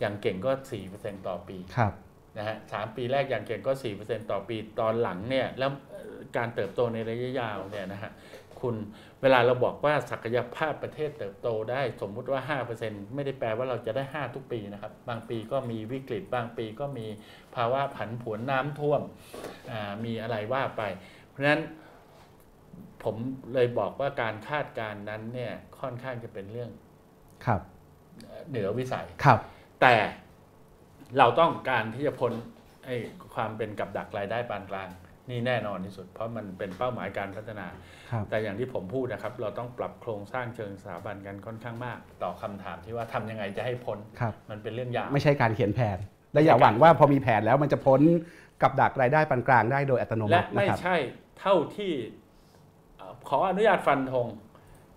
อย่างเก่งก็ 4%ต่อปีครับนะฮะสามปีแรกอย่างเก่งก็ 4%ต่อปี ตอนหลังเนี่ยแล้วเอ่อการเติบโตในระยะยาวเนี่ยนะฮะ คุณเวลาเราบอกว่าศักยภาพประเทศเติบโตได้สมมุติว่า 5%ไม่ได้แปลว่าเราจะได้ 5 ทุกปีนะครับ บางปีก็มีวิกฤต บางปีก็มีภาวะผันผวนน้ำท่วมอ่ามีอะไรว่าไป เพราะฉะนั้นผมเลยบอกว่าการคาดการณ์นั้นเนี่ยค่อนข้างจะเป็นเรื่องครับเหนือวิสัยครับ แต่เราต้องการที่จะพ้นไอ้ความเป็นกับดักรายได้ปานกลาง นี่แน่นอนที่สุด เพราะมันเป็นเป้าหมายการพัฒนาครับ แต่อย่างที่ผมพูดนะครับ เราต้องปรับโครงสร้างเชิงสถาบันกันค่อนข้างมาก ต่อคำถามที่ว่าทำยังไงจะให้พ้นครับมันเป็นเรื่องยากไม่ใช่การเขียนแผน และอย่าหวังว่าพอมีแผนแล้วมันจะพ้นกับดักรายได้ปานกลางได้โดยอัตโนมัและติไม่นะครับใช่เท่าที่เอ่อขออนุญาตฟันธง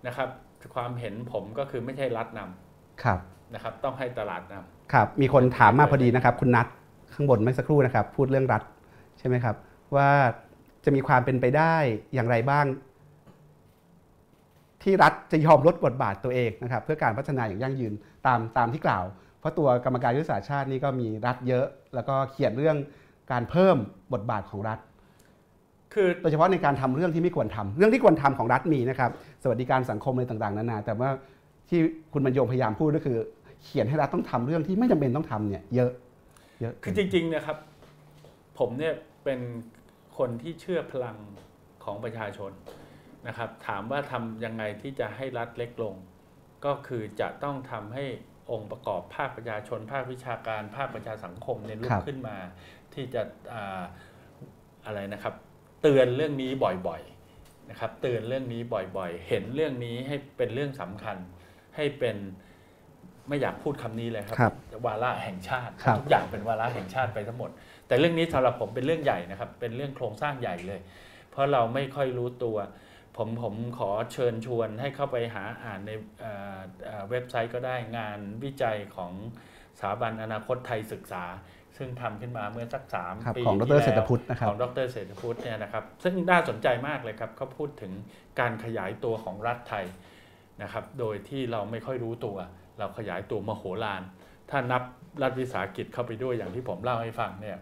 นะครับ ความเห็นผมก็คือไม่ใช่รัฐนำครับนะครับ ต้องให้ตลาดนำครับ มีคนถามมาพอดีนะครับ คุณนัทข้างบนเมื่อสักครู่นะครับ พูดเรื่องรัฐใช่ไหมครับ ว่าจะมีความเป็นไปได้อย่างไรบ้าง ที่รัฐจะยอมลดบทบาทตัวเองนะครับเพื่อการพัฒนาอย่างยั่งยืนตามตามที่กล่าว เพราะตัวกรรมการยุทธศาสตร์ชาตินี่ก็มีรัฐเยอะ แล้วก็เขียนเรื่องการเพิ่มบทบาทของรัฐ คือโดยเฉพาะในการทำเรื่องที่ไม่ควรทำเรื่องที่ควรทำของรัฐมีนะครับสวัสดิการสังคมอะไรต่างๆนานา แต่ว่าที่คุณบรรยงพยายามพูดก็คือ เขียนให้รัฐต้องทำเรื่องที่ไม่จำเป็นต้องทำเนี่ยเยอะเยอะคือจริงๆนะครับ ผมเนี่ยเป็นคนที่เชื่อพลังของประชาชน นะครับถามว่าทำยังไงที่จะให้รัฐเล็กลง ก็คือจะต้องทำให้องค์ประกอบภาคประชาชน ภาควิชาการ ภาคประชาสังคมเนี่ยลุกขึ้นมา ที่จะอ่าอะไรนะครับ เตือนเรื่องนี้บ่อยๆนะครับ เตือนเรื่องนี้บ่อยๆ เห็นเรื่องนี้ให้เป็นเรื่องสำคัญให้เป็นไม่อยากพูดคำนี้เลยครับครับวาระแห่งชาติครับทุกอย่างเป็นวาระแห่งชาติไปทั้งหมด แต่เรื่องนี้สำหรับผมเป็นเรื่องใหญ่นะครับ เป็นเรื่องโครงสร้างใหญ่เลย เพราะเราไม่ค่อยรู้ตัว ผมผมขอเชิญชวนให้เข้าไปหาอ่านในเอ่อเอ่อเว็บไซต์ก็ได้งานวิจัยของสถาบันอนาคตไทยศึกษา ซึ่งทำขึ้นมาเมื่อสักสามครับปีของดที่รแล้วเศรษฐพุทธนะครับของดรเศรษฐพุทธเนี่ยนะครับ ซึ่งน่าสนใจมากเลยครับเขาพูดถึงการขยายตัวของรัฐไทยนะครับ โดยที่เราไม่ค่อยรู้ตัว เราขยายตัวมโหฬารถ้านับรัฐวิสาหกิจเข้าไปด้วยอย่างที่ผมเล่าให้ฟังเนี่ย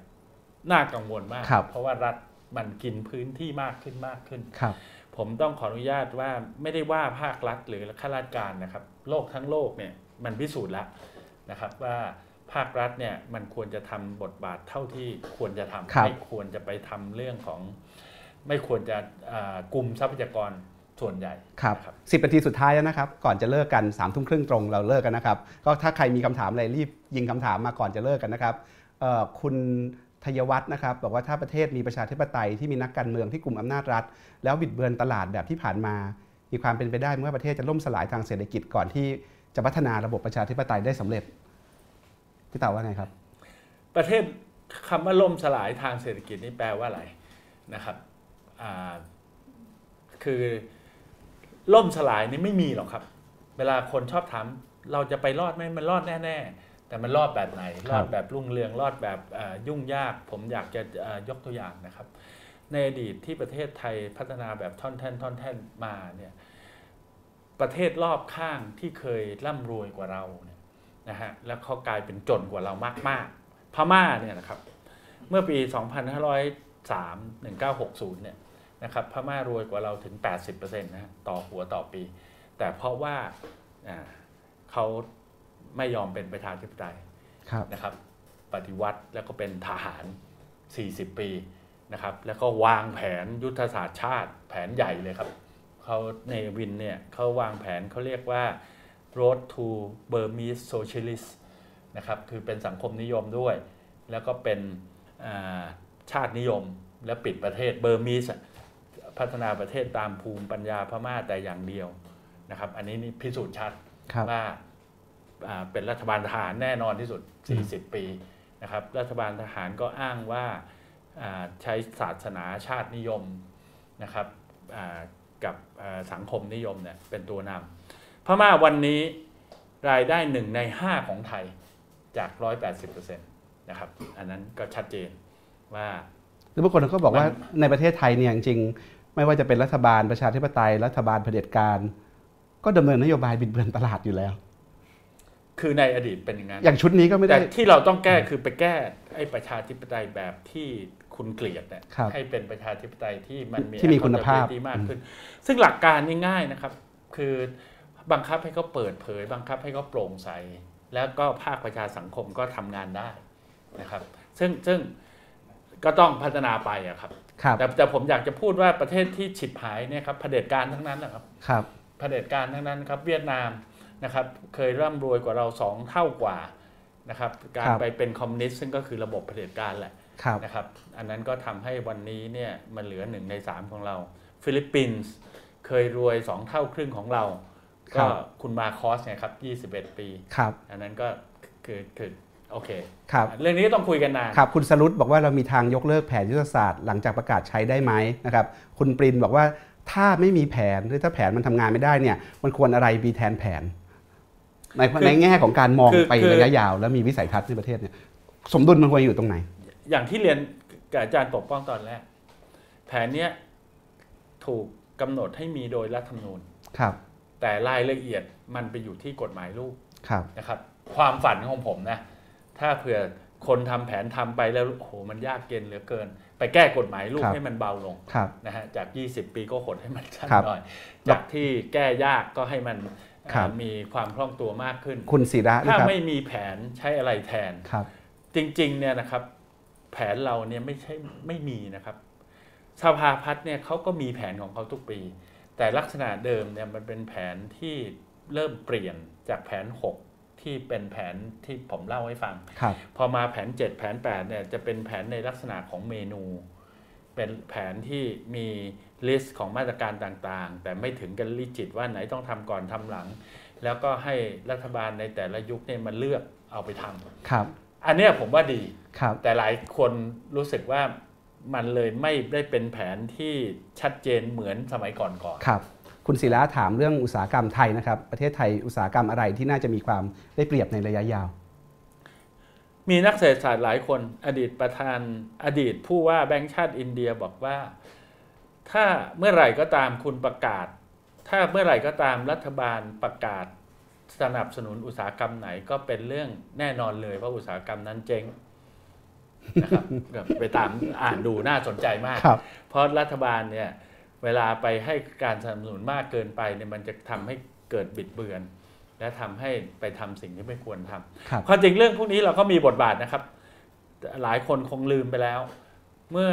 น่ากังวลมากครับเพราะว่ารัฐมันกินพื้นที่มากขึ้นมากขึ้นครับ ผมต้องขออนุญาตว่าไม่ได้ว่าภาครัฐหรือข้าราชการนะครับ โลกทั้งโลกเนี่ยมันพิสูจน์แล้วนะครับว่าภาครัฐเนี่ยมันควรจะทำบทบาทเท่าที่ควรจะทำครับไม่ควรจะไปทำเรื่องของ ไม่ควรจะอ่ากลุ่มทรัพยากรส่วนใหญ่ครับนะครับสิบนาทีสุดท้ายแล้วนะครับ ก่อนจะเลิกกัน3ามทุ่มครึ่งตรงเราเลิกกันนะครับ ก็ถ้าใครมีคำถามอะไรรีบยิงคำถามมาก่อนจะเลิกกันนะครับเอ่อคุณ ทยวัฒน์นะครับบอกว่าถ้าประเทศมีประชาธิปไตยที่มีนักการเมืองที่กลุ่มอำนาจรัฐ แล้วบิดเบือนตลาดแบบที่ผ่านมา มีความเป็นไปได้เมื่อประเทศจะล่มสลายทางเศรษฐกิจก่อนที่จะพัฒนาระบบประชาธิปไตยได้สำเร็จพี่เต่าว่าไงครับ ประเทศคำว่าล่มสลายทางเศรษฐกิจนี่แปลว่าอะไรนะครับคือล่มสลายนี่ไม่มีหรอกครับ เวลาคนชอบถามเราจะไปรอดไหมมันรอดแน่ ๆ แต่มันรอดแบบไหนครับรอดแบบรุ่งเรือง รอดแบบอ่ายุ่งยาก ผมอยากจะอ่ายกตัวอย่างนะครับ ในอดีตที่ประเทศไทยพัฒนาแบบท่อนแท่นท่อนแท่นมาเนี่ย ประเทศรอบข้างที่เคยร่ำรวยกว่าเราเนี่ยนะฮะ แล้วเขากลายเป็นจนกว่าเรามากๆ พม่าเนี่ยนะครับ เมื่อปี 2503 1960 เนี่ยนะครับ พม่ารวยกว่าเราถึง 80%นะฮะต่อหัวต่อปี แต่เพราะว่าอ่าเขา ไม่ยอมเป็นประชาธิปไตยครับนะครับ ปฏิวัติแล้วก็เป็นทหาร 40 ปีนะครับ แล้วก็วางแผนยุทธศาสตร์ชาติแผนใหญ่เลยครับเขาในวินเนี่ยเขาวางแผนเขาเรียกว่า road to Burmese Socialist นะครับคือเป็นสังคมนิยมด้วย แล้วก็เป็นอ่าชาตินิยมและปิดประเทศเบอร์มีสพัฒนาประเทศตามภูมิปัญญาพม่าแต่อย่างเดียวนะครับ อันนี้นี่พิสูจน์ชัดครับว่าอ่า เป็นรัฐบาลทหารแน่นอนที่สุด 40 ปีนะครับ รัฐบาลทหารก็อ้างว่าอ่าใช้ศาสนาชาตินิยมนะครับอ่ากับอ่าสังคมนิยมเนี่ยเป็นตัวนำพม่าวันนี้รายได้หนึ่งใน 5 ของไทยจาก 180%นะครับ อันนั้นก็ชัดเจนว่าหรือบางคนก็บอกว่ามันในประเทศไทยเนี่ยจริงๆ ไม่ว่าจะเป็นรัฐบาลประชาธิปไตย รัฐบาลเผด็จการ ก็ดำเนินนโยบายบิดเบือนตลาดอยู่แล้ว คือในอดีตเป็นอย่างนั้นอย่างชุดนี้ก็ไม่แต่ได้ที่เราต้องแก้คือไปแก้ไอ้ประชาธิปไตยแบบที่คุณเกลียดเนี่ยครับให้เป็นประชาธิปไตยที่มันมีที่มีคุณภาพ accountability มากขึ้น ซึ่งหลักการนี่ง่ายนะครับ คือบังคับให้เขาเปิดเผย บังคับให้เขาโปร่งใส แล้วก็ภาคประชาสังคมก็ทำงานได้นะครับ ซึ่งซึ่งก็ต้องพัฒนาไปอะครับครับแต่แต่ผมอยากจะพูดว่าประเทศที่ฉิบหายเนี่ยครับเผด็จการทั้งนั้นนะครับครับเผด็จการทั้งนั้นครับ เวียดนาม นะครับเคยร่ำรวยกว่าเราสองเท่ากว่านะครับการครับไปเป็นคอมมิวนิสต์ซึ่งก็คือระบบเผด็จการแหละครับนะครับอันนั้นก็ทำให้วันนี้เนี่ยมันเหลือหนึ่งในสามของเรา ฟิลิปปินส์เคยรวยสองเท่าครึ่งของเราครัก็บคุณมาร์กอสเนี่ยครับ21ปีครับอันนั้นก็คือคือโอโอเคครับเรื่องนี้ก็ต้องคุยกันนานครับคุณสรุตบอกว่าเรามีทางยกเลิกแผนยุทธศาสตร์หลังจากประกาศใช้ได้ไหมนะครับคุณปรินบอกว่าถ้าไม่มีแผนหรือถ้าแผนมันทำงานไม่ได้เนี่ยมันควรอะไรมีแทนแผน ในคือในแง่ของการมองคือไปคือระยะยาว แล้วมีวิสัยทัศน์ในประเทศเนี่ยสมดุลมันควรอยู่ตรงไหน อย่างที่เรียนกับอาจารย์ปกป้องตอนแรก แผนเนี้ยถูกกำหนดให้มีโดยรัฐธรรมนูญครับ แต่รายละเอียดมันไปอยู่ที่กฎหมายลูกครับนะครับ ความฝันของผมนะถ้าเผื่อคนทำแผนทำไปแล้วโอ้โหมันยากเกินเหลือเกิน ไปแก้กฎหมายลูกครับให้มันเบาลงครับนะฮะจาก 20 ปีก็หดให้มันสั้นครับหน่อย จากที่แก้ยากก็ให้มันครับอ่า มีความคล่องตัวมากขึ้น คุณศิระนะถ้าครับไม่มีแผนใช้อะไรแทนครับ จริงๆเนี่ยนะครับ แผนเราเนี่ยไม่ใช่ไม่มีนะครับสภาพัฒน์เนี่ยเขาก็มีแผนของเขาทุกปี แต่ลักษณะเดิมเนี่ยมันเป็นแผนที่เริ่มเปลี่ยนจากแผน 6 ที่เป็นแผนที่ผมเล่าให้ฟังครับพอมาแผน 7 แผน8เนี่ยจะเป็นแผนในลักษณะของเมนู เป็นแผนที่มีlist ของมาตรการต่างๆ แต่ไม่ถึงกับลิขิตว่าไหนต้องทำก่อนทำหลัง แล้วก็ให้รัฐบาลในแต่ละยุคเนี่ยมันเลือกเอาไปทำครับ อันเนี้ยผมว่าดีครับ แต่หลายคนรู้สึกว่ามันเลยไม่ได้เป็นแผนที่ชัดเจนเหมือนสมัยก่อนก่อนครับ คุณศิระถามเรื่องอุตสาหกรรมไทยนะครับ ประเทศไทยอุตสาหกรรมอะไรที่น่าจะมีความได้เปรียบในระยะยาว มีนักเศรษฐศาสตร์หลายคน อดีตประธานอดีตผู้ว่าแบงก์ชาติอินเดียบอกว่า ถ้าเมื่อไหร่ก็ตามคุณประกาศ ถ้าเมื่อไหร่ก็ตามรัฐบาลประกาศสนับสนุนอุตสาหกรรมไหนก็เป็นเรื่องแน่นอนเลยว่าอุตสาหกรรมนั้นเจ๊งนะครับแบบไปตามอ่านดูน่าสนใจมากครับเพราะรัฐบาลเนี่ยเวลาไปให้การสนับสนุนมากเกินไปเนี่ยมันจะทำให้เกิดบิดเบือน และทำให้ไปทำสิ่งที่ไม่ควรทำครับความจริงเรื่องพวกนี้เราก็มีบทบาทนะครับ หลายคนคงลืมไปแล้ว เมื่อ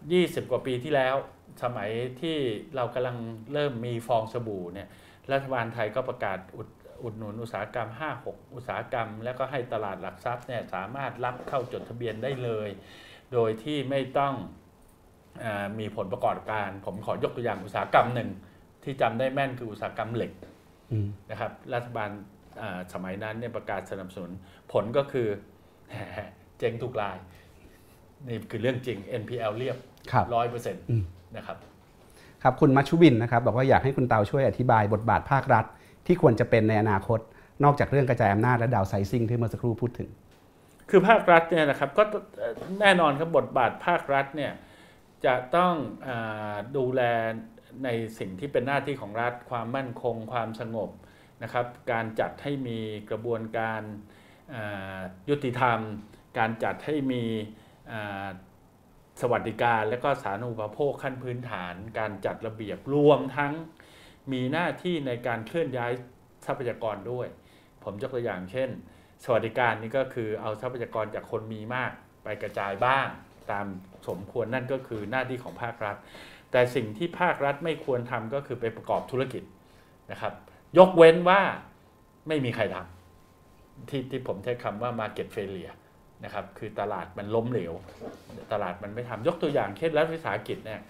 20 กว่าปีที่แล้ว สมัยที่เรากำลังเริ่มมีฟองสบู่เนี่ยรัฐบาลไทยก็ประกาศอุดอุดหนุนอุตสาหกรรม 5-6 อุตสาหกรรม แล้วก็ให้ตลาดหลักทรัพย์เนี่ยสามารถรับเข้าจดทะเบียนได้เลย โดยที่ไม่ต้องอามีผลประกอบการ ผมขอยกตัวอย่างอุตสาหกรรมหนึ่งที่จำได้แม่นคืออุตสาหกรรมเหล็กอืม นะครับ รัฐบาลอ่าสมัยนั้นเนี่ยประกาศสนับสนุน ผลก็คือเจ๊งทุกราย นี่คือเรื่องจริง NPL เรียบครับร้อยเปอร์เซ็นต์อืมนะครับครับคุณมัชชุบินนะครับบอกว่าอยากให้คุณเตาช่วยอธิบายบทบาทภาครัฐ ที่ควรจะเป็นในอนาคต นอกจากเรื่องกระจายอำนาจและดาวไซซิ่งที่เมื่อสักครู่พูดถึง คือภาครัฐเนี่ยนะครับก็เอ่อแน่นอนครับบทบาทภาครัฐเนี่ยจะต้องอาดูแล ในสิ่งที่เป็นหน้าที่ของรัฐ ความมั่นคง ความสงบนะครับ การจัดให้มีกระบวนการยุติธรรม การจัดให้มีสวัสดิการและก็สาธารณูปโภคขั้นพื้นฐาน การจัดระเบียบรวมทั้งมีหน้าที่ในการเคลื่อนย้ายทรัพยากรด้วย ผมยกตัวอย่างเช่น สวัสดิการนี่ก็คือเอาทรัพยากรจากคนมีมากไปกระจายบ้าง ตามสมควรนั่นก็คือหน้าที่ของภาครัฐ แต่สิ่งที่ภาครัฐไม่ควรทำก็คือไปประกอบธุรกิจนะครับ ยกเว้นว่าไม่มีใครทำที่ที่ผมใช้คำว่า market failure นะครับคือตลาดมันล้มเหลว ตลาดมันไม่ทำยกตัวอย่างเช่นรัฐวิสาหกิจเนี่ย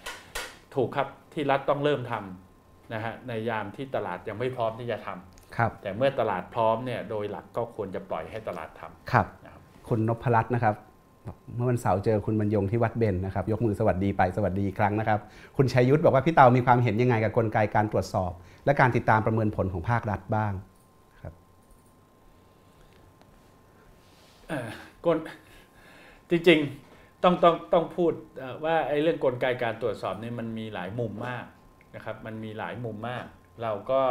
ถูกครับที่รัฐต้องเริ่มทำนะฮะในยามที่ตลาดยังไม่พร้อมที่จะทำครับ แต่เมื่อตลาดพร้อมเนี่ยโดยหลักก็ควรจะปล่อยให้ตลาดทำครับนะครับคุณนพรัตน์นะครับ เมื่อวันเสาร์เจอคุณบรรยงที่วัดเบญนะครับยกมือสวัสดีไปสวัสดีครั้งนะครับ คุณชัยยุทธบอกว่าพี่เตามีความเห็นยังไงกับกลไกการตรวจสอบ และการติดตามประเมินผลของภาครัฐบ้างเอ่อกลจริงๆต้องต้องต้องพูดว่าไอ้เรื่องกลไกการตรวจสอบนี่มันมีหลายมุมมากนะครับ มันมีหลายมุมมาก เราก็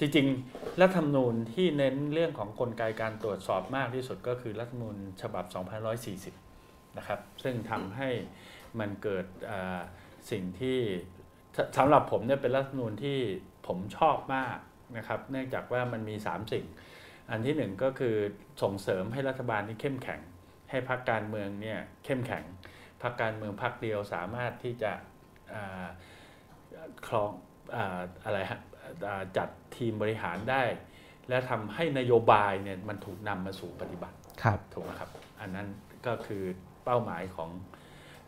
จริงๆ รัฐธรรมนูญที่เน้นเรื่องของกลไกการตรวจสอบมากที่สุดก็คือรัฐธรรมนูญฉบับ 2540 นะครับ ซึ่งทำให้มันเกิดสิ่งที่สำหรับผมเนี่ยเป็นรัฐธรรมนูญที่ผมชอบมากนะครับ เนื่องจากว่ามันมี 3 สิ่ง อันที่หนึ่งก็คือส่งเสริมให้รัฐบาลที่เข้มแข็ง ให้พรรคการเมืองเนี่ยเข้มแข็งพรรคการเมืองพรรคเดียวสามารถที่จะครองอะไรฮะ จัดทีมบริหารได้ และทำให้นโยบายเนี่ยมันถูกนำมาสู่ปฏิบัติครับถูกไหมครับ อันนั้นก็คือเป้าหมายของ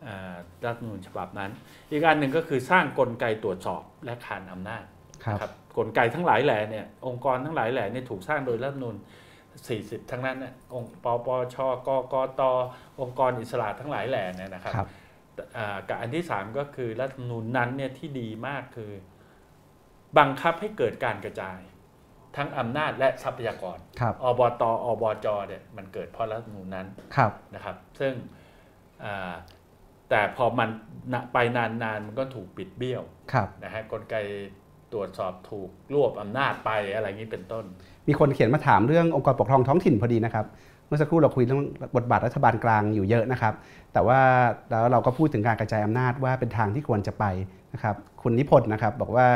อารัฐธรรมนูญฉบับนั้น อีกอันหนึ่งก็คือสร้างกลไกตรวจสอบและคานอำนาจครับครับกลไกทั้งหลายแหล่เนี่ยองค์กรทั้งหลายแหล่เนี่ยถูกสร้างโดยรัฐธรรมนูญ40 ทั้งนั้นน่ะองค์ปปชกกตองค์กรอิสระทั้งหลายแหล่เนี่ยนะครับครับอ่ากับอันที่สามก็คือรัฐธรรมนูญนั้นเนี่ยที่ดีมากคือ บังคับให้เกิดการกระจาย ทั้งอำนาจและทรัพยากรครับอบตอบจเนี่ยมันเกิดเพราะรัฐธรรมนูญนั้นครับนะครับ ซึ่งอ่าแต่พอมันนะไปนานๆมันก็ถูกปิดเบี้ยวครับนะฮะกลไกตรวจสอบถูกรวบอำนาจไปอะไรอย่างนี้เป็นต้น มีคนเขียนมาถามเรื่ององค์กรปกครองท้องถิ่นพอดีนะครับ เมื่อสักครู่เราคุยเรื่องบทบาทรัฐบาลกลางอยู่เยอะนะครับ แต่ว่าแล้วเราก็พูดถึงการกระจายอำนาจว่าเป็นทางที่ควรจะไปนะครับ คุณนิพนธ์นะครับบอกว่า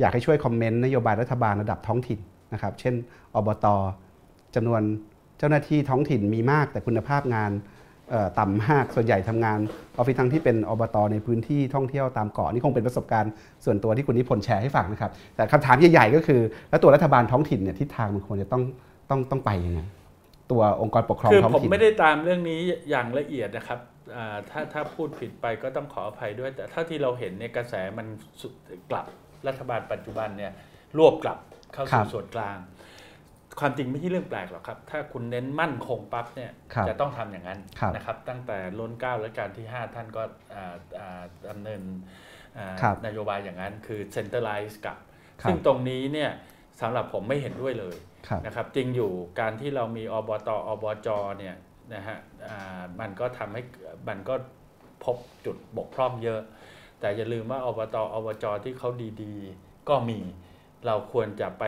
อยากให้ช่วยคอมเมนต์นโยบายรัฐบาลระดับท้องถิ่นนะครับ เช่น อบตจำนวนเจ้าหน้าที่ท้องถิ่นมีมาก แต่คุณภาพงานเอ่อต่ำมาก ส่วนใหญ่ทำงานออฟฟิศทั้งที่เป็นอบตในพื้นที่ท่องเที่ยวตามเกาะนี่คงเป็นประสบการณ์ส่วนตัวที่คุณนิพนธ์แชร์ให้ฟังนะครับ แต่คำถามใหญ่ๆก็คือ แล้วตัวรัฐบาลท้องถิ่นเนี่ยทิศทางมันควรจะต้องต้องต้องไปยังไงตัวองค์กรปกครองคือท้องผมถิ่นไม่ได้ตามเรื่องนี้อย่างละเอียดนะครับอ่าถ้าถ้าพูดผิดไปก็ต้องขออภัยด้วย แต่เท่าที่เราเห็นเนี่ยกระแสมันสุดกลับ รัฐบาลปัจจุบันเนี่ยรวบกลับเข้าครัสู่บส่วนกลาง ความจริงไม่ใช่เรื่องแปลกหรอกครับ ถ้าคุณเน้นมั่นคงปั๊บเนี่ยครับจะต้องทำอย่างนั้นครับนะครับ ตั้งแต่ล้นเกล้าและการที่ 5 ท่านก็อ่าอ่าดำเนินอ่าครับนโยบายอย่างนั้น คือ centralize กับครับ ซึ่งตรงนี้เนี่ยสำหรับผมไม่เห็นด้วยเลยครับนะครับจริงอยู่การที่เรามีอบตอบจเนี่ยนะฮะอ่ามันก็ทำให้มันก็พบจุดบกพร่องเยอะ แต่อย่าลืมว่าอบตอบจที่เขาดีๆ ก็มี เราควรจะไป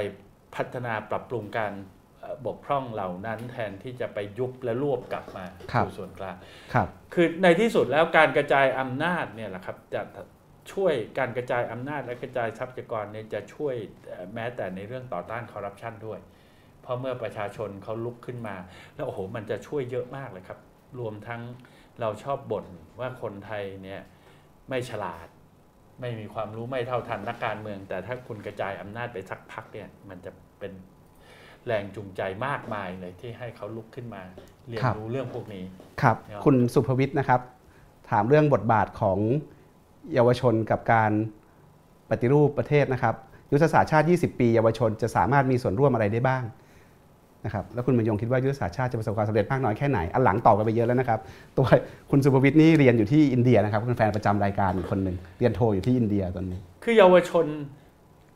พัฒนาปรับปรุงการเอ่อบกพร่องเหล่านั้นแทนที่จะไปยุบและรวบกลับมาครับสู่ส่วนกลางครับ คือในที่สุดแล้วการกระจายอำนาจเนี่ยแหละครับจะช่วยการกระจายอำนาจและกระจายทรัพยากรเนี่ยจะช่วยเอ่อแม้แต่ในเรื่องต่อต้านคอร์รัปชันด้วย เพราะเมื่อประชาชนเขาลุกขึ้นมา แล้วโอ้โหมันจะช่วยเยอะมากเลยครับ รวมทั้งเราชอบบ่นว่าคนไทยเนี่ย ไม่ฉลาด ไม่มีความรู้ไม่เท่าทันนักการเมือง แต่ถ้าคุณกระจายอำนาจไปสักพักเนี่ยมันจะเป็นแรงจูงใจมากมายเลยที่ให้เขาลุกขึ้นมาเรียนครับรู้เรื่องพวกนี้ครับครับ คุณสุภวิทย์นะครับ ถามเรื่องบทบาทของเยาวชนกับการปฏิรูปประเทศนะครับ ยุทธศาสตร์ชาติ 20 ปี เยาวชนจะสามารถมีส่วนร่วมอะไรได้บ้าง นะครับแล้วคุณบรรยงคิดว่ายุทธศาสตร์ชาติจะประสบความสำเร็จมากน้อยแค่ไหน อันหลังตอบกันไปเยอะแล้วนะครับ ตัวคุณสุภวิทย์นี่เรียนอยู่ที่อินเดียนะครับเป็นแฟนประจำรายการคนหนึ่งเรียนโทอยู่ที่อินเดียตอนนี้ คือเยาวชน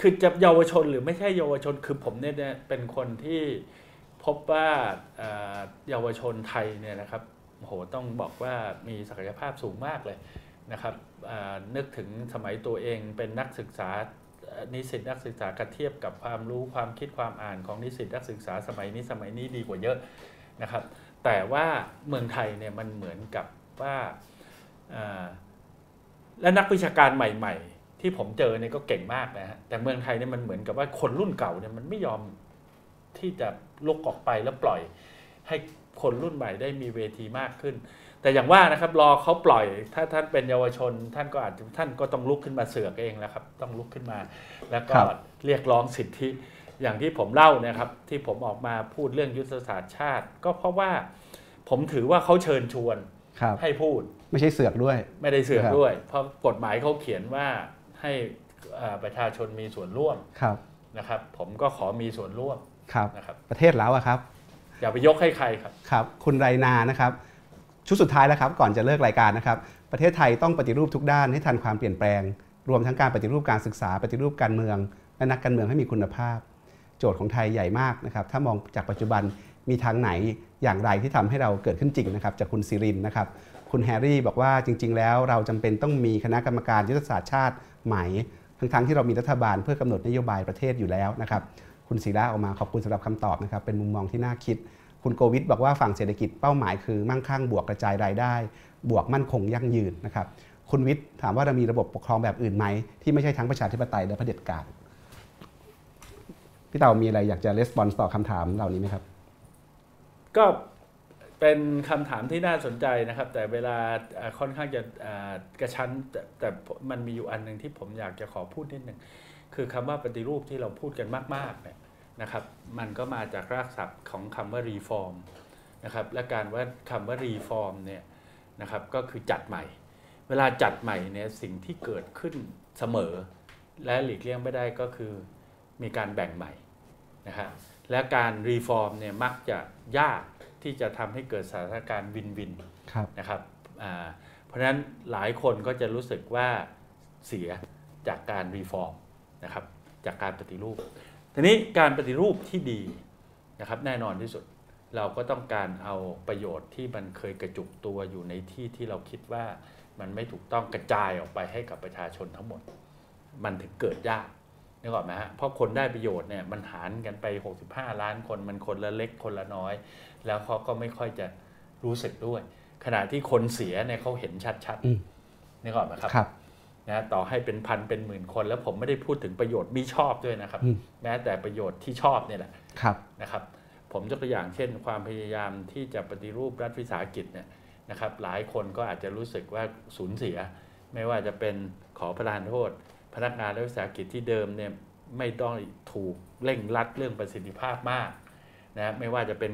คือจะเยาวชนหรือไม่ใช่เยาวชนคือผมเนี่ยเป็นคนที่พบว่าเยาวชนไทยเนี่ยนะครับโหต้องบอกว่ามีศักยภาพสูงมากเลยนะครับนึกถึงสมัยตัวเองเป็นนักศึกษา นิสิตนักศึกษากระเทียบกับความรู้ความคิดความอ่านของนิสิตนักศึกษาสมัยนี้สมัยนี้ดีกว่าเยอะนะครับ แต่ว่าเมืองไทยเนี่ยมันเหมือนกับว่าและนักวิชาการใหม่ ๆ ที่ผมเจอเนี่ยก็เก่งมากนะฮะแต่เมืองไทยเนี่ยมันเหมือนกับว่าคนรุ่นเก่าเนี่ยมันไม่ยอมที่จะลุกออกไปแล้วปล่อยให้คนรุ่นใหม่ได้มีเวทีมากขึ้น แต่อย่างว่านะครับรอเขาปล่อยถ้าท่านเป็นเยาวชน ท่านก็อาจจะท่านก็ต้องลุกขึ้นมาเสือกเองแล้วครับต้องลุกขึ้นมา แล้วก็ครับเรียกร้องสิทธิอย่างที่ผมเล่าเนะครับที่ผมออกมาพูดเรื่องยุทธศาสตร์ชาติ ก็เพราะว่าผมถือว่าเขาเชิญชวนครับให้พูดไม่ใช่เสือกด้วย ไม่ได้เสือกครับด้วย เพราะกฎหมายเขาเขียนว่าให้เอ่อประชาชนมีส่วนร่วมครับนะครับ ผมก็ขอมีส่วนร่วมครับนะครับ ประเทศแล้วอะครับอย่าไปยกให้ใครครับครับ คุณไรนานะครับ ชุดสุดท้ายแล้วครับก่อนจะเลิกรายการนะครับประเทศไทยต้องปฏิรูปทุกด้านให้ทันความเปลี่ยนแปลง รวมทั้งการปฏิรูปการศึกษา ปฏิรูปการเมือง และนักการเมืองให้มีคุณภาพ โจทย์ของไทยใหญ่มากนะครับถ้ามองจากปัจจุบันมีทางไหนอย่างไรที่ทำให้เราเกิดขึ้นจริงนะครับจากคุณซิรินนะครับคุณแฮร์รี่บอกว่าจริง ๆ แล้วเราจำเป็นต้องมีคณะกรรมการยุทธศาสตร์ชาติใหม่ทั้งๆที่เรามีรัฐบาลเพื่อกำหนดนโยบายประเทศอยู่แล้วนะครับคุณศิระออกมาขอบคุณสำหรับคำตอบนะครับเป็นมุมมองที่น่าคิด คุณโกวิทบอกว่าฝั่งเศรษฐกิจเป้าหมายคือมั่งคั่งบวกกระจายรายได้ บวกมั่นคงยั่งยืนนะครับคุณวิทย์ถามว่าเรามีระบบปกครองแบบอื่นไหม ที่ไม่ใช่ทั้งประชาธิปไตยและเผด็จการพี่เต่ามีอะไรอยากจะレスปอนส์ต่อคำถามเหล่านี้ไหมครับ ก็เป็นคำถามที่น่าสนใจนะครับ แต่เวลาค่อนข้างจะกระชั้นแต่แต่มันมีอยู่อันหนึ่งที่ผมอยากจะขอพูดนิดหนึ่งคือคำว่าปฏิรูปที่เราพูดกันมากๆเนี่ย นะครับมันก็มาจากรากศัพท์ของคำว่า reform นะครับและการว่าคำว่า reform เนี่ยนะครับก็คือจัดใหม่ เวลาจัดใหม่เนี่ยสิ่งที่เกิดขึ้นเสมอ และหลีกเลี่ยงไม่ได้ก็คือมีการแบ่งใหม่นะฮะและการรีฟอร์มเนี่ยมักจะยากที่จะทำให้เกิดสถานการณ์วินวินครับนะครับอ่าเพราะฉะนั้นหลายคนก็จะรู้สึกว่าเสียจากการรีฟอร์มนะครับจากการปฏิรูป ทีนี้การปฏิรูปที่ดีนะครับแน่นอนที่สุด เราก็ต้องการเอาประโยชน์ที่มันเคยกระจุกตัวอยู่ในที่ที่เราคิดว่ามันไม่ถูกต้องกระจายออกไปให้กับประชาชนทั้งหมด มันถึงเกิดยากนึกออกไหมฮะเพราะคนได้ประโยชน์เนี่ยมันหารกันไป 65 ล้านคนมันคนละเล็กคนละน้อย แล้วเขาก็ไม่ค่อยจะรู้สึกด้วย ขณะที่คนเสียเนี่ยเขาเห็นชัดอืมๆนึกออกไหมครับครับ นะต่อให้เป็นพันเป็นหมื่นคน แล้วผมไม่ได้พูดถึงประโยชน์มิชอบด้วยนะครับอืมแม้แต่ประโยชน์ที่ชอบเนี่ยแหละครับนะครับ ผมยกตัวอย่างเช่น ความพยายามที่จะปฏิรูปรัฐวิสาหกิจเนี่ยนะครับ หลายคนก็อาจจะรู้สึกว่าสูญเสีย ไม่ว่าจะเป็นขอประทานโทษ พนักงานรัฐวิสาหกิจที่เดิมเนี่ยไม่ต้องถูกเร่งรัดเรื่องประสิทธิภาพมากนะไม่ว่าจะเป็น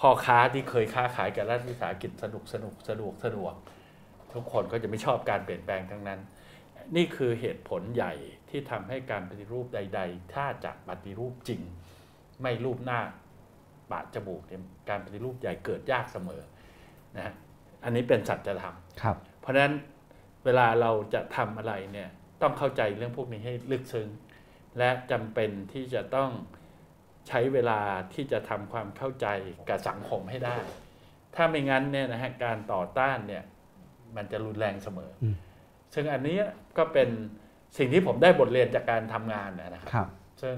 พ่อค้าที่เคยค้าขายกับรัฐวิสาหกิจสนุกสนุกสะดวกสะดวกทุกคนก็จะไม่ชอบการเปลี่ยนแปลงทั้งนั้น นี่คือเหตุผลใหญ่ที่ทำให้การปฏิรูปใด ๆ ถ้าจะปฏิรูปจริง ไม่รูปหน้าปะจมูกเนี่ยการปฏิรูปใหญ่เกิดยากเสมอนะฮะอันนี้เป็นสัจธรรมครับ เพราะฉะนั้นเวลาเราจะทำอะไรเนี่ยต้องเข้าใจเรื่องพวกนี้ให้ลึกซึ้งและจำเป็นที่จะต้องใช้เวลาที่จะทำความเข้าใจกับสังคมให้ได้ ถ้าไม่งั้นเนี่ยนะฮะการต่อต้านเนี่ยมันจะรุนแรงเสมออม ซึ่งอันนี้ก็เป็นสิ่งที่ผมได้บทเรียนจากการทำงานนะครับครับ ซึ่ง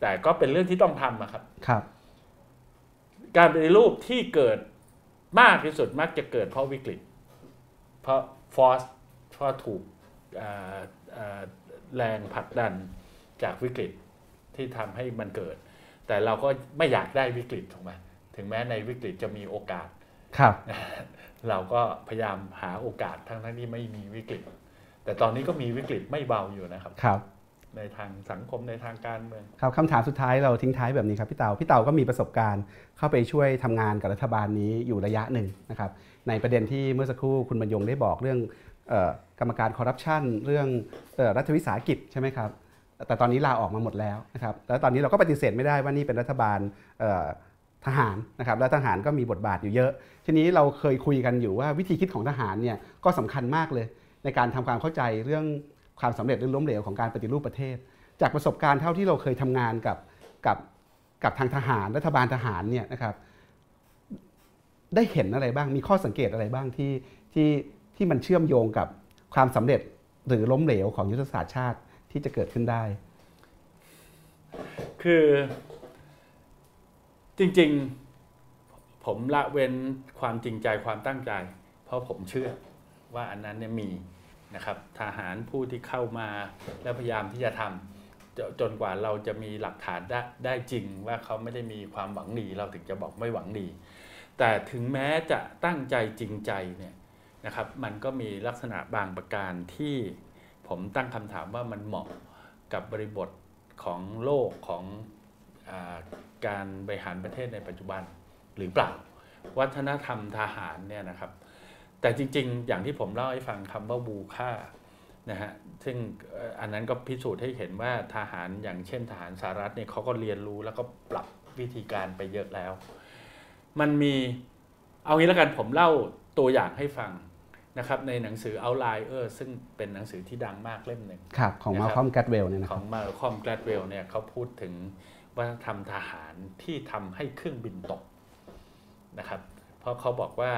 แต่ก็เป็นเรื่องที่ต้องทำอะครับครับ การปฏิรูปที่เกิดมากที่สุดมักจะเกิดเพราะวิกฤต เพราะฟอสเพราะถูกอ่าอ่าแรงผลักดันจากวิกฤตที่ทำให้มันเกิด แต่เราก็ไม่อยากได้วิกฤตถูกไหมถึงแม้ในวิกฤตจะมีโอกาส ครับ เราก็พยายามหาโอกาสทั้งทั้งที่ไม่มีวิกฤต แต่ตอนนี้ก็มีวิกฤตไม่เบาอยู่นะครับครับในทางสังคมในทางการเมืองครับคำถามสุดท้ายเราทิ้งท้ายแบบนี้ครับพี่เตาพี่เตาก็มีประสบการณ์ เข้าไปช่วยทำงานกับรัฐบาลนี้อยู่ระยะหนึ่งนะครับในประเด็นที่เมื่อสักครู่คุณบรรยงได้บอกเรื่องเอ่อกรรมการคอร์รัปชันเรื่องเอ่อรัฐวิสาหกิจใช่ไหมครับแต่ตอนนี้ลาออกมาหมดแล้วนะครับแล้วตอนนี้เราก็ปฏิเสธไม่ได้ว่านี่เป็นรัฐบาลเอ่อทหารนะครับและทหารก็มีบทบาทอยู่เยอะ ทีนี้เราเคยคุยกันอยู่ว่าวิธีคิดของทหารเนี่ยก็สำคัญมากเลย ในการทำความเข้าใจเรื่องความสำเร็จหรือล้มเหลวของการปฏิรูปประเทศ จากประสบการณ์เท่าที่เราเคยทำงานกับกับกับทางทหารรัฐบาลทหารเนี่ยนะครับ ได้เห็นอะไรบ้างมีข้อสังเกตอะไรบ้างที่ที่ที่มันเชื่อมโยงกับความสำเร็จหรือล้มเหลวของยุทธศาสตร์ชาติที่จะเกิดขึ้นได้ คือจริงๆผมละเว้นความจริงใจความตั้งใจ เพราะผมเชื่อว่าอันนั้นเนี่ยมี นะครับทหารผู้ที่เข้ามาและพยายามที่จะทำจจนกว่าเราจะมีหลักฐานได้ได้จริงว่าเขาไม่ได้มีความหวังดี เราถึงจะบอกไม่หวังดี แต่ถึงแม้จะตั้งใจจริงใจเนี่ยนะครับมันก็มีลักษณะบางประการที่ผมตั้งคำถามว่ามันเหมาะกับบริบทของโลกของอการบริหารประเทศในปัจจุบันหรือเปล่า วัฒนธรรมทหารเนี่ยนะครับ แต่จริง ๆ อย่างที่ผมเล่าให้ฟังคำว่าบูค่านะฮะซึ่งเอ่ออันนั้นก็พิสูจน์ให้เห็นว่าทหารอย่างเช่นทหารสหรัฐเนี่ยเขาก็เรียนรู้แล้วก็ปรับวิธีการไปเยอะแล้ว มันมีเอางี้แล้วกันผมเล่าตัวอย่างให้ฟังนะครับในหนังสือ Outlier ซึ่งเป็นหนังสือที่ดังมากเล่มหนึ่งครับของนะครับมาคอมแกตเวลเนี่ยนะขคอรับงมาคอมแกลดเวลเนี่ยเขาพูดถึงวัฒนธรรมทหารที่ทำให้เครื่องบินตกนะครับเพราะเขาบอกว่า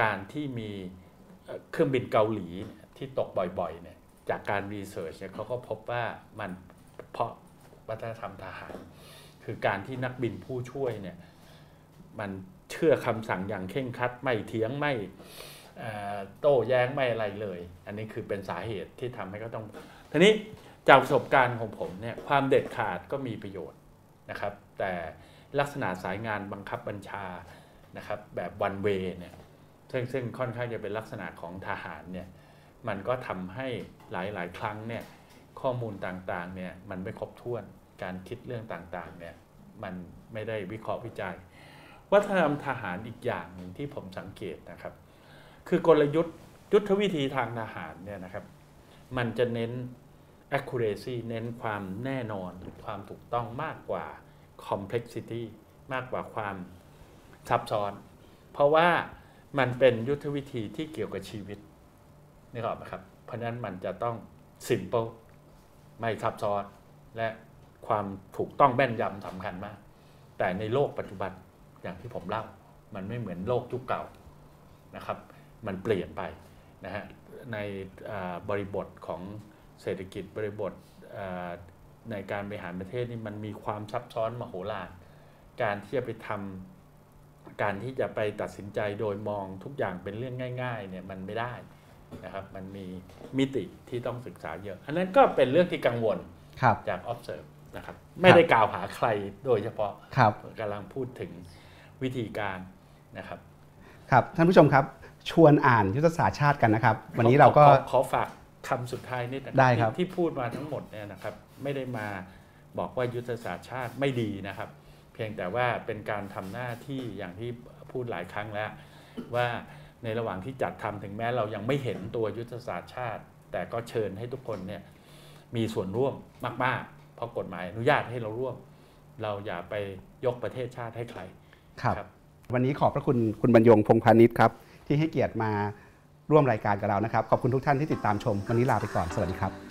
การที่มีเครื่องบินเกาหลีที่ตกบ่อยๆเนี่ยจากการรีเสิร์ชเนี่ยเขาก็พบว่ามันเพราะวัฒนธรรมทหาร คือการที่นักบินผู้ช่วยเนี่ยมันเชื่อคำสั่งอย่างเข่งครัดไม่เถียงไม่โต้แย้งไม่อะไรเลย อันนี้คือเป็นสาเหตุที่ทำให้เขาต้องทีนี้จากประสบการณ์ของผมเนี่ยความเด็ดขาดก็มีประโยชน์นะครับ แต่ลักษณะสายงานบังคับบัญชานะครับแบบวันเวเนี่ย ซึ่งซึ่งค่อนข้างจะเป็นลักษณะของทหารเนี่ยมันก็ทำให้หลายๆ ครั้งเนี่ยข้อมูลต่างๆเนี่ยมันไม่ครบถ้วนการคิดเรื่องต่างๆเนี่ยมันไม่ได้วิเคราะห์วิจัย วัฒนธรรมทหารอีกอย่างหนึ่งที่ผมสังเกตนะครับ คือกลยุทธ์ยุทธวิธีทางทหารเนี่ยนะครับ มันจะเน้น accuracy เน้นความแน่นอนความถูกต้องมากกว่า complexity มากกว่าความซับซ้อน เพราะว่า มันเป็นยุทธวิธีที่เกี่ยวกับชีวิตนี่ก็ไหมครับ เพราะนั้นมันจะต้อง simple ไม่ซับซ้อนและความถูกต้องแม่นยำสำคัญมาก แต่ในโลกปัจจุบันอย่างที่ผมเล่า มันไม่เหมือนโลกยุคเก่านะครับ มันเปลี่ยนไปนะฮะในบริบทของเศรษฐกิจบริบทในการบริหารประเทศนี่มันมีความซับซ้อนมโหฬารการที่จะไปทำ การที่จะไปตัดสินใจโดยมองทุกอย่างเป็นเรื่องง่ายๆเนี่ยมันไม่ได้นะครับมันมีมิติที่ต้องศึกษาเยอะ อันนั้นก็เป็นเรื่องที่กังวลครับจาก observe นะครับไม่ได้กล่าวหาใครโดยเฉพาะครับกำลังพูดถึงวิธีการนะครับครับท่านผู้ชมครับชวนอ่านยุทธศาสตร์ชาติกันนะครับ วันนี้เราก็ขอขอขอฝากคำสุดท้ายนิดนะได้ครับที่ที่พูดมาทั้งหมดเนี่ยนะครับ ไม่ได้มาบอกว่ายุทธศาสตร์ชาติไม่ดีนะครับเพียงแต่ว่าเป็นการทำหน้าที่อย่างที่พูดหลายครั้งแล้ว ว่าในระหว่างที่จัดทำถึงแม้เรายังไม่เห็นตัวยุทธศาสตร์ชาติ แต่ก็เชิญให้ทุกคนเนี่ยมีส่วนร่วมมาก ๆ เพราะกฎหมายอนุญาตให้เราร่วม เราอย่าไปยกประเทศชาติให้ใครครับรบวันนี้ขอบพระคุณคุณบรรยงพงพาณิชย์ครับ ที่ให้เกียรติมาร่วมรายการกับเรานะครับ ขอบคุณทุกท่านที่ติดตามชม วันนี้ลาไปก่อนสวัสดีครับ